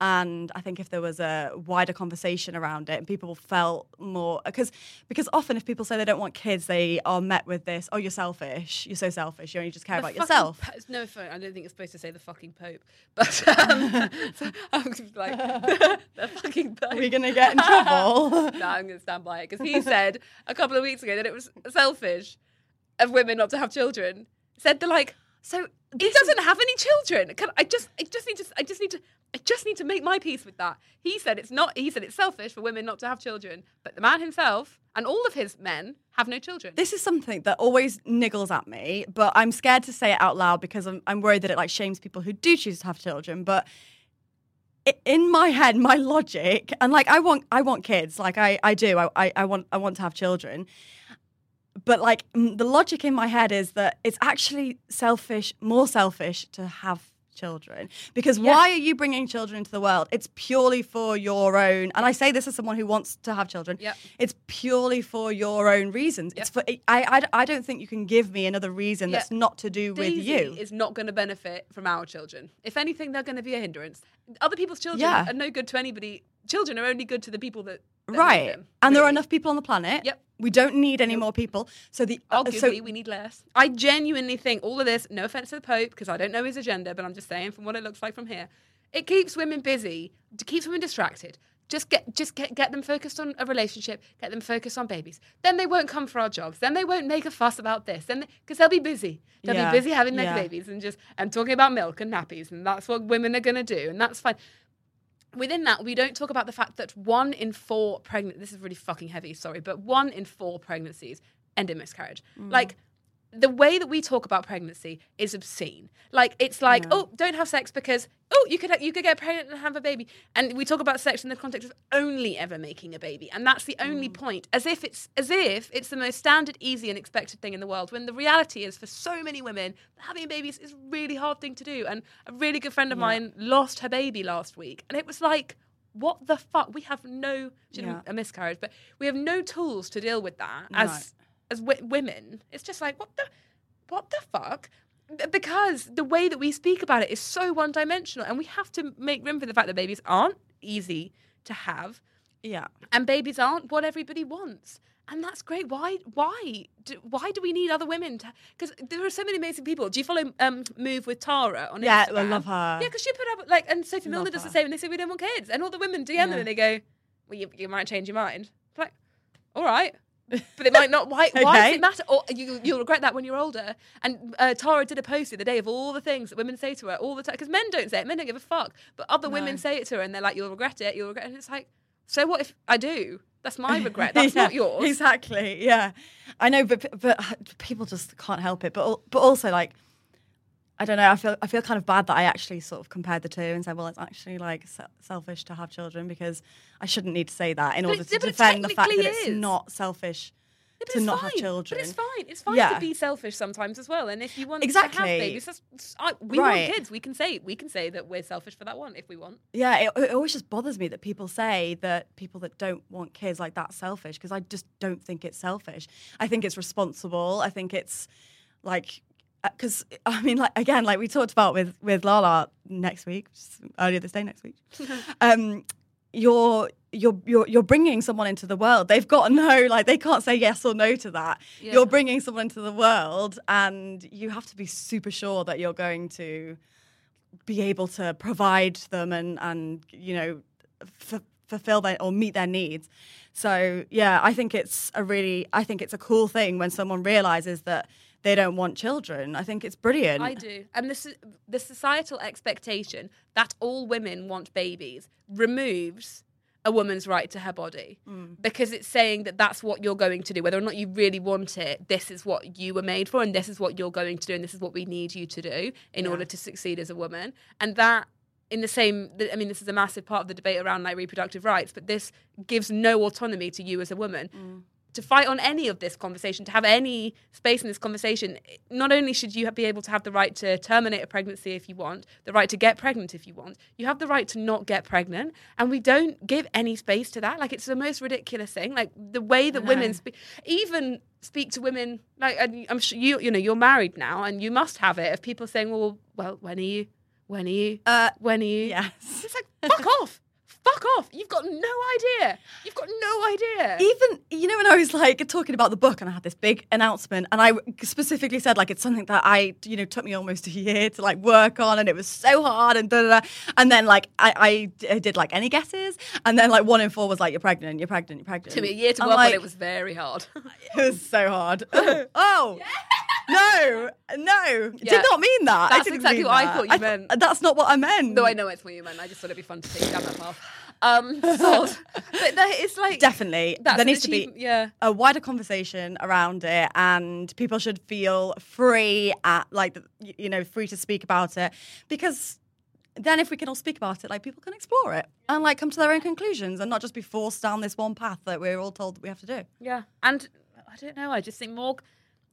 And I think if there was a wider conversation around it and people felt more, because because often if people say they don't want kids, they are met with this, oh, you're selfish. You're so selfish. You only just care The about yourself. po- no, phone. I don't think it's supposed to say the fucking Pope, but um, so I was like, the fucking Pope. Are we going to get trouble? no, I'm going to stand by it because he said a couple of weeks ago that it was selfish of women not to have children. Said they're like, so he doesn't have any children. Can, I just, I just need to, I just need to, I just need to make my peace with that. He said it's not. He said it's selfish for women not to have children, but the man himself and all of his men have no children. this is something that always niggles at me, but I'm scared to say it out loud because I'm, I'm worried that it like shames people who do choose to have children. But in my head, my logic, and like I want, I want kids, like I, I do, I, I, want, I want to have children. But like the logic in my head is that it's actually selfish, more selfish to have children because why are you bringing children into the world it's purely for your own and i say this as someone who wants to have children Yep. it's purely for your own reasons it's for I, I i don't think you can give me another reason Yeah. that's not to do with you is not going to benefit from our children. If anything, they're going to be a hindrance. Other people's children Yeah. are no good to anybody. Children are only good to the people that, right and there are enough people on the planet Yep. we don't need any more people so the uh, Arguably, so we need less. I genuinely think all of this, no offense to the Pope, because I don't know his agenda, but I'm just saying from what it looks like from here, it keeps women busy, keeps women distracted. Just get, just get, get them focused on a relationship. Get them focused on babies. Then they won't come for our jobs. Then they won't make a fuss about this. Then because they'll be busy. They'll Yeah, be busy having their yeah. babies and just and talking about milk and nappies, and that's what women are going to do, and that's fine within that, we don't talk about the fact that one in four pregnant. This is really fucking heavy. Sorry, but one in four pregnancies end in miscarriage. Mm. Like the way that we talk about pregnancy is obscene. Like it's like, oh, don't have sex because oh, you could you could get pregnant and have a baby. And we talk about sex in the context of only ever making a baby, and that's the only mm. point. As if it's as if it's the most standard, easy, and expected thing in the world. When the reality is, for so many women, having babies is a really hard thing to do. And a really good friend of mine lost her baby last week, and it was like. What the fuck? We have no Yeah. a miscarriage, but we have no tools to deal with that as Right. As w- women, it's just like what the what the fuck? Because the way that we speak about it is so one dimensional, and we have to make room for the fact that babies aren't easy to have, yeah and babies aren't what everybody wants. And that's great. Why? Why? Do, why do we need other women? to Because there are so many amazing people. Do you follow um, Move with Tara on it? Yeah, I love her. Yeah, because she put up like, and Sophie Milner does the same, and they say we don't want kids, and all the women DM them and they go, "Well, you, you might change your mind." It's like, all right. But it might not. Why? Why does it matter? Or you, you'll regret that when you're older. And uh, Tara did a post the other day of all the things that women say to her all the time. Because men don't say it. Men don't give a fuck. But other women say it to her, and they're like, "You'll regret it. You'll regret." it. And it's like, so what if I do? That's my regret. That's Yeah, not yours. Exactly. Yeah, I know, but but uh, people just can't help it. But but also like, I don't know. I feel I feel kind of bad that I actually sort of compared the two and said, well, it's actually like se- selfish to have children because I shouldn't need to say that in But order to yeah, but it defend the fact that it's not selfish Yeah, to not fine. have children. But it's fine. It's fine Yeah. to be selfish sometimes as well. And if you want to have Exactly. babies, that's, I, we Right. want kids. We can say we can say that we're selfish for that one if we want. Yeah, it, it always just bothers me that people say that people that don't want kids like that's selfish because I just don't think it's selfish. I think it's responsible. I think it's like because I mean, like again, like we talked about with with Lala next week, earlier this day next week. um, you're you're you're you're bringing someone into the world. They've got to know, like they can't say yes or no to that. You're bringing someone into the world, and you have to be super sure that you're going to be able to provide them and and you know f- fulfill their or meet their needs. So yeah, I think it's a really I think it's a cool thing when someone realizes that they don't want children. I think it's brilliant. I do. And this is the societal expectation that all women want babies removes a woman's right to her body Mm. because it's saying that that's what you're going to do whether or not you really want it this is what you were made for and this is what you're going to do and this is what we need you to do in order to succeed as a woman and that in the same i mean this is a massive part of the debate around like reproductive rights but this gives no autonomy to you as a woman to fight on any of this conversation, to have any space in this conversation, not only should you be able to have the right to terminate a pregnancy if you want, the right to get pregnant if you want, you have the right to not get pregnant. And we don't give any space to that. Like, it's the most ridiculous thing. Like, the way that women speak, even speak to women, like, and I'm sure you, you know, you're married now and you must have it of people saying, well, well, when are you? When are you? Uh, when are you? yes. It's like, fuck off. Fuck off. You've got no idea. You've got no idea. even you know when I was like talking about the book and I had this big announcement and I specifically said like it's something that I you know took me almost a year to like work on and it was so hard and da da da and then like I did like any guesses and then like one in four was like you're pregnant you're pregnant you're pregnant to me, a year to I'm work like, on it was very hard. it was so hard oh no no Yeah. did not mean that I That's didn't exactly mean what I thought you th- meant. that's not what I meant No, I know it's what you meant. I just thought it'd be fun to take down that path. Um, sod. but that- it's like definitely there needs to be yeah. a wider conversation around it and people should feel free at like you know free to speak about it because then if we can all speak about it like people can explore it and like come to their own conclusions and not just be forced down this one path that we're all told that we have to do Yeah, and I don't know. I just think more.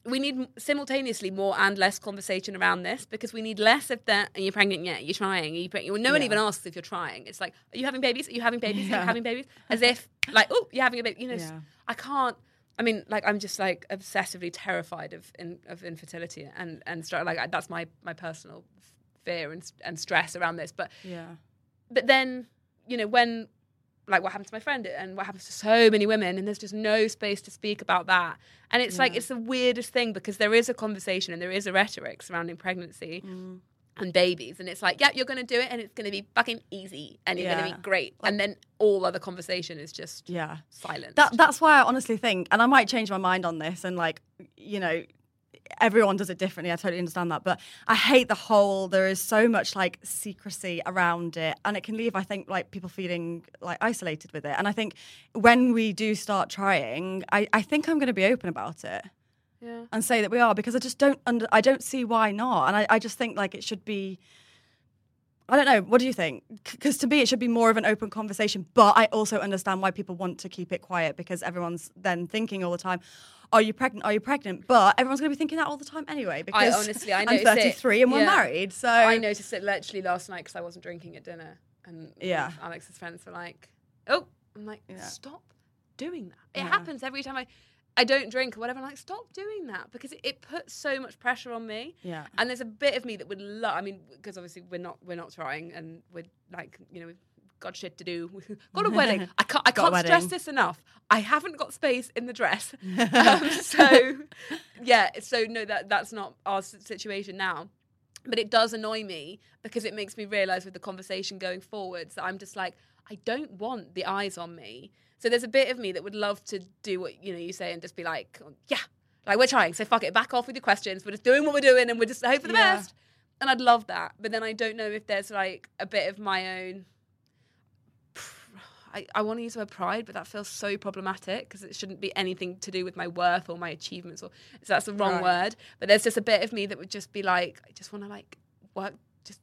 We need simultaneously more and less conversation around this because we need less of that. Are you're pregnant yet? Are you trying? Are you pregnant? Well, no one Yeah. even asks if you're trying. It's like, are you having babies? Are you having babies? Are you Yeah. having babies? As if like, oh, you're having a baby. You know, Yeah. I can't. I mean, like, I'm just like obsessively terrified of in, of infertility and and str- like that's my my personal fear and and stress around this. But yeah but then you know when like what happened to my friend and what happens to so many women and there's just no space to speak about that. And it's like it's the weirdest thing because there is a conversation and there is a rhetoric surrounding pregnancy Mm. and babies and it's like yeah you're going to do it and it's going to be fucking easy and you're going to be great. And then all other conversation is just yeah. silent that that's why I honestly think, and I might change my mind on this, and like you know, everyone does it differently. I totally understand that, but I hate the whole. There is so much like secrecy around it, and it can leave, I think, like people feeling like isolated with it. And I think when we do start trying, I, I think I'm going to be open about it yeah and say that we are because I just don't under, I don't see why not, and I, I just think like it should be. I don't know. What do you think? Because to me, it should be more of an open conversation. But I also understand why people want to keep it quiet because everyone's then thinking all the time, "Are you pregnant? Are you pregnant?" But everyone's going to be thinking that all the time anyway. Because I honestly, I I'm noticed it. 33 and we're Yeah. married, so I noticed it literally last night because I wasn't drinking at dinner, and Yeah. Alex's friends were like, "Oh," I'm like, Yeah. "Stop doing that." It Yeah. happens every time I, I don't drink or whatever. I'm like, "Stop doing that," because it, it puts so much pressure on me. Yeah. And there's a bit of me that would love. I mean, because obviously we're not we're not trying, and we're like, you know. We've got shit to do. Got a wedding. I can't. I can't stress this enough. I haven't got space in the dress. um, so, yeah. So no, that that's not our situation now but it does annoy me because it makes me realize with the conversation going forwards that I'm just like I don't want the eyes on me. So there's a bit of me that would love to do what you know you say and just be like, yeah, like we're trying. So fuck it, back off with your questions. We're just doing what we're doing and we're just hope for the Yeah. best. And I'd love that, but then I don't know if there's like a bit of my own. I, I want to use the word pride, but that feels so problematic because it shouldn't be anything to do with my worth or my achievements, or so that's the wrong Right. word. But there's just a bit of me that would just be like, I just want to like work, just,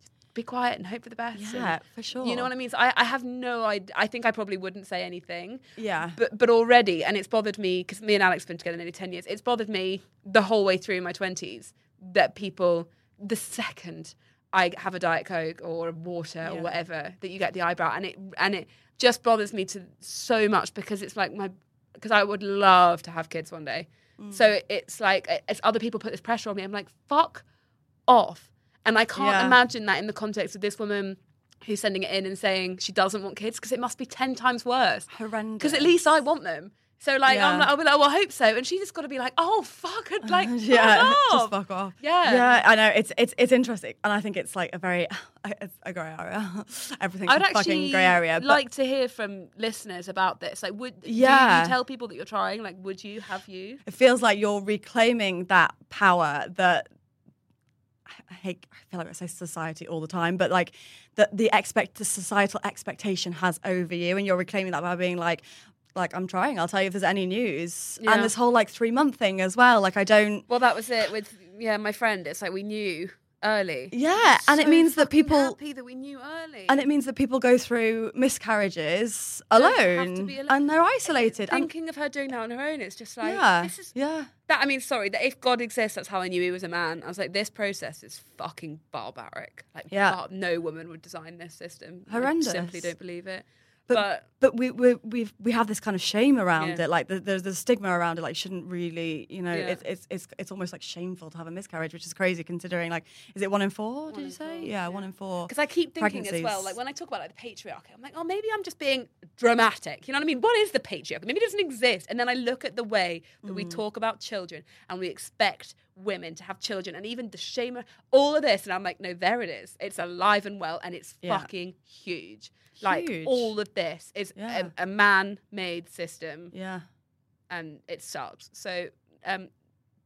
just be quiet and hope for the best. and- yeah, for sure. you know what I mean? So I, I have no idea. I think I probably wouldn't say anything. Yeah. But but already, and it's bothered me because me and Alex have been together nearly ten years. It's bothered me the whole way through my twenties that people, the second I have a diet coke or water or whatever, that you get the eyebrow, and it and it just bothers me to so much because it's like my because I would love to have kids one day. Mm. So it's like as other people put this pressure on me, I'm like fuck off, and I can't Yeah. imagine that in the context of this woman who's sending it in and saying she doesn't want kids because it must be 10 times worse Horrendous. because at least I want them So like, I'm like I'll be like, well, I hope so. And she's just got to be like, oh fuck, and like, yeah, fuck just off. fuck off. Yeah. yeah. I know it's it's it's interesting, and I think it's like a very it's a grey area. Everything's I would a fucking grey area. but- like to hear from listeners about this. Like, would do you- Yeah. you tell people that you're trying? Like, would you have you? it feels like you're reclaiming that power that I hate. I feel like I say society all the time, but like the the expect the societal expectation has over you, and you're reclaiming that by being like. Like I'm trying. I'll tell you if there's any news. Yeah. And this whole like three month thing as well. Like I don't. Well, that was it with yeah, my friend. It's like we knew early. Yeah, and it means that people happy that we knew early. and it means that people go through miscarriages Don't have to alone be alone. and they're isolated. And Thinking of her doing that on her own, it's just like yeah, this is yeah. that. I mean, sorry, that if God exists, that's how I knew he was a man. I was like, this process is fucking barbaric. Like, Yeah. bar- no woman would design this system. I Horrendous. simply don't believe it. But But, but we we we've, we have this kind of shame around Yeah. it. Like the, there's the stigma around it. Like shouldn't really, you know, Yeah. it's, it's it's it's almost like shameful to have a miscarriage, which is crazy considering like is it one in four? did you say? four, yeah, one in four. because I keep thinking as well, like when I talk about like the patriarchy, I'm like, oh, maybe I'm just being dramatic. You know what I mean? What is the patriarchy? Maybe it doesn't exist. And then I look at the way that Mm. we talk about children and we expect women to have children and even the shame, of all of this. And I'm like, no, there it is. It's alive and well and it's Yeah. fucking huge. Like all of this is Yeah. a, a man-made system yeah. and it sucks. So um,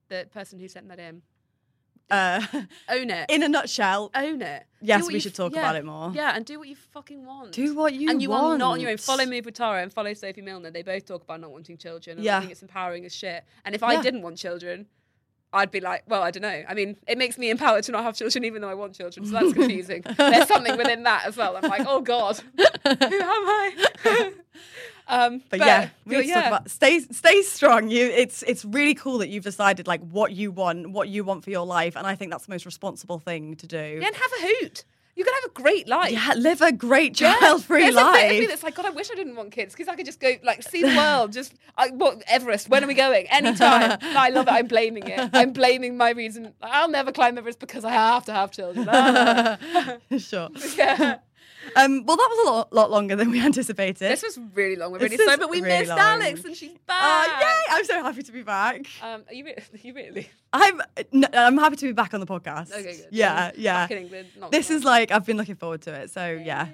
the person who sent that in, Uh, own it. in a nutshell, own it. Yes, we should f- talk yeah, about it more. Yeah, and do what you fucking want. do what you want. and you want. are not on your own. Follow Move with Tara and follow Sophie Milner. They both talk about not wanting children. And I Yeah. think it's empowering as shit. And if I didn't want children, I'd be like, well, I don't know. I mean, it makes me empowered to not have children, even though I want children. So that's confusing. There's something within that as well. I'm like, oh god, who am I? um, But, yeah, we but talk about stay stay strong. You, it's it's really cool that you've decided like what you want, what you want for your life, and I think that's the most responsible thing to do. Yeah, and have a hoot. You're gonna have a great life. Yeah, live a great Yeah. child-free There's a bit of life. that's like, God, I wish I didn't want kids because I could just go like see the world. Just I, what Everest? When are we going? Anytime. No, I love it. I'm blaming it. I'm blaming my reason. I'll never climb Everest because I have to have children. Ah. sure. yeah. Um, well, that was a lot, lot longer than we anticipated. This was really long. We're really sorry, but we really missed long. Alex and she's back. Oh, yay! I'm so happy to be back. Um, are you, are you really? I'm no, I'm happy to be back on the podcast. Okay, good. Yeah, yeah. England, This is like I've been looking forward to it. So yeah.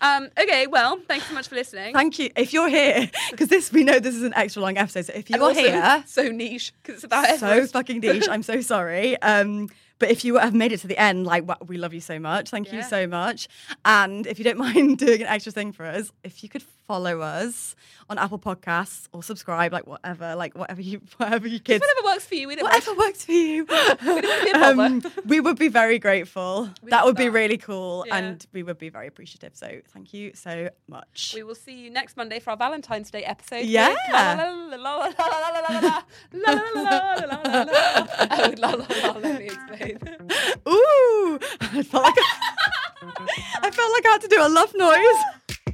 Um, okay, well, thanks so much for listening. Thank you. If you're here, because this we know this is an extra long episode. So if you're here, so niche because it's about so Everest. fucking niche. I'm so sorry. Um, but if you have made it to the end, like we love you so much. Thank you so much. And if you don't mind doing an extra thing for us, if you could follow us on Apple Podcasts or subscribe, like whatever, like whatever you, whatever you kids, whatever works for you, we whatever mind. works for you. we, um, we, would be very grateful. We that would that. be really cool, yeah. and we would be very appreciative. So thank you so much. We will see you next Monday for our Valentine's Day episode. Yeah. Ooh, I felt like I, I felt like I had to do a love noise.